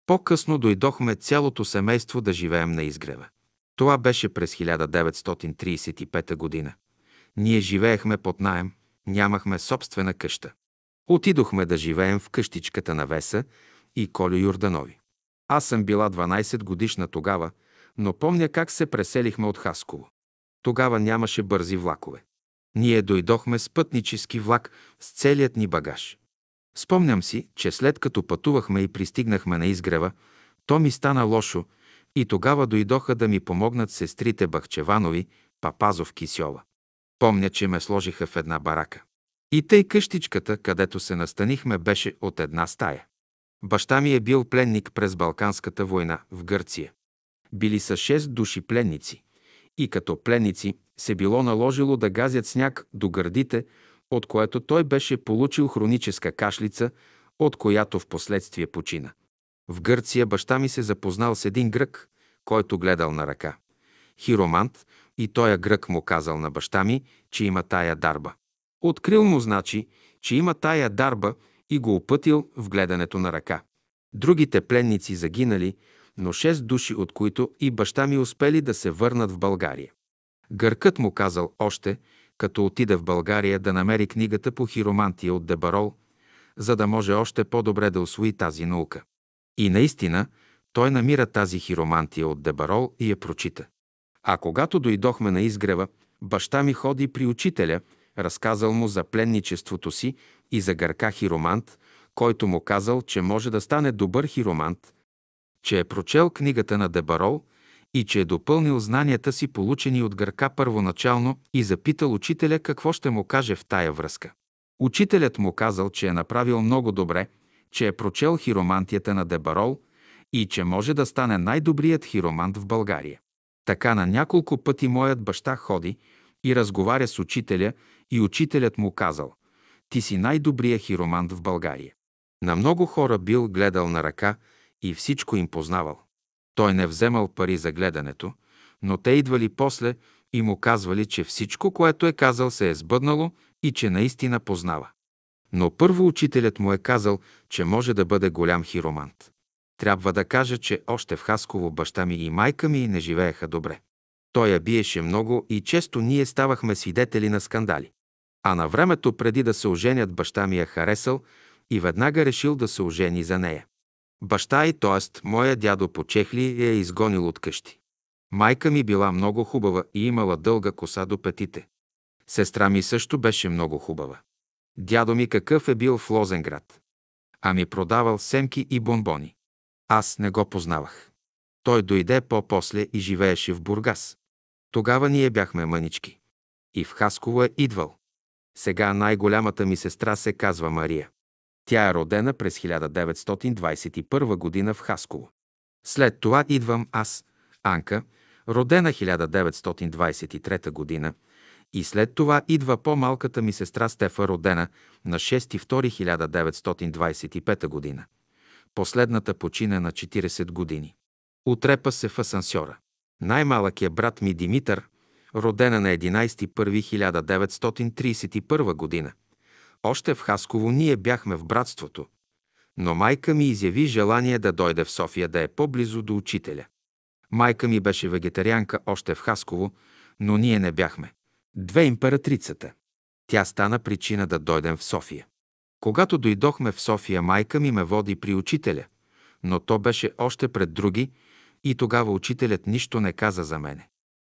По-късно дойдохме цялото семейство да живеем на изгрева. Това беше през 1935 година. Ние живеехме под наем, нямахме собствена къща. Отидохме да живеем в къщичката на Веса и Колю Юрданови. Аз съм била 12 годишна тогава, но помня как се преселихме от Хасково. Тогава нямаше бързи влакове. Ние дойдохме с пътнически влак с целият ни багаж. Спомням си, че след като пътувахме и пристигнахме на изгрева, то ми стана лошо и тогава дойдоха да ми помогнат сестрите Бахчеванови, Папазов Кисьова. Помня, че ме сложиха в една барака. И тъй къщичката, където се настанихме, беше от една стая. Баща ми е бил пленник през Балканската война в Гърция. Били са шест души пленници. И като пленници се било наложило да газят сняг до гърдите, от което той беше получил хроническа кашлица, от която в последствие почина. В Гърция баща ми се запознал с един грък, който гледал на ръка. Хиромант и тоя грък му казал на баща ми, че има тая дарба. Открил му значи, че има тая дарба и го опътил в гледането на ръка. Другите пленници загинали, но шест души, от които и баща ми успели да се върнат в България. Гъркът му казал още, като отиде в България да намери книгата по хиромантия от Дебарол, за да може още по-добре да освои тази наука. И наистина, той намира тази хиромантия от Дебарол и я прочита. А когато дойдохме на изгрева, баща ми ходи при учителя, разказал му за пленничеството си и за гърка хиромант, който му казал, че може да стане добър хиромант, че е прочел книгата на Дебарол и че е допълнил знанията си, получени от гърка първоначално и запитал учителя какво ще му каже в тая връзка. Учителят му казал, че е направил много добре, че е прочел хиромантията на Дебарол и че може да стане най-добрият хиромант в България. Така на няколко пъти моят баща ходи и разговаря с учителя и учителят му казал «Ти си най-добрият хиромант в България». На много хора бил гледал на ръка и всичко им познавал. Той не вземал пари за гледането, но те идвали после и му казвали, че всичко, което е казал, се е сбъднало и че наистина познава. Но първо учителят му е казал, че може да бъде голям хиромант. Трябва да кажа, че още в Хасково баща ми и майка ми не живееха добре. Той я биеше много и често ние ставахме свидетели на скандали. А на времето, преди да се оженят, баща ми я харесал и веднага решил да се ожени за нея. Баща и, т.е. моя дядо по чехли, я е изгонил от къщи. Майка ми била много хубава и имала дълга коса до петите. Сестра ми също беше много хубава. Дядо ми какъв е бил в Лозенград. Ми продавал семки и бомбони. Аз не го познавах. Той дойде по-после и живееше в Бургас. Тогава ние бяхме мънички. И в Хасково е идвал. Сега най-голямата ми сестра се казва Мария. Тя е родена през 1921 година в Хасково. След това идвам аз, Анка, родена 1923 година, и след това идва по-малката ми сестра Стефа, родена на 6.2.1925 година. Последната почина на 40 години. Отрепа се в асансьора. Най-малъкият брат ми Димитър, родена на 11.1.1931 година. Още в Хасково ние бяхме в братството, но майка ми изяви желание да дойде в София да е по-близо до учителя. Майка ми беше вегетарианка още в Хасково, но ние не бяхме. Две императрицата. Тя стана причина да дойдем в София. Когато дойдохме в София, майка ми ме води при учителя, но то беше още пред други и тогава учителят нищо не каза за мене.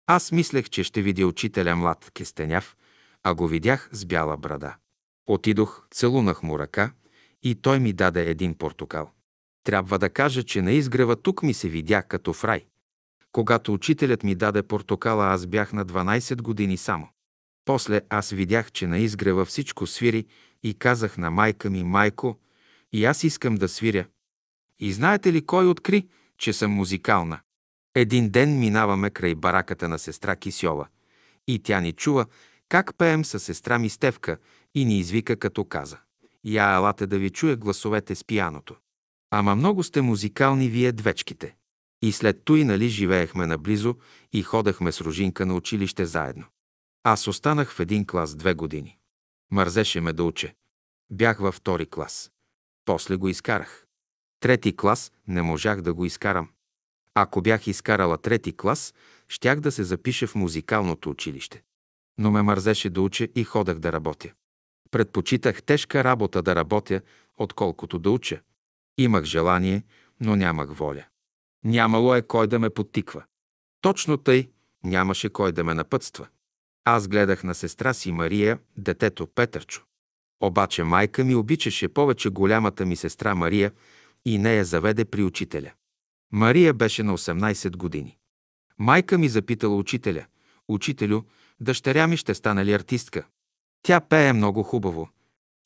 Аз мислех, че ще видя учителя млад, кестеняв, а го видях с бяла брада. Отидох, целунах му ръка и той ми даде един портокал. Трябва да кажа, че на изгрева тук ми се видя като в рай. Когато учителят ми даде портокала, аз бях на 12 години само. После аз видях, че на изгрева всичко свири и казах на майка ми, майко, и аз искам да свиря. И знаете ли кой откри, че съм музикална? Един ден минаваме край бараката на сестра Кисьова и тя ни чува как пеем със сестра ми Стевка и ни извика като каза. Я елате да ви чуя гласовете с пияното. Ама много сте музикални вие двечките. И след той, нали, живеехме наблизо и ходехме с Рожинка на училище заедно. Аз останах в един клас две години. Мързеше ме да уче. Бях във втори клас. После го изкарах. Трети клас не можах да го изкарам. Ако бях изкарала трети клас, щях да се запиша в музикалното училище. Но ме мързеше да уча и ходах да работя. Предпочитах тежка работа да работя, отколкото да уча. Имах желание, но нямах воля. Нямало е кой да ме подтиква. Точно тъй нямаше кой да ме напътства. Аз гледах на сестра си Мария, детето Петърчо. Обаче майка ми обичаше повече голямата ми сестра Мария и нея заведе при учителя. Мария беше на 18 години. Майка ми запитала учителя, «Учителю, дъщеря ми ще стане ли артистка?» Тя пее много хубаво.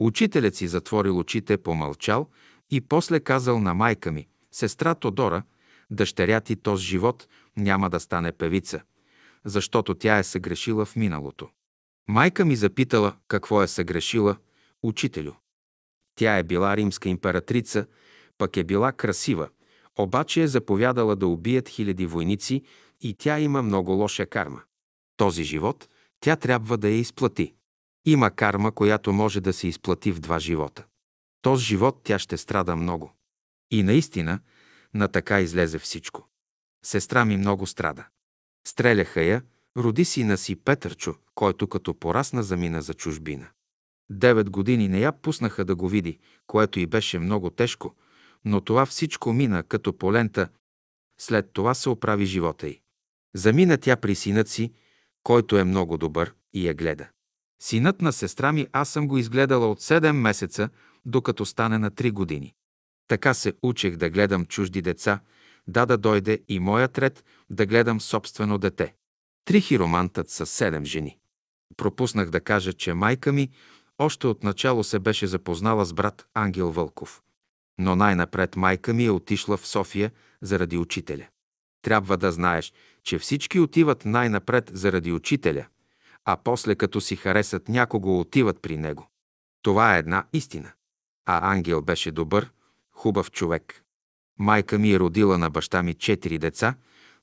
Учителят си затворил очите, помълчал и после казал на майка ми, «Сестра Тодора, дъщеря ти този живот няма да стане певица, защото тя е съгрешила в миналото». Майка ми запитала какво е съгрешила, учителю. Тя е била римска императрица, пък е била красива, обаче е заповядала да убият хиляди войници и тя има много лоша карма. Този живот тя трябва да я изплати. Има карма, която може да се изплати в два живота. Този живот тя ще страда много. И наистина, на така излезе всичко. Сестра ми много страда. Стреляха я, Роди сина си Петърчо, който като порасна замина за чужбина. Девет години не я пуснаха да го види, което и беше много тежко, но това всичко мина като по лента. След това се оправи живота й. Замина тя при синът си, който е много добър и я гледа. Синът на сестра ми аз съм го изгледала от 7 месеца, докато стане на 3 години. Така се учех да гледам чужди деца, да да дойде и моят ред да гледам собствено дете. Три хиромантът са седем жени. Пропуснах да кажа, че майка ми още от начало се беше запознала с брат Ангел Вълков. Но най-напред майка ми е отишла в София заради учителя. Трябва да знаеш, че всички отиват най-напред заради учителя, а после като си харесат някого отиват при него. Това е една истина. А Ангел беше добър, хубав човек. Майка ми е родила на баща ми четири деца,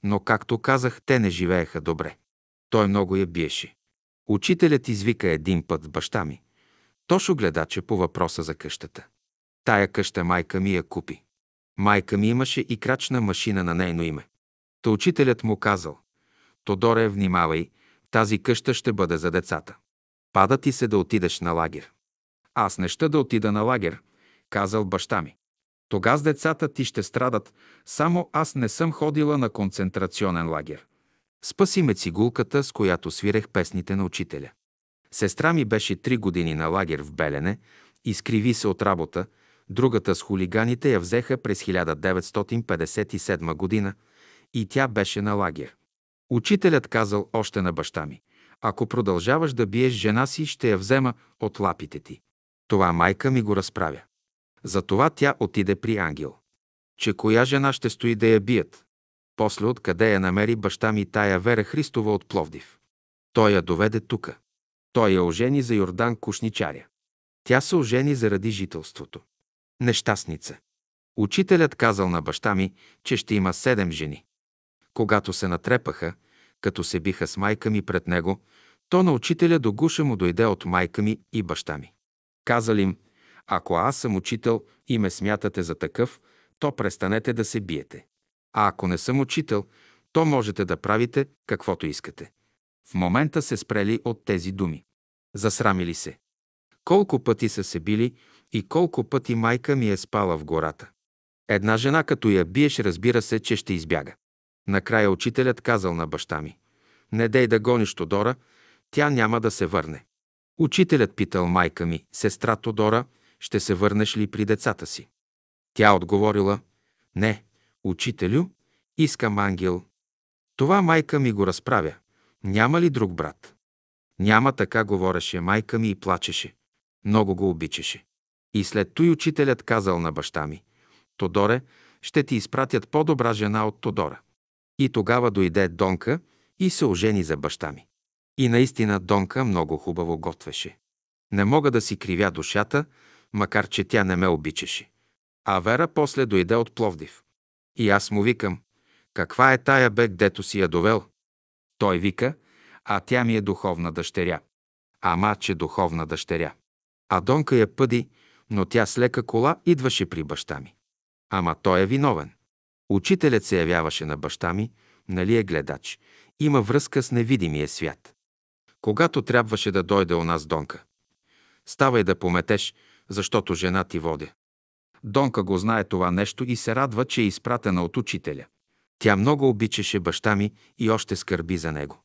но, както казах, те не живееха добре. Той много я биеше. Учителят извика един път баща ми. Тошо гледаче по въпроса за къщата. Тая къща майка ми я купи. Майка ми имаше и крачна машина на нейно име. Та учителят му казал, Тодоре, внимавай, тази къща ще бъде за децата. Пада ти се да отидеш на лагер. Аз не ще да отида на лагер, казал баща ми. Тога с децата ти ще страдат, само аз не съм ходила на концентрационен лагер. Спаси ме цигулката, с която свирех песните на учителя. Сестра ми беше три години на лагер в Белене, изкриви се от работа, другата с хулиганите я взеха през 1957 година и тя беше на лагер. Учителят казал още на баща ми, ако продължаваш да биеш жена си, ще я взема от лапите ти. Това майка ми го разправя. Затова тя отиде при ангел. Че коя жена ще стои да я бият? После откъде я намери баща ми тая Вера Христова от Пловдив. Той я доведе тука. Той я ожени за Йордан Кушничаря. Тя се ожени заради жителството. Нещастница. Учителят казал на баща ми, че ще има седем жени. Когато се натрепаха, като се биха с майка ми пред него, то на учителя до гуша му дойде от майка ми и баща ми. Казал им, ако аз съм учител и ме смятате за такъв, то престанете да се биете. А ако не съм учител, то можете да правите каквото искате. В момента се спрели от тези думи. Засрамили се. Колко пъти са се били и колко пъти майка ми е спала в гората. Една жена, като я биеш, разбира се, че ще избяга. Накрая учителят казал на баща ми, не дей да гониш Тодора, тя няма да се върне. Учителят питал майка ми, сестра Тодора, ще се върнеш ли при децата си? Тя отговорила, не, учителю, искам ангел. Това майка ми го разправя. Няма ли друг брат? Няма така говореше майка ми и плачеше. Много го обичаше. И след той учителят казал на баща ми, Тодоре, ще ти изпратят по-добра жена от Тодора. И тогава дойде Донка и се ожени за баща ми. И наистина Донка много хубаво готвеше. Не мога да си кривя душата, макар че тя не ме обичаше. А Вера после дойде от Пловдив. И аз му викам, каква е тая бе, дето си я довел? Той вика, а тя ми е духовна дъщеря. Ама, че духовна дъщеря. А Донка я пъди, но тя с лека кола идваше при баща ми. Ама той е виновен. Учителят се явяваше на баща ми, нали е гледач, има връзка с невидимия свят. Когато трябваше да дойде у нас Донка, ставай да пометеш, защото жена ти водя. Донка го знае това нещо и се радва, че е изпратена от учителя. Тя много обичаше баща ми и още скърби за него.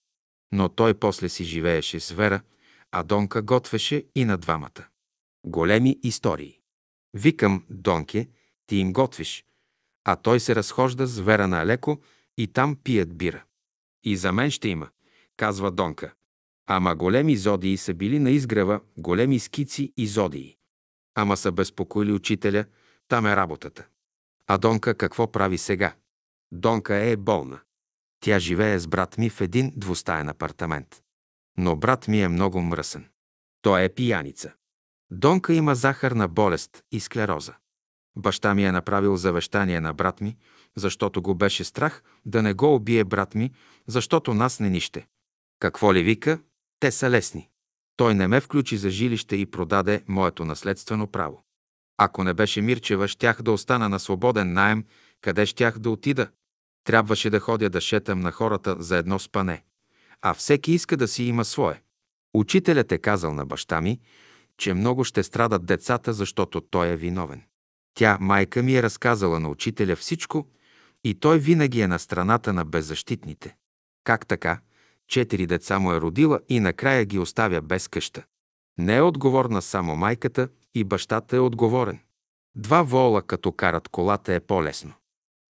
Но той после си живееше с Вера, а Донка готвеше и на двамата. Големи истории. Викам, Донке, ти им готвиш, а той се разхожда с Вера на Алеко и там пият бира. И за мен ще има, казва Донка. Ама големи зодии са били на изгрева, големи скици и зодии. Ама са безпокоили учителя, там е работата. А Донка какво прави сега? Донка е болна. Тя живее с брат ми в един двустаен апартамент. Но брат ми е много мръсен. Той е пияница. Донка има захарна болест и склероза. Баща ми е направил завещание на брат ми, защото го беше страх да не го убие брат ми, защото нас не нище. Какво ли вика? Те са лесни. Той не ме включи за жилище и продаде моето наследствено право. Ако не беше Мирчева, щях да остана на свободен найем, къде щях да отида. Трябваше да ходя да шетам на хората за едно спане. а всеки иска да си има свое. Учителят е казал на баща ми, че много ще страдат децата, защото той е виновен. Тя, майка ми, е разказала на учителя всичко и той винаги е на страната на беззащитните. Как така? Четири деца му е родила и накрая ги оставя без къща. Не е отговорна само майката и бащата е отговорен. Два вола, като карат колата, е по-лесно.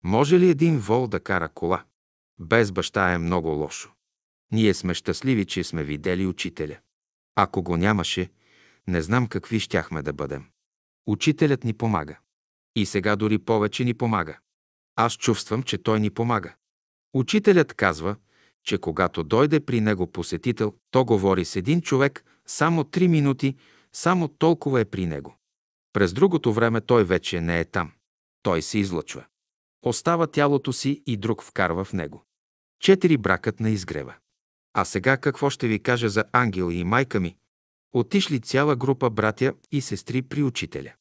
Може ли един вол да кара кола? Без баща е много лошо. Ние сме щастливи, че сме видели учителя. Ако го нямаше, не знам какви щяхме да бъдем. Учителят ни помага. И сега дори повече ни помага. Аз чувствам, че той ни помага. Учителят казва, че когато дойде при него посетител, то говори с един човек само три минути, само толкова е при него. През другото време той вече не е там. Той се излъчва. Остава тялото си и друг вкарва в него. Четири бракът на изгрева. А сега какво ще ви кажа за ангел и майка ми? Отишли цяла група братя и сестри при учителя.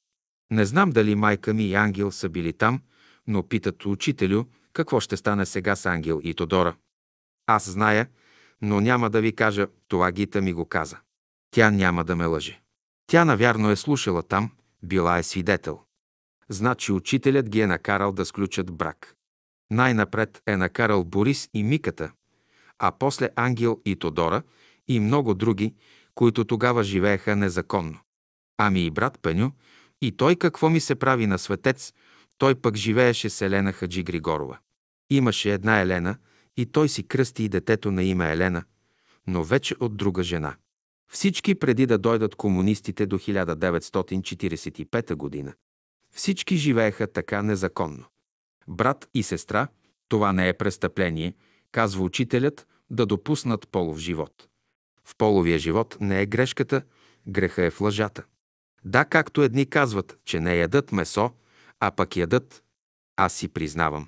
Не знам дали майка ми и ангел са били там, но питат учителю, какво ще стане сега с ангел и Тодора. Аз зная, но няма да ви кажа, това Гита ми го каза. Тя няма да ме лъже. Тя навярно е слушала там, била е свидетел. Значи учителят ги е накарал да сключат брак. Най-напред е накарал Борис и Миката, а после Ангел и Тодора и много други, които тогава живееха незаконно. Ами и брат Пеню, и той какво ми се прави на светец, той пък живееше с Елена Хаджи Григорова. Имаше една Елена и той си кръсти и детето на име Елена, но вече от друга жена. Всички преди да дойдат комунистите до 1945 година. Всички живееха така незаконно. Брат и сестра, това не е престъпление, казва учителят, да допуснат полов живот. В половия живот не е грешката, греха е в лъжата. Да, както едни казват, че не ядат месо, а пък ядат. Аз си признавам.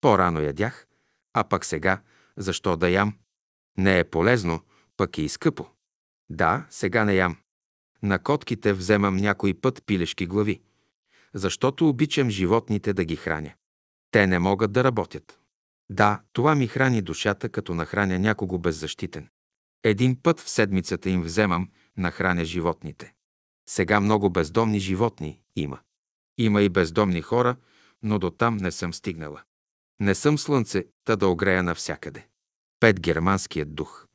По-рано ядях, а пък сега, защо да ям? Не е полезно, пък е и скъпо. Да, сега не ям. На котките вземам някой път пилешки глави, защото обичам животните да ги храня. Те не могат да работят. Да, това ми храни душата, като нахраня някого беззащитен. Един път в седмицата им вземам, нахраня животните. Сега много бездомни животни има. Има и бездомни хора, но до там не съм стигнала. Не съм слънце, та да огрея навсякъде. Пет германският дух.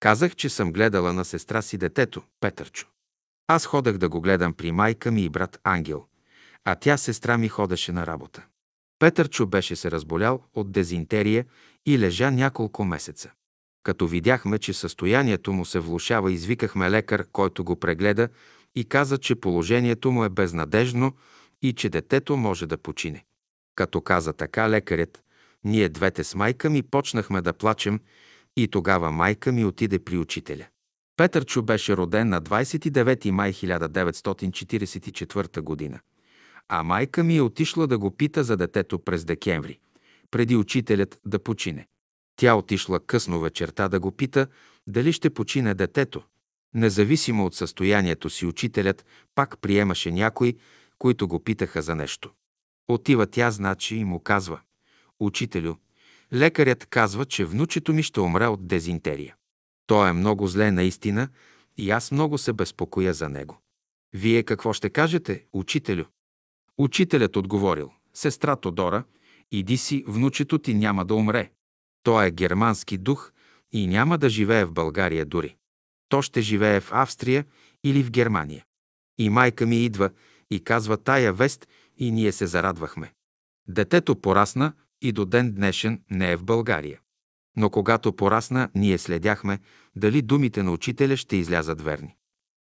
Казах, че съм гледала на сестра си детето, Петърчо. Аз ходех да го гледам при майка ми и брат Ангел, а тя сестра ми ходеше на работа. Петърчо беше се разболял от дезинтерия и лежа няколко месеца. Като видяхме, че състоянието му се влушава, извикахме лекар, който го прегледа и каза, че положението му е безнадежно и че детето може да почине. Като каза така лекарят, ние двете с майка ми почнахме да плачем и тогава майка ми отиде при учителя. Петърчо беше роден на 29 май 1944 година, а майка ми е отишла да го пита за детето през декември, преди учителят да почине. Тя отишла късно вечерта да го пита дали ще почине детето. Независимо от състоянието си, учителят пак приемаше някой, които го питаха за нещо. Отива тя, значи, и му казва Учителю, лекарят казва, че внучето ми ще умре от дезинтерия. Той е много зле наистина и аз много се безпокоя за него. Вие какво ще кажете, учителю? Учителят отговорил, сестра Тодора, иди си, внучето ти няма да умре. Той е германски дух и няма да живее в България дори. То ще живее в Австрия или в Германия. И майка ми идва и казва тая вест и ние се зарадвахме. Детето порасна и до ден днешен не е в България. Но когато порасна, ние следяхме дали думите на учителя ще излязат верни.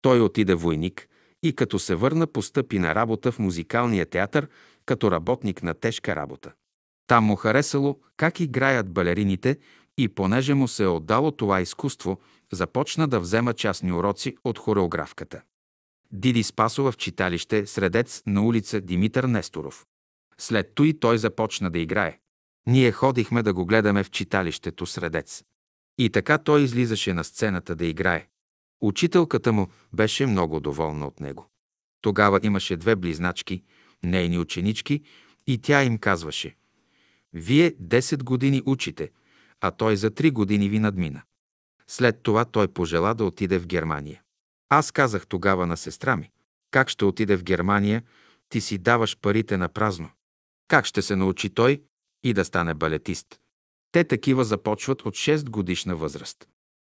Той отиде войник и като се върна, постъпи на работа в музикалния театър като работник на тежка работа. Там му харесало как играят балерините и понеже му се е отдало това изкуство, започна да взема частни уроци от хореографката. Диди Спасова в читалище Средец на улица Димитър Несторов. След той той започна да играе. Ние ходихме да го гледаме в читалището Средец. И така той излизаше на сцената да играе. Учителката му беше много доволна от него. Тогава имаше две близначки, нейни ученички, и тя им казваше «Вие 10 години учите, а той за 3 години ви надмина. След това той пожела да отиде в Германия. Аз казах тогава на сестра ми, как ще отиде в Германия, ти си даваш парите на празно. Как ще се научи той и да стане балетист? Те такива започват от 6 годишна възраст.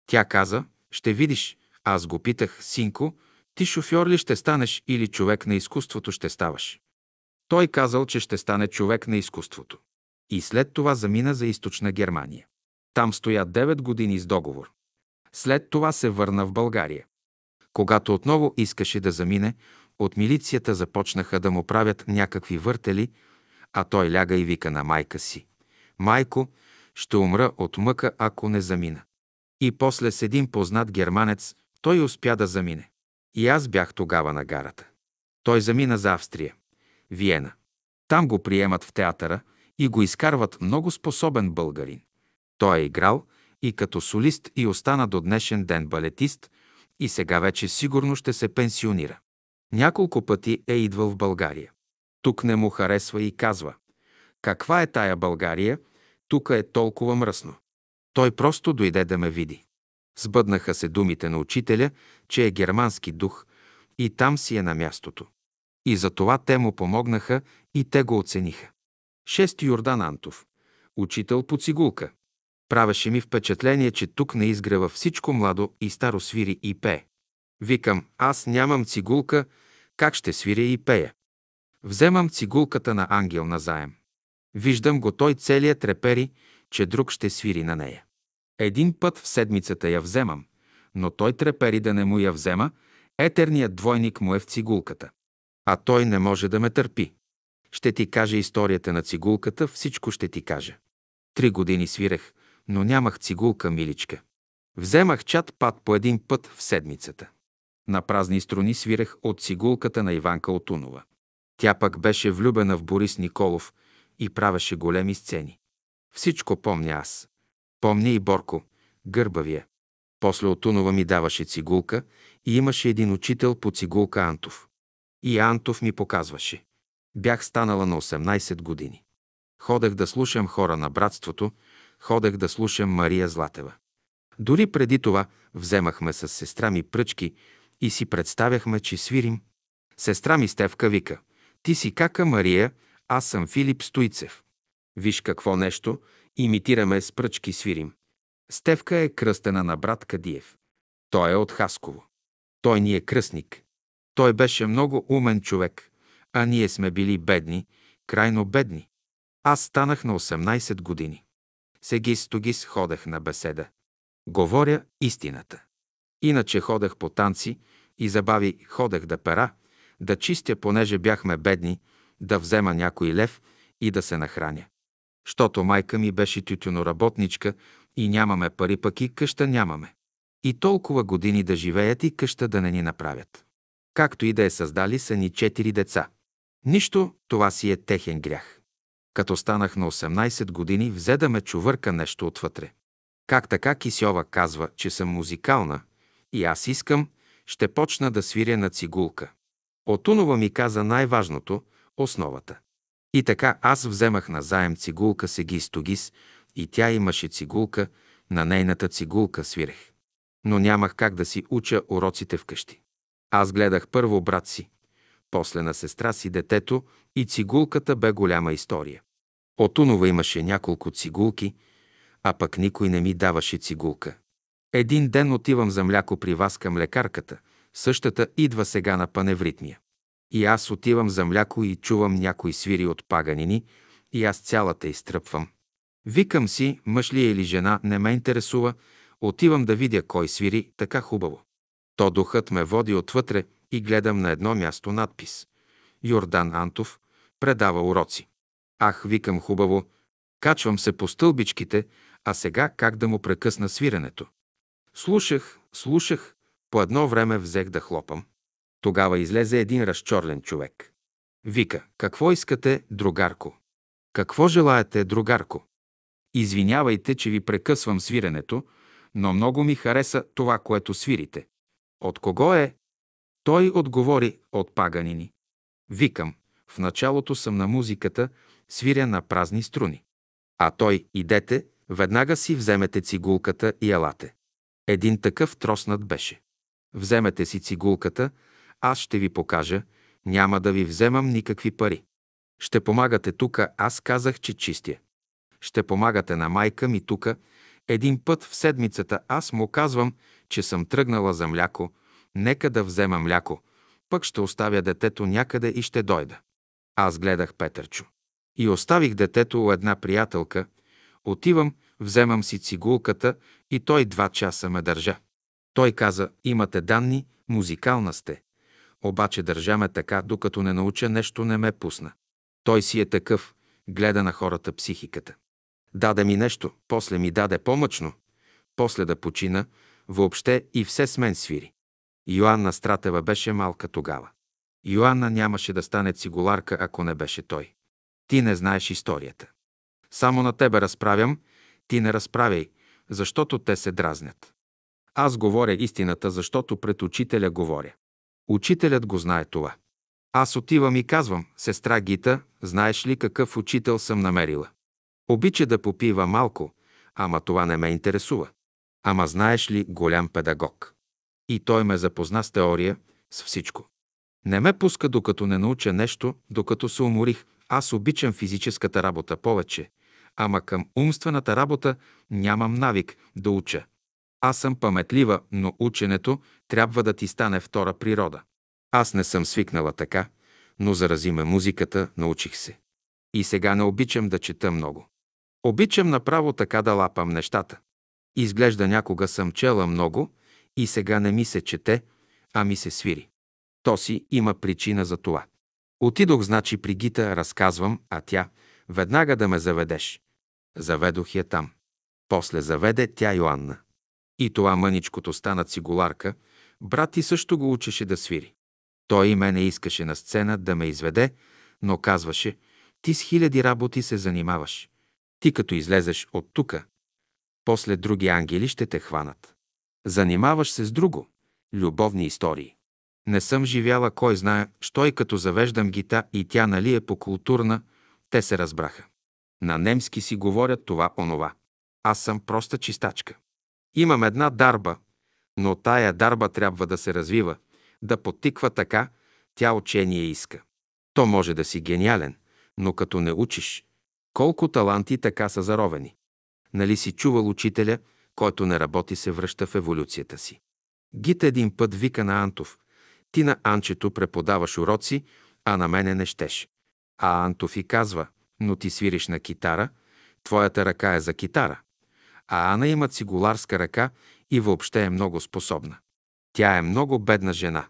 Тя каза, ще видиш. Аз го питах, синко, ти шофьор ли ще станеш или човек на изкуството ще ставаш? Той казал, че ще стане човек на изкуството. И след това замина за източна Германия. Там стоя 9 години с договор. След това се върна в България. Когато отново искаше да замине, от милицията започнаха да му правят някакви въртели, а той ляга и вика на майка си. Майко, ще умра от мъка, ако не замина. И после с един познат германец той успя да замине. И аз бях тогава на гарата. Той замина за Австрия, Виена. Там го приемат в театъра и го изкарват много способен българин. Той е играл и като солист и остана до днешен ден балетист и сега вече сигурно ще се пенсионира. Няколко пъти е идвал в България. Тук не му харесва и казва «Каква е тая България? Тук е толкова мръсно». Той просто дойде да ме види. Сбъднаха се думите на учителя, че е германски дух и там си е на мястото. И за това те му помогнаха и те го оцениха. Шести Йордан Антов. Учител по цигулка. Правеше ми впечатление, че тук не изгрева всичко младо и старо свири и пее. Викам, аз нямам цигулка, как ще свиря и пея? Вземам цигулката на ангел на заем. Виждам го той целият трепери, че друг ще свири на нея. Един път в седмицата я вземам, но той трепери да не му я взема, етерният двойник му е в цигулката. А той не може да ме търпи. Ще ти кажа историята на цигулката, всичко ще ти кажа. Три години свирех, но нямах цигулка, миличка. Вземах чат пат по един път в седмицата. На празни струни свирех от цигулката на Иванка Отунова. Тя пък беше влюбена в Борис Николов и правеше големи сцени. Всичко помня аз. Помня и Борко, гърбавия. После Отунова ми даваше цигулка и имаше един учител по цигулка Антов. И Антов ми показваше. Бях станала на 18 години. Ходех да слушам хора на братството, ходех да слушам Мария Златева. Дори преди това вземахме с сестра ми пръчки и си представяхме, че свирим. Сестра ми Стевка вика, ти си кака Мария, аз съм Филип Стойцев. Виж какво нещо, имитираме с пръчки свирим. Стевка е кръстена на брат Кадиев. Той е от Хасково. Той ни е кръстник. Той беше много умен човек, а ние сме били бедни, крайно бедни. Аз станах на 18 години. Сегис тогис ходех на беседа. Говоря истината. Иначе ходех по танци и забави ходех да пера, да чистя, понеже бяхме бедни, да взема някой лев и да се нахраня. Щото майка ми беше тютюноработничка и нямаме пари, пък и къща нямаме. И толкова години да живеят и къща да не ни направят. Както и да е създали са ни четири деца. Нищо, това си е техен грях. Като станах на 18 години, взе да ме чувърка нещо отвътре. Как така Кисьова казва, че съм музикална и аз искам, ще почна да свиря на цигулка. Отунова ми каза най-важното, основата. И така аз вземах на заем цигулка Сегис Тогис и тя имаше цигулка, на нейната цигулка свирех. Но нямах как да си уча уроците вкъщи. Аз гледах първо брат си, после на сестра си детето и цигулката бе голяма история. Отунова имаше няколко цигулки, а пък никой не ми даваше цигулка. Един ден отивам за мляко при вас към лекарката, същата идва сега на паневритмия. И аз отивам за мляко и чувам някои свири от паганини и аз цялата изтръпвам. Викам си, мъж ли е или жена, не ме интересува, отивам да видя кой свири така хубаво. То духът ме води отвътре и гледам на едно място надпис. Йордан Антов предава уроци. Ах, викам хубаво, качвам се по стълбичките, а сега как да му прекъсна свиренето. Слушах, слушах, по едно време взех да хлопам. Тогава излезе един разчорлен човек. Вика, какво искате, другарко? Какво желаете, другарко? Извинявайте, че ви прекъсвам свиренето, но много ми хареса това, което свирите. От кого е? Той отговори от паганини. Викам, в началото съм на музиката, свиря на празни струни. А той, идете, веднага си вземете цигулката и елате. Един такъв троснат беше. Вземете си цигулката, аз ще ви покажа, няма да ви вземам никакви пари. Ще помагате тука, аз казах, че чистя. Ще помагате на майка ми тука. Един път в седмицата аз му казвам, че съм тръгнала за мляко, нека да взема мляко, пък ще оставя детето някъде и ще дойда. Аз гледах Петърчо. И оставих детето у една приятелка. Отивам, вземам си цигулката и той два часа ме държа. Той каза, имате данни, музикална сте. Обаче държа ме така, докато не науча нещо, не ме пусна. Той си е такъв, гледа на хората психиката. Даде ми нещо, после ми даде по-мъчно, после да почина, въобще и все с мен свири. Йоанна Стратева беше малка тогава. Йоанна нямаше да стане цигуларка, ако не беше той. Ти не знаеш историята. Само на тебе разправям, ти не разправяй, защото те се дразнят. Аз говоря истината, защото пред учителя говоря. Учителят го знае това. Аз отивам и казвам, сестра Гита, знаеш ли какъв учител съм намерила? Обича да попива малко, ама това не ме интересува. Ама знаеш ли голям педагог? И той ме запозна с теория, с всичко. Не ме пуска докато не науча нещо, докато се уморих. Аз обичам физическата работа повече, ама към умствената работа нямам навик да уча. Аз съм паметлива, но ученето трябва да ти стане втора природа. Аз не съм свикнала така, но зарази ме музиката, научих се. И сега не обичам да чета много. Обичам направо така да лапам нещата. Изглежда някога съм чела много и сега не ми се чете, а ми се свири. То си има причина за това. Отидох, значи, при Гита, разказвам, а тя веднага да ме заведеш. Заведох я там. После заведе тя Йоанна. И това мъничкото стана цигуларка, брат ти също го учеше да свири. Той и мене искаше на сцена да ме изведе, но казваше, ти с хиляди работи се занимаваш. Ти като излезеш от тука, после други ангели ще те хванат. Занимаваш се с друго. Любовни истории. Не съм живяла кой знае, що и като завеждам гита и тя нали е по-културна, те се разбраха. На немски си говорят това онова. Аз съм проста чистачка. Имам една дарба, но тая дарба трябва да се развива, да потиква така, тя учение иска. То може да си гениален, но като не учиш, колко таланти така са заровени. Нали си чувал учителя, който не работи, се връща в еволюцията си. Гит един път вика на Антов. Ти на Анчето преподаваш уроци, а на мене не щеш. А Антов и казва, но ти свириш на китара, твоята ръка е за китара. А Ана има цигуларска ръка и въобще е много способна. Тя е много бедна жена.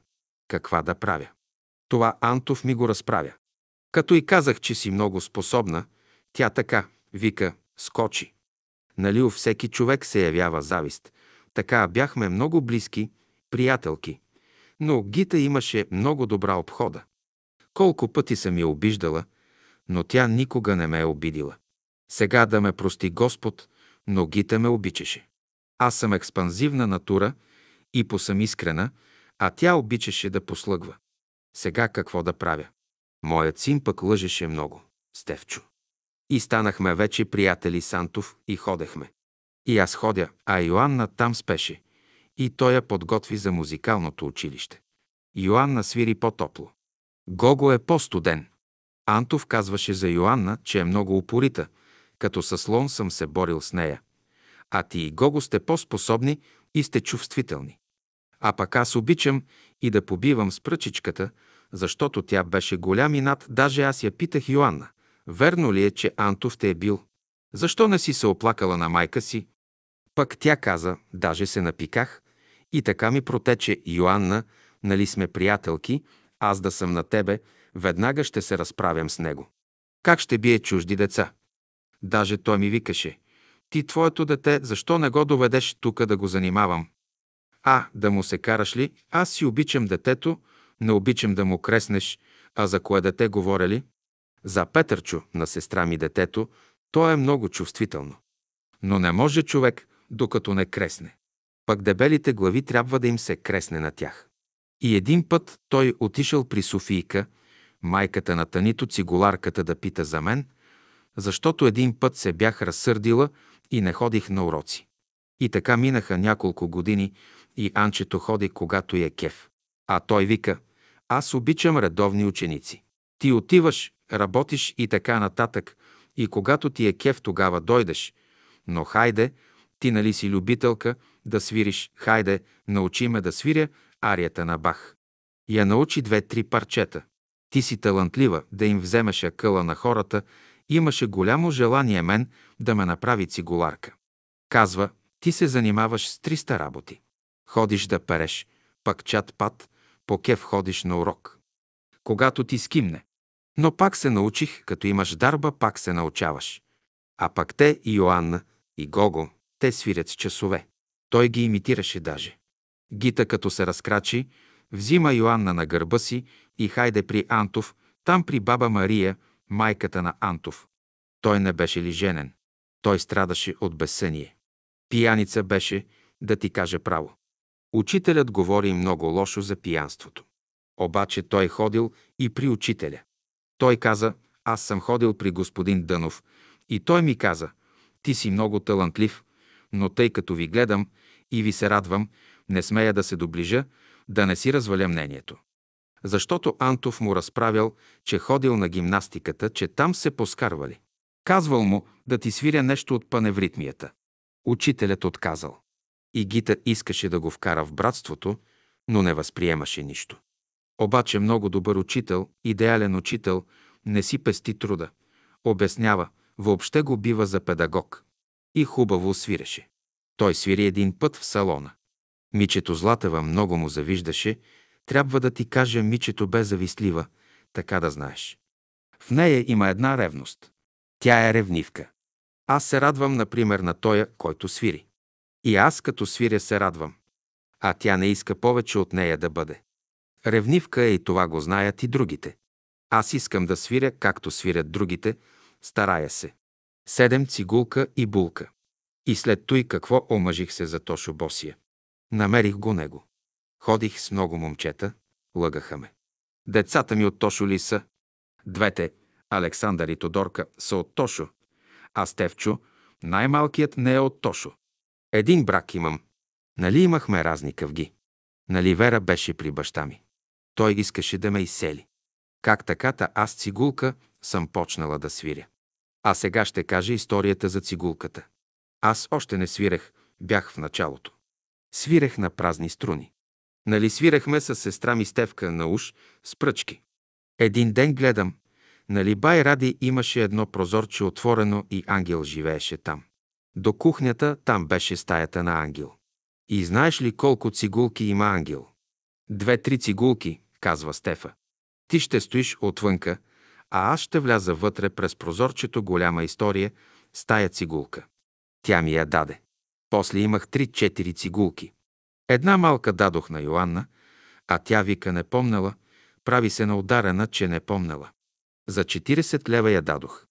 Каква да правя? Това Антов ми го разправя. Като и казах, че си много способна, тя така, вика, скочи. Нали у всеки човек се явява завист. Така бяхме много близки, приятелки. Но Гита имаше много добра обхода. Колко пъти съм я обиждала, но тя никога не ме е обидила. Сега да ме прости Господ, но Гита ме обичаше. Аз съм експанзивна натура и посъм искрена, а тя обичаше да послъгва. Сега какво да правя? Моят син пък лъжеше много, Стевчо. И станахме вече приятели Сантов и ходехме. И аз ходя, а Йоанна там спеше. И той я подготви за музикалното училище. Йоанна свири по-топло. Гого е по-студен. Антов казваше за Йоанна, че е много упорита, като със слон съм се борил с нея. А ти и Гого сте по-способни и сте чувствителни. А пък аз обичам и да побивам с пръчичката, защото тя беше голям и над, даже аз я питах Йоанна. Верно ли е, че Антов те е бил? Защо не си се оплакала на майка си? Пък тя каза, даже се напиках, и така ми протече Йоанна, нали сме приятелки, аз да съм на тебе, веднага ще се разправям с него. Как ще бие чужди деца? Даже той ми викаше, ти твоето дете, защо не го доведеш тука да го занимавам? А, да му се караш ли? Аз си обичам детето, не обичам да му креснеш, а за кое дете говоря ли? За Петърчо, на сестра ми детето, то е много чувствително. Но не може човек, докато не кресне. Пък дебелите глави трябва да им се кресне на тях. И един път той отишъл при Софийка, майката на Танито цигуларката да пита за мен, защото един път се бях разсърдила и не ходих на уроци. И така минаха няколко години и Анчето ходи, когато е кеф. А той вика, аз обичам редовни ученици. Ти отиваш, работиш и така нататък, и когато ти е кеф, тогава дойдеш. Но хайде, ти нали си любителка да свириш, хайде, научи ме да свиря арията на Бах. Я научи две-три парчета. Ти си талантлива да им вземеш акъла на хората, имаше голямо желание мен да ме направи цигуларка. Казва, ти се занимаваш с триста работи. Ходиш да переш, пък чат-пат, по кев ходиш на урок. Когато ти скимне. Но пак се научих, като имаш дарба, пак се научаваш. А пак те и Йоанна, и Гого, те свирят с часове. Той ги имитираше даже. Гита, като се разкрачи, взима Йоанна на гърба си и хайде при Антов, там при баба Мария, майката на Антов. Той не беше ли женен? Той страдаше от безсъние. Пияница беше, да ти каже право. Учителят говори много лошо за пиянството. Обаче той ходил и при учителя. Той каза, аз съм ходил при господин Дънов и той ми каза, ти си много талантлив, но тъй като ви гледам и ви се радвам, не смея да се доближа, да не си разваля мнението. Защото Антов му разправял, че ходил на гимнастиката, че там се поскарвали. Казвал му да ти свиря нещо от паневритмията. Учителят отказал. И Гита искаше да го вкара в братството, но не възприемаше нищо. Обаче много добър учител, идеален учител, не си пести труда. Обяснява, въобще го бива за педагог. И хубаво свиреше. Той свири един път в салона. Мичето Златева много му завиждаше. Трябва да ти кажа, Мичето бе завистлива, така да знаеш. В нея има една ревност. Тя е ревнивка. Аз се радвам, например, на тоя, който свири. И аз като свиря се радвам. А тя не иска повече от нея да бъде. Ревнивка е и това го знаят и другите. Аз искам да свиря, както свирят другите, старая се. Седем цигулка и булка. И след той какво омъжих се за Тошо Босия. Намерих го него. Ходих с много момчета, лъгаха ме. Децата ми от Тошо ли са? Двете, Александър и Тодорка, са от Тошо, а Стевчо, най-малкият, не е от Тошо. Един брак имам. Нали имахме разни къвги? Нали Вера беше при баща ми? Той искаше да ме изсели. Как таката аз цигулка съм почнала да свиря. А сега ще кажа историята за цигулката. Аз още не свирех, бях в началото. Свирех на празни струни. Нали свирахме с сестра ми Стевка на уш с пръчки. Един ден гледам, нали бай Ради имаше едно прозорче отворено и ангел живееше там. До кухнята там беше стаята на ангел. И знаеш ли колко цигулки има ангел? Две-три цигулки, казва Стефа. Ти ще стоиш отвънка, а аз ще вляза вътре през прозорчето голяма история с тая цигулка. Тя ми я даде. После имах три-четири цигулки. Една малка дадох на Йоанна, а тя вика не помнала, прави се на ударена, че не помнала. За 40 лева я дадох.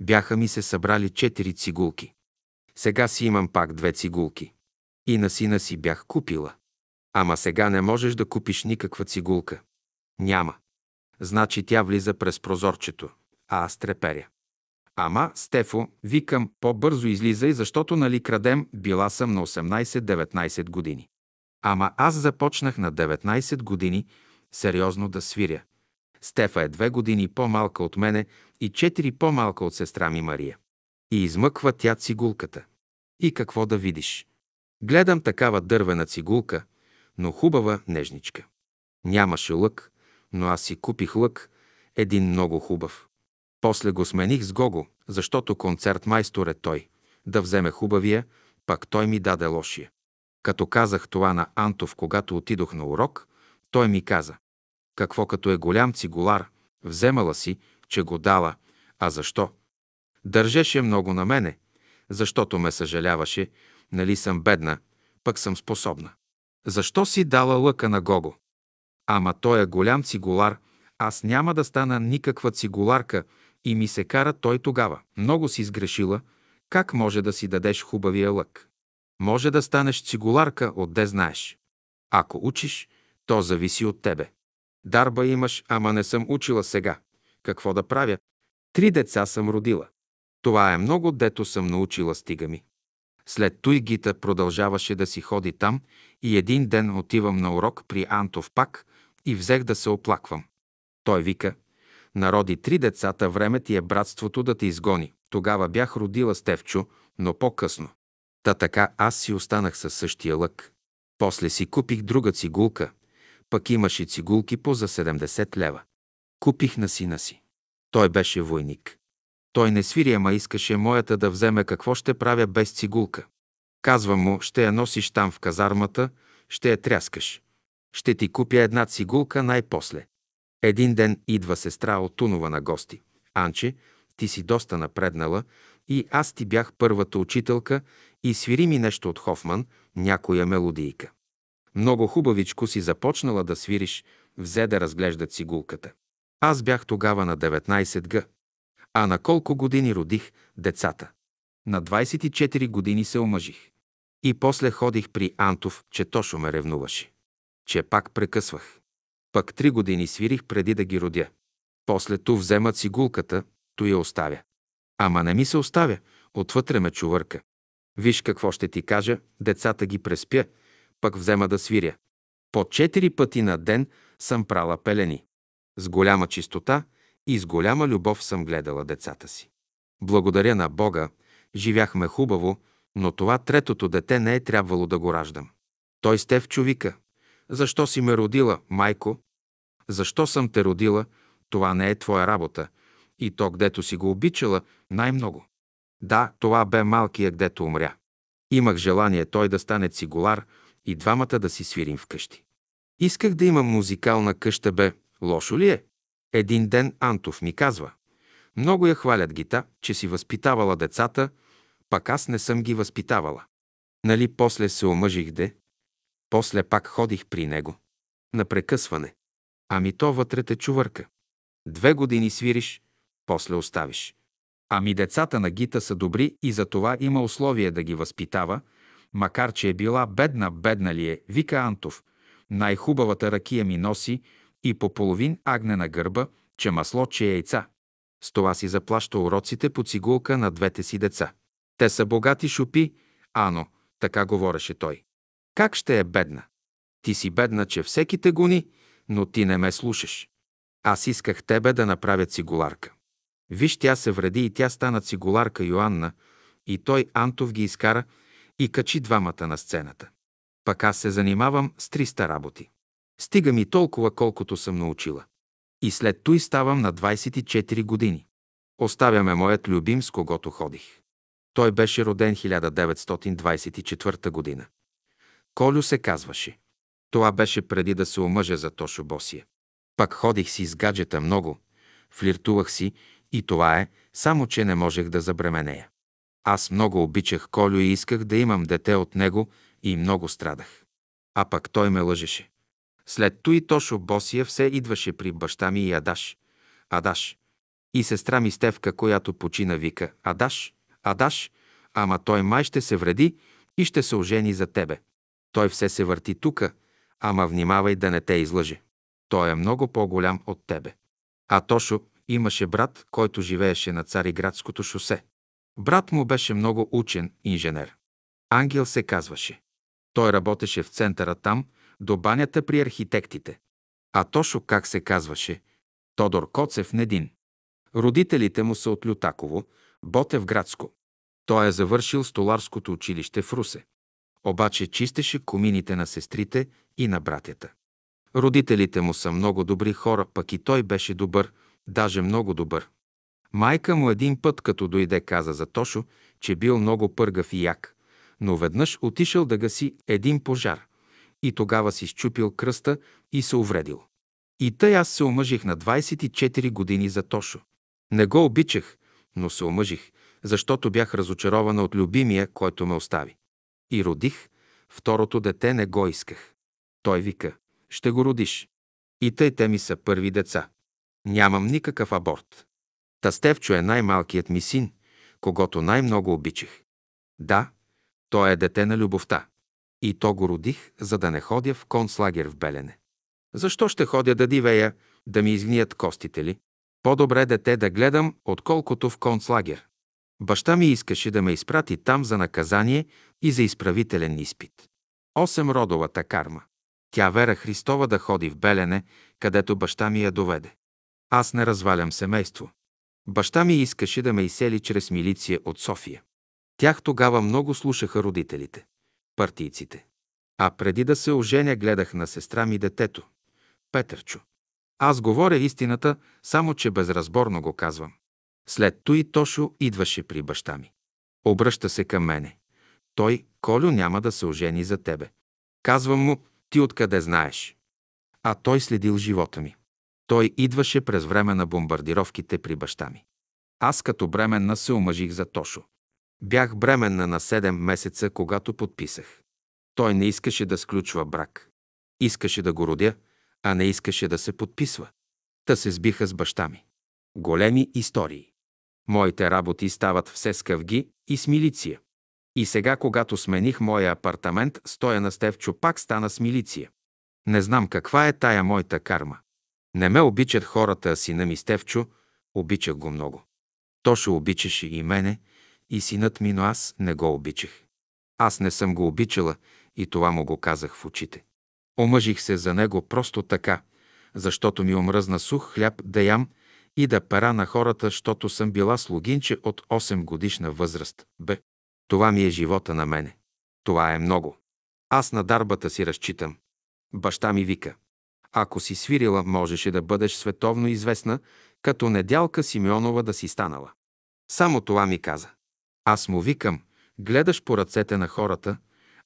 Бяха ми се събрали четири цигулки. Сега си имам пак две цигулки. И на сина си бях купила. Ама сега не можеш да купиш никаква цигулка. Няма. Значи тя влиза през прозорчето, а аз треперя. Ама, Стефо, викам, по-бързо излизай, защото нали крадем, била съм на 18-19 години. Ама аз започнах на 19 години сериозно да свиря. Стефа е две години по-малка от мене и четири по-малка от сестра ми Мария. И измъква тя цигулката. И какво да видиш? Гледам такава дървена цигулка, но хубава нежничка. Нямаше лък, но аз си купих лък, един много хубав. После го смених с Гого, защото концерт майстор е той. Да вземе хубавия, пак той ми даде лошия. Като казах това на Антов, когато отидох на урок, той ми каза, какво като е голям цигулар, вземала си, че го дала, а защо? Държеше много на мене, защото ме съжаляваше, нали съм бедна, пък съм способна. Защо си дала лъка на Гого? Ама той е голям цигулар, аз няма да стана никаква цигуларка и ми се кара той тогава. Много си сгрешила, как може да си дадеш хубавия лък? Може да станеш цигуларка, отде знаеш. Ако учиш, то зависи от тебе. Дарба имаш, ама не съм учила сега. Какво да правя? Три деца съм родила. Това е много, дето съм научила стига ми. След той Гита продължаваше да си ходи там и един ден отивам на урок при Антов пак и взех да се оплаквам. Той вика, народи три децата, време ти е братството да те изгони. Тогава бях родила Стевчо, но по-късно. Та така аз си останах със същия лък. После си купих друга цигулка, пък имаше цигулки по за 70 лева. Купих на сина си. Той беше войник. Той не свири, ама искаше моята да вземе какво ще правя без цигулка. Казвам му, ще я носиш там в казармата, ще я тряскаш. Ще ти купя една цигулка най-после. Един ден идва сестра от Тунова на гости. Анче, ти си доста напреднала и аз ти бях първата учителка и свири ми нещо от Хофман, някоя мелодийка. Много хубавичко си започнала да свириш, взе да разглежда цигулката. Аз бях тогава на 19 г. А на колко години родих децата? На 24 години се омъжих. И после ходих при Антов, че Тошо ме ревнуваше. Че пак прекъсвах. Пък три години свирих преди да ги родя. После ту взема цигулката, ту я оставя. Ама не ми се оставя, отвътре ме чувърка. Виж какво ще ти кажа, децата ги преспя, пък взема да свиря. По четири пъти на ден съм прала пелени. С голяма чистота и с голяма любов съм гледала децата си. Благодаря на Бога, живяхме хубаво, но това третото дете не е трябвало да го раждам. Той сте в човека. Защо си ме родила, майко? Защо съм те родила? Това не е твоя работа. И то, гдето си го обичала най-много. Да, това бе малкият, гдето умря. Имах желание той да стане цигулар и двамата да си свирим вкъщи. Исках да имам музикална къща, бе. Лошо ли е? Един ден Антов ми казва. Много я хвалят гита, че си възпитавала децата, пак аз не съм ги възпитавала. Нали после се омъжих де? После пак ходих при него. На прекъсване. Ами то вътре те чувърка. Две години свириш, после оставиш. Ами децата на Гита са добри и за това има условие да ги възпитава, макар че е била бедна, бедна ли е, вика Антов. Най-хубавата ракия ми носи и по половин агне на гърба, че масло, че яйца. С това си заплаща уроците по цигулка на двете си деца. Те са богати шупи, ано, така говореше той. Как ще е бедна? Ти си бедна, че всеки те гони, но ти не ме слушаш. Аз исках тебе да направя цигуларка. Виж, тя се вреди и тя стана цигуларка Йоанна, и той Антов ги изкара и качи двамата на сцената. Пък аз се занимавам с 300 работи. Стига ми толкова, колкото съм научила. И след той ставам на 24 години. Оставяме моят любим, с когото ходих. Той беше роден 1924 година. Колю се казваше. Това беше преди да се омъжа за Тошо Босия. Пак ходих си с гаджета много, флиртувах си и това е, само че не можех да забременея. Аз много обичах Колю и исках да имам дете от него и много страдах. А пък той ме лъжеше. След той Тошо Босия все идваше при баща ми и Адаш. Адаш. И сестра ми Стевка, която почина, вика Адаш, Адаш, ама той май ще се вреди и ще се ожени за тебе. Той все се върти тука, ама внимавай да не те излъже. Той е много по-голям от тебе. А Тошо имаше брат, който живееше на Цариградското шосе. Брат му беше много учен инженер. Ангел се казваше. Той работеше в центъра там, до банята при архитектите. А Тошо как се казваше? Тодор Коцев Недин. Родителите му са от Лютаково, Ботев градско. Той е завършил столарското училище в Русе. Обаче чистеше комините на сестрите и на братята. Родителите му са много добри хора, пък и той беше добър, даже много добър. Майка му един път, като дойде, каза за Тошо, че бил много пъргав и як, но веднъж отишъл да гаси един пожар. И тогава си щупил кръста и се увредил. И тъй аз се омъжих на 24 години за Тошо. Не го обичах, но се омъжих, защото бях разочарована от любимия, който ме остави. И родих, второто дете не го исках. Той вика, ще го родиш. И тъй те ми са първи деца. Нямам никакъв аборт. Тастевчо е най-малкият ми син, когато най-много обичах. Да, той е дете на любовта. И то го родих, за да не ходя в концлагер в Белене. Защо ще ходя да дивея, да ми изгният костите ли? По-добре дете да гледам, отколкото в концлагер. Баща ми искаше да ме изпрати там за наказание и за изправителен изпит. Осем родовата карма. Тя вера Христова да ходи в Белене, където баща ми я доведе. Аз не развалям семейство. Баща ми искаше да ме изсели чрез милиция от София. Тях тогава много слушаха родителите, партийците. А преди да се оженя, гледах на сестра ми детето, Петърчо. Аз говоря истината, само че безразборно го казвам. След той Тошо идваше при баща ми. Обръща се към мене. Той, Колю, няма да се ожени за тебе. Казвам му, ти откъде знаеш? А той следил живота ми. Той идваше през време на бомбардировките при баща ми. Аз като бременна се омъжих за Тошо. Бях бременна на 7 месеца, когато подписах. Той не искаше да сключва брак. Искаше да го родя, а не искаше да се подписва. Та се сбиха с баща ми. Големи истории. Моите работи стават все с къвги и с милиция. И сега, когато смених моя апартамент, стоя на Стевчо, пак стана с милиция. Не знам каква е тая моята карма. Не ме обичат хората, сина ми Стевчо, обичах го много. Тошо обичаше и мене, и синът ми, но аз не го обичах. Аз не съм го обичала и това му го казах в очите. Омъжих се за него просто така, защото ми омръзна сух хляб да ям и да пера на хората, защото съм била слугинче от 8 годишна възраст. Б. Това ми е живота на мене. Това е много. Аз на дарбата си разчитам. Баща ми вика. Ако си свирила, можеше да бъдеш световно известна, като Недялка Симеонова да си станала. Само това ми каза. Аз му викам, гледаш по ръцете на хората,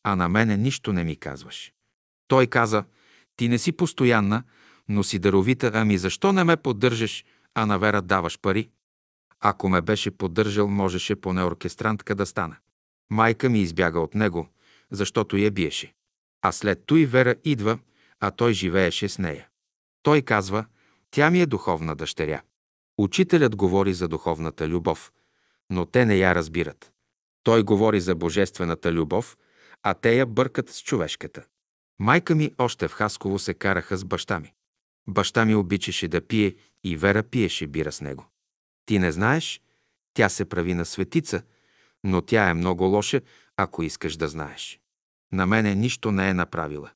а на мене нищо не ми казваш. Той каза, ти не си постоянна, но си даровита, ами защо не ме поддържаш, а на Вера даваш пари? Ако ме беше поддържал, можеше поне оркестрантка да стана. Майка ми избяга от него, защото я биеше. А след той Вера идва, а той живееше с нея. Той казва, тя ми е духовна дъщеря. Учителят говори за духовната любов, но те не я разбират. Той говори за божествената любов, а те я бъркат с човешката. Майка ми още в Хасково се караха с баща ми. Баща ми обичаше да пие и Вера пиеше бира с него. Ти не знаеш, тя се прави на светица, но тя е много лоша, ако искаш да знаеш. На мене нищо не е направила.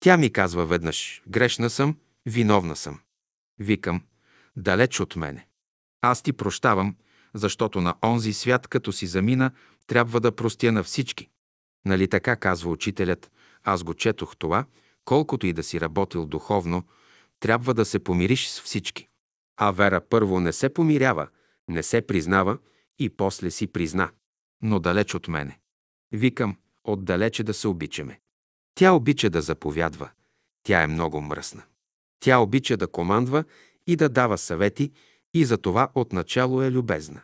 Тя ми казва веднъж, грешна съм, виновна съм. Викам, далеч от мене. Аз ти прощавам, защото на онзи свят, като си замина, трябва да простя на всички. Нали така казва учителят, аз го четох това, колкото и да си работил духовно, трябва да се помириш с всички. А Вера първо не се помирява, не се признава и после си призна. Но далеч от мене. Викам, отдалече да се обичаме. Тя обича да заповядва. Тя е много мръсна. Тя обича да командва и да дава съвети и за това отначало е любезна.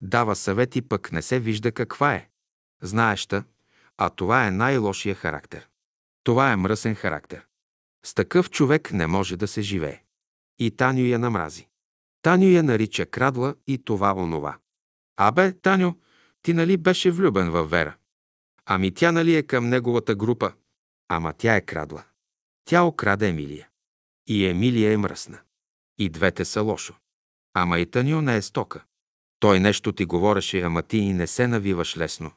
Дава съвети, пък не се вижда каква е. Знаеща, а това е най-лошия характер. Това е мръсен характер. С такъв човек не може да се живее. И Таню я намрази. Таню я нарича крадла и това онова. Абе, Таню, ти нали беше влюбен във Вера? Ами тя нали е към неговата група? Ама тя е крадла. Тя окраде Емилия. И Емилия е мръсна. И двете са лошо. Ама и Таню не е стока. Той нещо ти говореше, ама ти и не се навиваш лесно.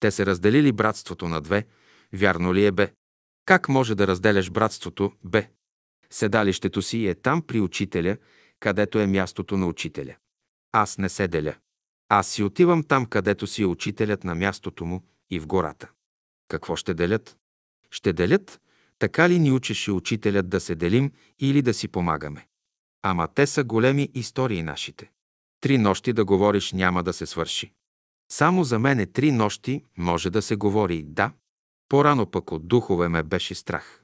Те се разделили братството на две. Вярно ли е, бе? Как може да разделяш братството, бе? Седалището си е там при учителя, където е мястото на учителя. Аз не се деля. Аз си отивам там, където си е учителят на мястото му и в гората. Какво ще делят? Ще делят, така ли ни учеше учителят да се делим или да си помагаме? Ама те са големи истории нашите. Три нощи да говориш няма да се свърши. Само за мене три нощи може да се говори, да. По-рано пък от духове ме беше страх.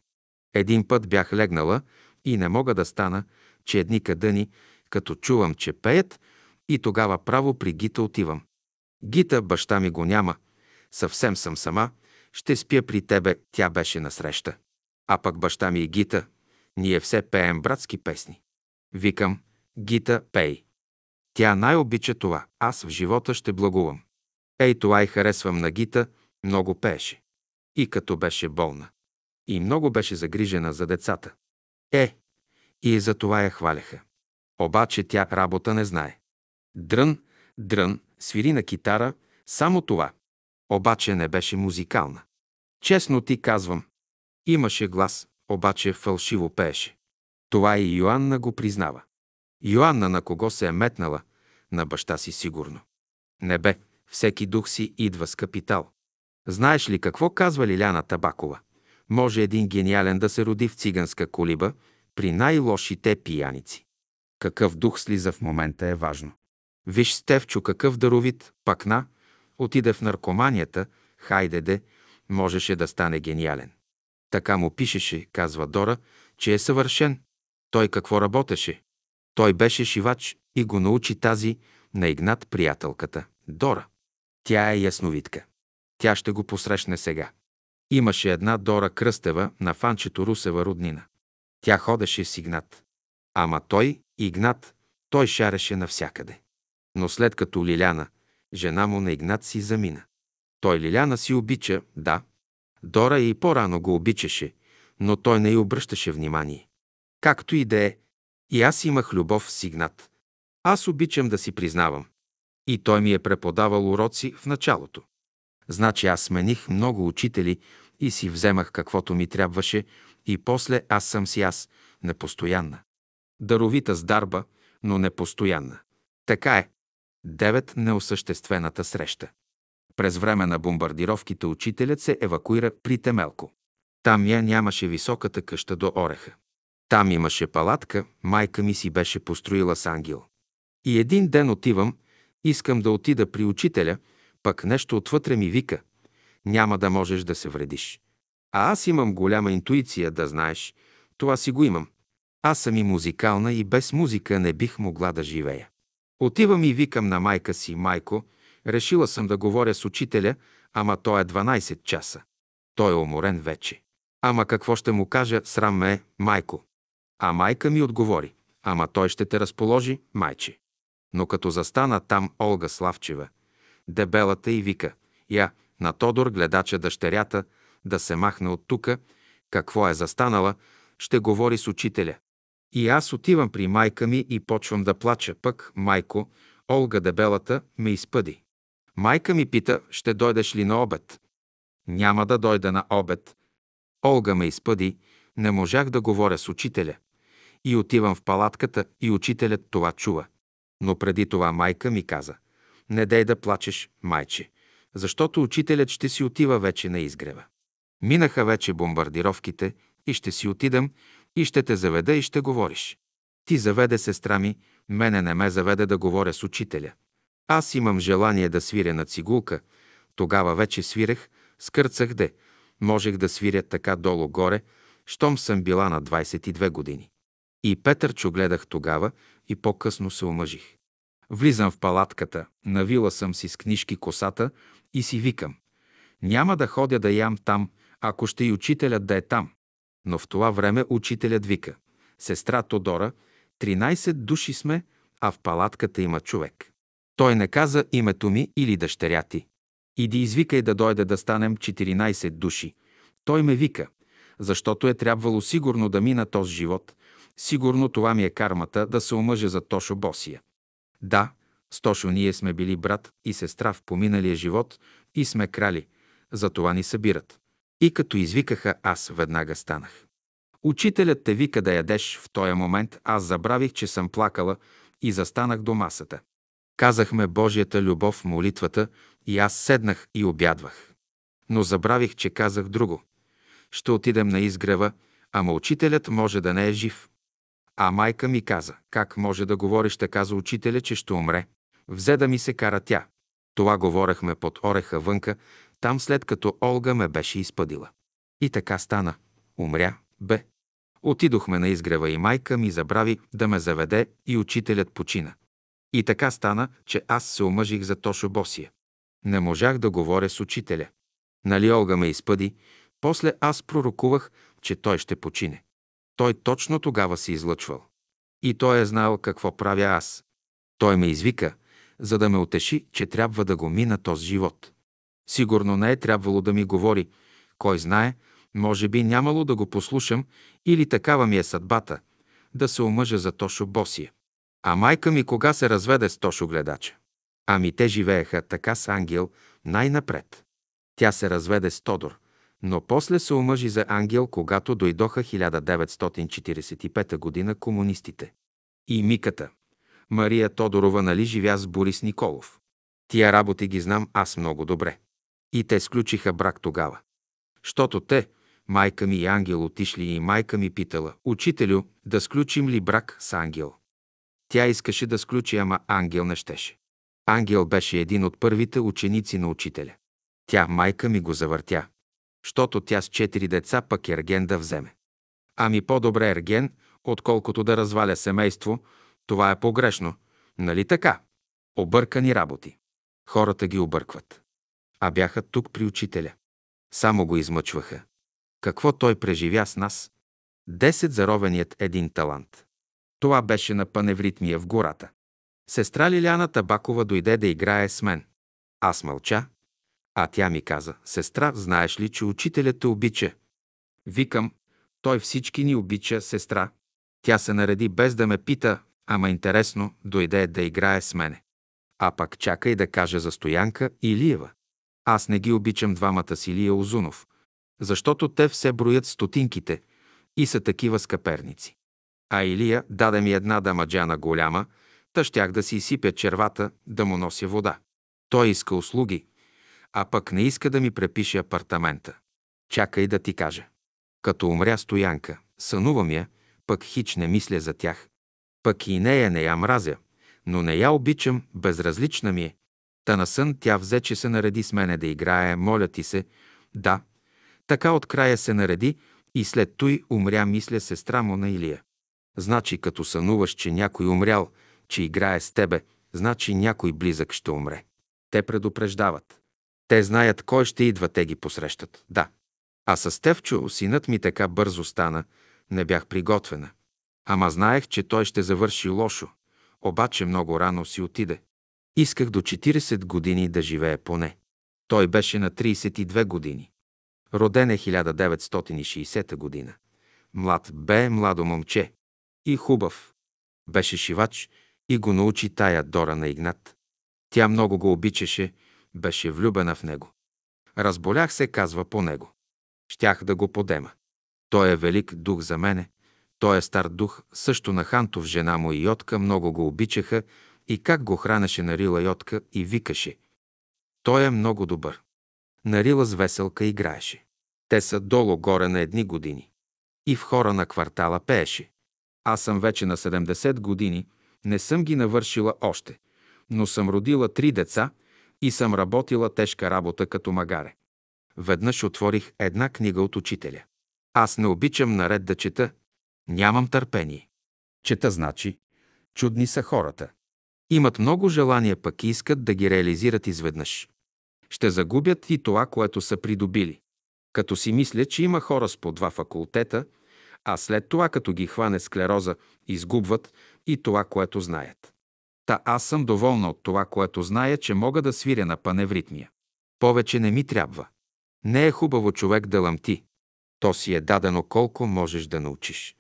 Един път бях легнала и не мога да стана, че едни кадъни, като чувам, че пеят, и тогава право при Гита отивам. Гита, баща ми го няма, съвсем съм сама, ще спя при тебе, тя беше насреща. А пък баща ми и Гита, ние все пеем братски песни. Викам, Гита, пей. Тя най-обича това, аз в живота ще благувам. Ей, това и харесвам на Гита, много пееше. И като беше болна. И много беше загрижена за децата. Е, и за това я хваляха. Обаче тя работа не знае. Дрън, дрън, свири на китара, само това. Обаче не беше музикална. Честно ти казвам. Имаше глас, обаче фалшиво пееше. Това и Йоанна го признава. Йоанна на кого се е метнала? На баща си сигурно. Не бе, всеки дух си идва с капитал. Знаеш ли какво казва Лиляна Табакова? Може един гениален да се роди в циганска колиба при най-лошите пияници. Какъв дух слиза в момента е важно. Виж Стевчо какъв даровит, пакна, отиде в наркоманията, хайде де, можеше да стане гениален. Така му пишеше, казва Дора, че е съвършен. Той какво работеше? Той беше шивач и го научи тази на Игнат приятелката, Дора. Тя е ясновидка. Тя ще го посрещне сега. Имаше една Дора Кръстева на фанчето Русева роднина. Тя ходеше с Игнат. Ама той, Игнат, той шареше навсякъде. Но след като Лиляна, жена му на Игнат си замина. Той Лиляна си обича, да. Дора и по-рано го обичаше, но той не й обръщаше внимание. Както и да е, и аз имах любов с Игнат. Аз обичам да си признавам. И той ми е преподавал уроци в началото. Значи аз смених много учители и си вземах каквото ми трябваше и после аз съм си аз, непостоянна. Даровита с дарба, но непостоянна. Така е. Девет неосъществената среща. През време на бомбардировките учителят се евакуира при Темелко. Там я нямаше високата къща до Ореха. Там имаше палатка, майка ми си беше построила с ангел. И един ден отивам, искам да отида при учителя, пък нещо отвътре ми вика. Няма да можеш да се вредиш. А аз имам голяма интуиция, да знаеш. Това си го имам. Аз съм и музикална и без музика не бих могла да живея. Отивам и викам на майка си, майко, решила съм да говоря с учителя, ама то е 12 часа. Той е уморен вече. Ама какво ще му кажа, срам ме е, майко. А майка ми отговори, ама той ще те разположи, майче. Но като застана там Олга Славчева, дебелата и вика, я, на Тодор, гледача дъщерята, да се махне от тука, какво е застанала, ще говори с учителя. И аз отивам при майка ми и почвам да плача. Пък, майко, Олга дебелата ме изпъди. Майка ми пита, ще дойдеш ли на обед? Няма да дойда на обед. Олга ме изпъди, не можах да говоря с учителя. И отивам в палатката и учителят това чува. Но преди това майка ми каза, не дей да плачеш, майче, защото учителят ще си отива вече на изгрева. Минаха вече бомбардировките и ще си отидам и ще те заведа и ще говориш. Ти заведе сестра ми, мене не ме заведе да говоря с учителя. Аз имам желание да свиря на цигулка. Тогава вече свирех, скърцах де. Можех да свиря така долу-горе, щом съм била на 22 години. И Петърчо гледах тогава и по-късно се омъжих. Влизам в палатката, навила съм си с книжки косата и си викам. Няма да ходя да ям там, ако ще и учителят да е там. Но в това време учителят вика. Сестра Тодора, 13 души сме, а в палатката има човек. Той не каза името ми или дъщеря ти. Иди извикай да дойде да станем 14 души. Той ме вика, защото е трябвало сигурно да мина този живот. Сигурно това ми е кармата да се омъжа за Тошо Босия. Да, с Тошо ние сме били брат и сестра в поминалия живот и сме крали, за това ни събират. И като извикаха, аз веднага станах. Учителят те вика да ядеш, в този момент аз забравих, че съм плакала и застанах до масата. Казахме Божията любов в молитвата и аз седнах и обядвах. Но забравих, че казах друго. Ще отидем на изгрева, ама учителят може да не е жив. А майка ми каза, как може да говориш така за учителя, че ще умре. Взе да ми се кара тя. Това говорехме под ореха вънка, там след като Олга ме беше изпъдила. И така стана. Умря, бе. Отидохме на изгрева и майка ми забрави да ме заведе и учителят почина. И така стана, че аз се омъжих за Тошо Босия. Не можах да говоря с учителя. Нали Олга ме изпъди, после аз пророкувах, че той ще почине. Той точно тогава се излъчвал. И той е знал какво правя аз. Той ме извика, за да ме утеши, че трябва да го мина този живот. Сигурно не е трябвало да ми говори, кой знае, може би нямало да го послушам или такава ми е съдбата, да се омъжа за Тошо Босия. А майка ми кога се разведе с Тошо гледача? Ами те живееха така с Ангел най-напред. Тя се разведе с Тодор, но после се омъжи за Ангел, когато дойдоха 1945 година комунистите. И Миката, Мария Тодорова, нали живя с Борис Николов. Тия работи ги знам аз много добре. И те сключиха брак тогава. Щото те, майка ми и Ангел отишли и майка ми питала, учителю, да сключим ли брак с Ангел? Тя искаше да сключи, ама Ангел не щеше. Ангел беше един от първите ученици на учителя. Тя, майка ми, го завъртя. Щото тя с четири деца пък ерген да вземе. Ами по-добре ерген, отколкото да разваля семейство, това е погрешно. Нали така? Объркани работи. Хората ги объркват. А бяха тук при учителя. Само го измъчваха. Какво той преживя с нас? Десет заровеният един талант. Това беше на паневритмия в гората. Сестра Лиляна Табакова дойде да играе с мен. Аз мълча, а тя ми каза, сестра, знаеш ли, че учителят те обича? Викам, той всички ни обича, сестра. Тя се нареди без да ме пита, ама интересно, дойде да играе с мене. А пак чакай да кажа за Стоянка и Илиева. Аз не ги обичам двамата си Илия Озунов, защото те все броят стотинките и са такива скъперници. А Илия даде ми една дамаджана голяма, та щях да си изсипя червата, да му нося вода. Той иска услуги, а пък не иска да ми препише апартамента. Чакай да ти кажа. Като умря стоянка, сънувам я, пък хич не мисля за тях. Пък и нея не я мразя, но не я обичам, безразлична ми е. Та на сън тя взе, че се нареди с мене да играе, моля ти се. Да, така от края се нареди и след той умря, мисля, сестра му на Илия. Значи, като сънуваш, че някой умрял, че играе с тебе, значи някой близък ще умре. Те предупреждават. Те знаят кой ще идва, те ги посрещат. Да. А с Стевчо, синът ми така бързо стана, не бях приготвена. Ама знаех, че той ще завърши лошо. Обаче много рано си отиде. Исках до 40 години да живее поне. Той беше на 32 години. Роден е 1960 година. Млад бе, младо момче. И хубав. Беше шивач и го научи тая Дора на Игнат. Тя много го обичаше, беше влюбена в него. Разболях се, казва по него. Щях да го подема. Той е велик дух за мене. Той е стар дух, също на Хантов жена му и Йотка много го обичаха и как го хранеше на Рила Йотка и викаше. Той е много добър. На Рила с веселка играеше. Те са долу-горе на едни години. И в хора на квартала пееше. Аз съм вече на 70 години, не съм ги навършила още, но съм родила три деца и съм работила тежка работа като магаре. Веднъж отворих една книга от учителя. Аз не обичам наред да чета. Нямам търпение. Чета значи, чудни са хората. Имат много желания, пък искат да ги реализират изведнъж. Ще загубят и това, което са придобили. Като си мисля, че има хора с по два факултета, а след това, като ги хване склероза, изгубват и това, което знаят. Та аз съм доволна от това, което зная, че мога да свиря на паневритмия. Повече не ми трябва. Не е хубаво човек да ламти. То си е дадено колко можеш да научиш.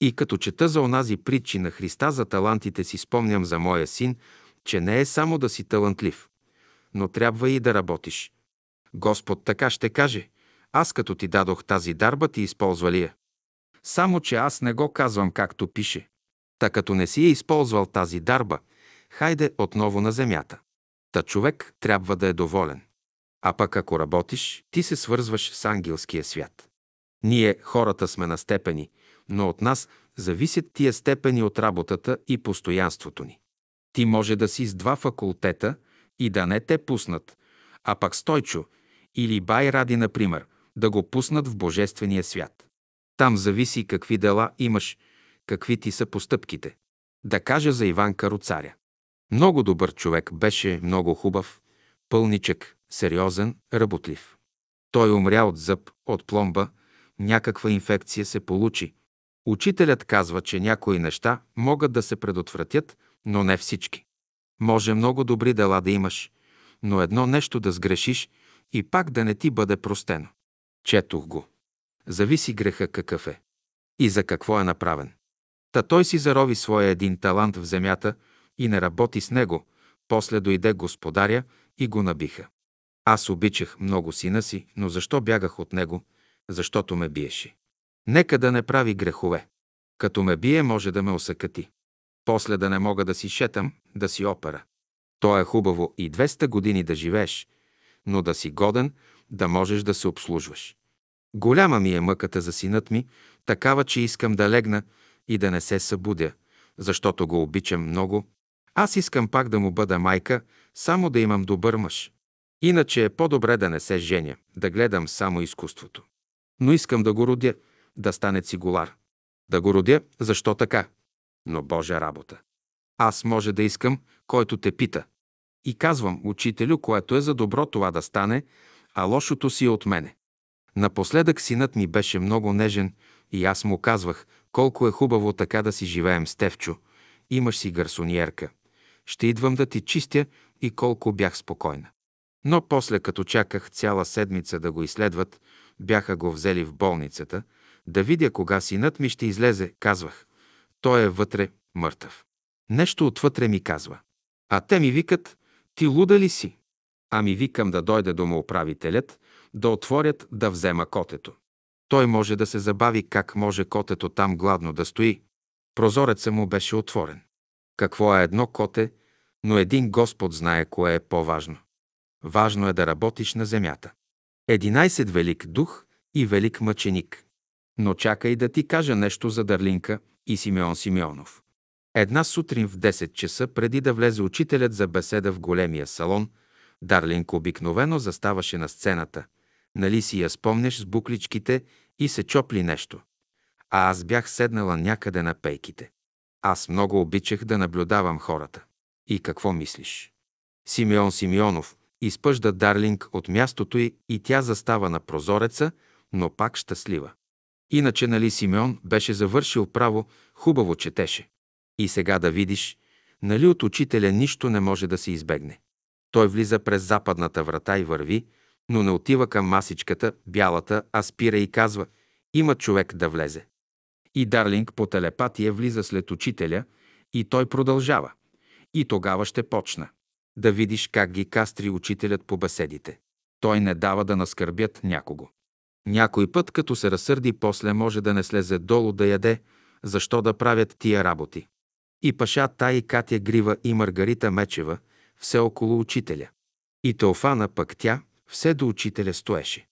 И като чета за онази притчи на Христа за талантите си спомням за моя син, че не е само да си талантлив, но трябва и да работиш. Господ така ще каже, аз като ти дадох тази дарба, ти използва ли я? Само, че аз не го казвам както пише. Та като не си е използвал тази дарба, хайде отново на земята. Та човек трябва да е доволен. А пък ако работиш, ти се свързваш с ангелския свят. Ние, хората, сме на степени, но от нас зависят тия степени от работата и постоянството ни. Ти може да си с два факултета и да не те пуснат, а пък Стойчо или Бай Ради, например, да го пуснат в Божествения свят. Там зависи какви дела имаш, какви ти са постъпките. Да кажа за Иван Каруцаря. Много добър човек беше, много хубав, пълничък, сериозен, работлив. Той умря от зъб, от пломба, някаква инфекция се получи. Учителят казва, че някои неща могат да се предотвратят, но не всички. Може много добри дела да имаш, но едно нещо да сгрешиш и пак да не ти бъде простено. Четох го. Зависи греха какъв е и за какво е направен. Та той си зарови своя един талант в земята и не работи с него, После дойде господаря и го набиха. Аз обичах много сина си, но защо бягах от него? Защото ме биеше. Нека да не прави грехове. Като ме бие, може да ме осъкати. После да не мога да си шетам, да си опера. То е хубаво и 200 години да живееш, но да си годен, да можеш да се обслужваш. Голяма ми е мъката за синът ми, такава, че искам да легна и да не се събудя, защото го обичам много. Аз искам пак да му бъда майка, само да имам добър мъж. Иначе е по-добре да не се женя, да гледам само изкуството. Но искам да го родя, да стане цигулар. Да го родя, защо така? Но Божа работа. Аз може да искам, който те пита. И казвам, учителю, което е за добро това да стане, а лошото си е от мене. Напоследък синът ми беше много нежен и аз му казвах, колко е хубаво така да си живеем с Тевчо. Имаш си гарсониерка. Ще идвам да ти чистя и колко бях спокойна. Но после, като чаках цяла седмица да го изследват, бяха го взели в болницата, да видя кога синът ми ще излезе, казвах. Той е вътре мъртъв. Нещо отвътре ми казва. А те ми викат, ти луда ли си? Ами викам да дойде домоуправителят, да отворят, да взема котето. Той може да се забави как може котето там гладно да стои. Прозорецът му беше отворен. Какво е едно коте, но един Господ знае кое е по-важно. Важно е да работиш на земята. Единайсет велик дух и велик мъченик. Но чакай да ти кажа нещо за Дарлинка и Симеон Симеонов. Една сутрин в 10 часа, преди да влезе учителят за беседа в големия салон, Дарлинка обикновено заставаше на сцената. Нали си я спомняш с букличките и се чопли нещо. А аз бях седнала някъде на пейките. Аз много обичах да наблюдавам хората. И какво мислиш? Симеон Симеонов изпъжда Дарлинг от мястото й и тя застава на прозореца, но пак щастлива. Иначе, нали Симеон беше завършил право, хубаво четеше. И сега да видиш, нали от учителя нищо не може да се избегне. Той влиза през западната врата и върви, но не отива към масичката, бялата, а спира и казва «Има човек да влезе». И Дарлинг по телепатия влиза след учителя и той продължава. И тогава ще почна. Да видиш как ги кастри учителят по беседите. Той не дава да наскърбят някого. Някой път, като се разсърди, после може да не слезе долу да яде, защо да правят тия работи. И Паша Тай, Катя Грива и Маргарита Мечева, все около учителя. И Теофана пък тя, все до учителя стоеше.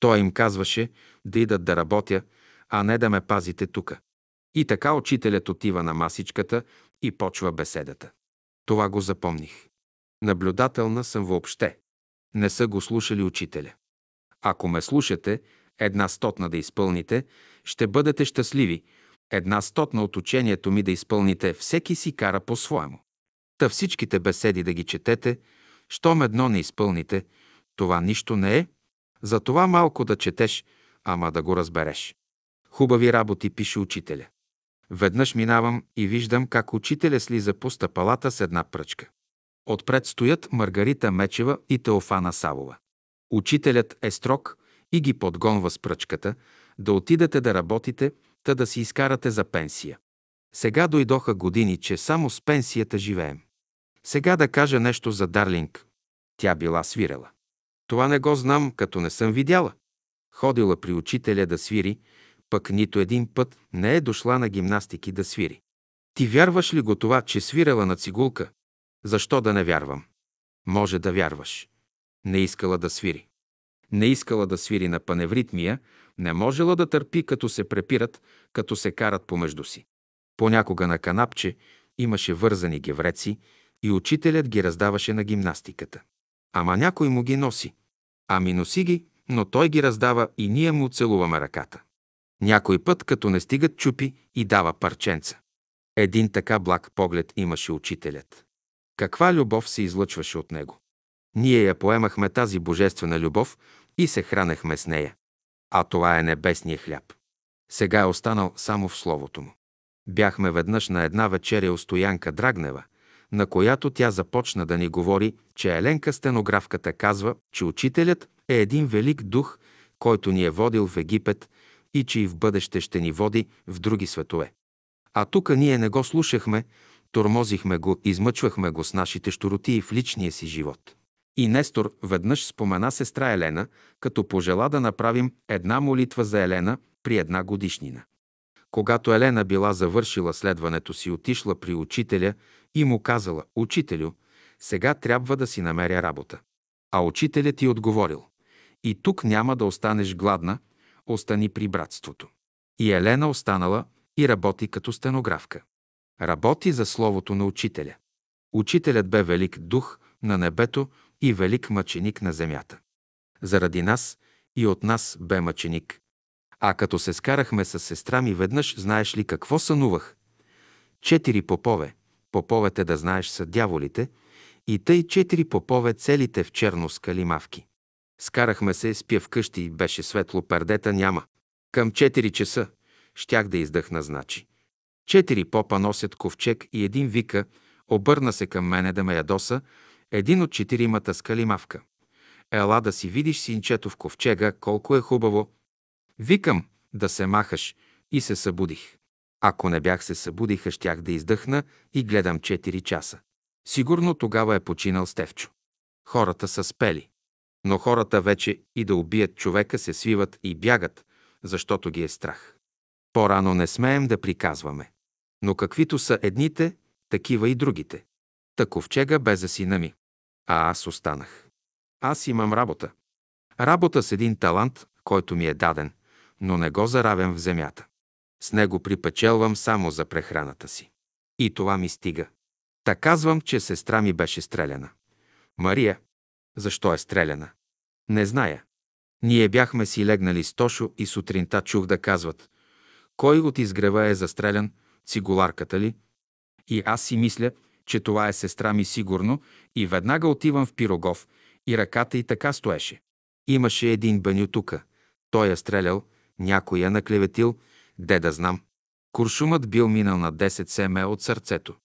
Той им казваше да идат да работя, а не да ме пазите тука. И така учителят отива на масичката и почва беседата. Това го запомних. Наблюдателна съм въобще. Не са го слушали учителя. Ако ме слушате, една стотна да изпълните, ще бъдете щастливи. Една стотна от учението ми да изпълните, всеки си кара по-своему. Та всичките беседи да ги четете, щом едно не изпълните, това нищо не е. За това малко да четеш, ама да го разбереш. Хубави работи пише учителя. Веднъж минавам и виждам как учителя слиза по стъпалата с една пръчка. Отпред стоят Маргарита Мечева и Теофана Савова. Учителят е строг и ги подгонва с пръчката, да отидете да работите, та да си изкарате за пенсия. Сега дойдоха години, че само с пенсията живеем. Сега да кажа нещо за Дарлинг. Тя била свирела. Това не го знам, като не съм видяла. Ходила при учителя да свири, пък нито един път не е дошла на гимнастики да свири. Ти вярваш ли го това, че свирала на цигулка? Защо да не вярвам? Може да вярваш. Не искала да свири. Не искала да свири на паневритмия, не можела да търпи, като се препират, като се карат помежду си. Понякога на канапче имаше вързани гевреци и учителят ги раздаваше на гимнастиката. Ама някой му ги носи. Ами носи ги, но той ги раздава и ние му целуваме ръката. Някой път, като не стигат чупи и дава парченца. Един така благ поглед имаше учителят. Каква любов се излъчваше от него. Ние я поемахме тази божествена любов и се хранехме с нея. А това е небесния хляб. Сега е останал само в словото му. Бяхме веднъж на една вечеря у Стоянка Драгнева, на която тя започна да ни говори, че Еленка стенографката казва, че учителят е един велик дух, който ни е водил в Египет и че и в бъдеще ще ни води в други светове. А тук ние не го слушахме, Тормозихме го, измъчвахме го с нашите щуротии в личния си живот. И Нестор веднъж спомена сестра Елена, като пожела да направим една молитва за Елена при една годишнина. Когато Елена била завършила следването си, отишла при учителя и му казала, «Учителю, сега трябва да си намеря работа». А учителят ти отговорил, «И тук няма да останеш гладна, остани при братството». И Елена останала и работи като стенографка. Работи за словото на учителя. Учителят бе велик дух на небето и велик мъченик на земята. Заради нас и от нас бе мъченик. А като се скарахме с сестра ми веднъж, знаеш ли какво сънувах? Четири попове, поповете да знаеш са дяволите, и тъй четири попове целите в черно с калимавки. Скарахме се, спя вкъщи, беше светло, пердета няма. Към 4 часа щях да издъхна, значи. Четири попа носят ковчег и един вика, обърна се към мене да ме ядоса, един от четиримата с калимавка. Ела да си видиш синчето в ковчега, колко е хубаво. Викам да се махаш и се събудих. Ако не бях се събудиха, щях да издъхна и гледам 4 часа. Сигурно тогава е починал Стевчо. Хората са спели. Но хората вече и да убият човека се свиват и бягат, защото ги е страх. По-рано не смеем да приказваме. Но каквито са едните, такива и другите. Таковчега бе за сина ми. А аз останах. Аз имам работа. Работа с един талант, който ми е даден, но не го заравям в земята. С него припечелвам само за прехраната си. И това ми стига. Та казвам, че сестра ми беше стреляна. Мария, защо е стреляна? Не зная. Ние бяхме си легнали с Тошо и сутринта чух да казват кой от изгрева е застрелян, цигуларката ли? И аз си мисля, че това е сестра ми сигурно и веднага отивам в Пирогов и ръката й така стоеше. Имаше един баню тука. Той я стрелял, някой я наклеветил, де да знам. Куршумът бил минал на 10 семе от сърцето.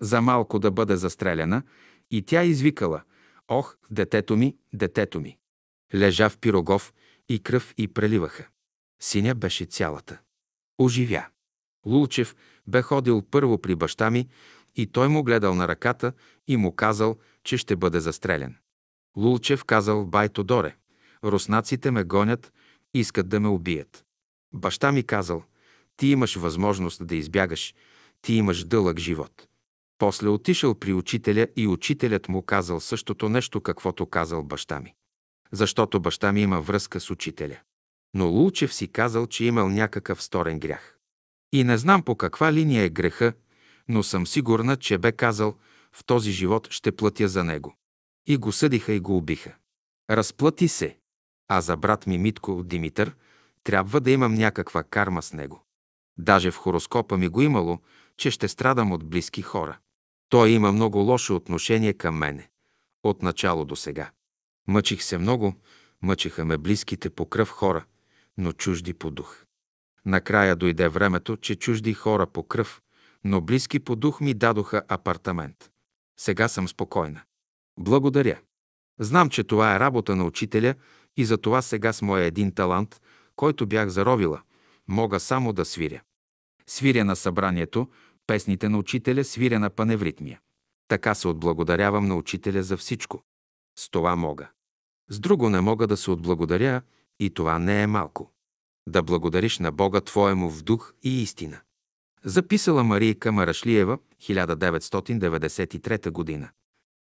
За малко да бъде застреляна и тя извикала «Ох, детето ми, детето ми!» Лежа в Пирогов и кръв и преливаха. Синя беше цялата. Оживя. Лулчев бе ходил първо при баща ми и той му гледал на ръката и му казал, че ще бъде застрелян. Лулчев казал Байто Доре, руснаците ме гонят, искат да ме убият. Баща ми казал, ти имаш възможност да избягаш, ти имаш дълъг живот. После отишъл при учителя и учителят му казал същото нещо, каквото казал баща ми. Защото баща ми има връзка с учителя. Но Лулчев си казал, че имал някакъв сторен грях. И не знам по каква линия е греха, но съм сигурна, че бе казал, в този живот ще платя за него. И го съдиха и го убиха. Разплати се. А за брат ми Митко Димитър трябва да имам някаква карма с него. Даже в хороскопа ми го имало, че ще страдам от близки хора. Той има много лошо отношение към мене. От начало до сега. Мъчих се много, мъчиха ме близките по кръв хора, но чужди по дух. Накрая дойде времето, че чужди хора по кръв, но близки по дух ми дадоха апартамент. Сега съм спокойна. Благодаря. Знам, че това е работа на учителя и за това сега с моя един талант, който бях заровила, мога само да свиря. Свиря на събранието, песните на учителя, свиря на паневритмия. Така се отблагодарявам на учителя за всичко. С това мога. С друго не мога да се отблагодаря и това не е малко. Да благодариш на Бога Твоему в дух и истина. Записала Марийка Марашлиева, 1993 година.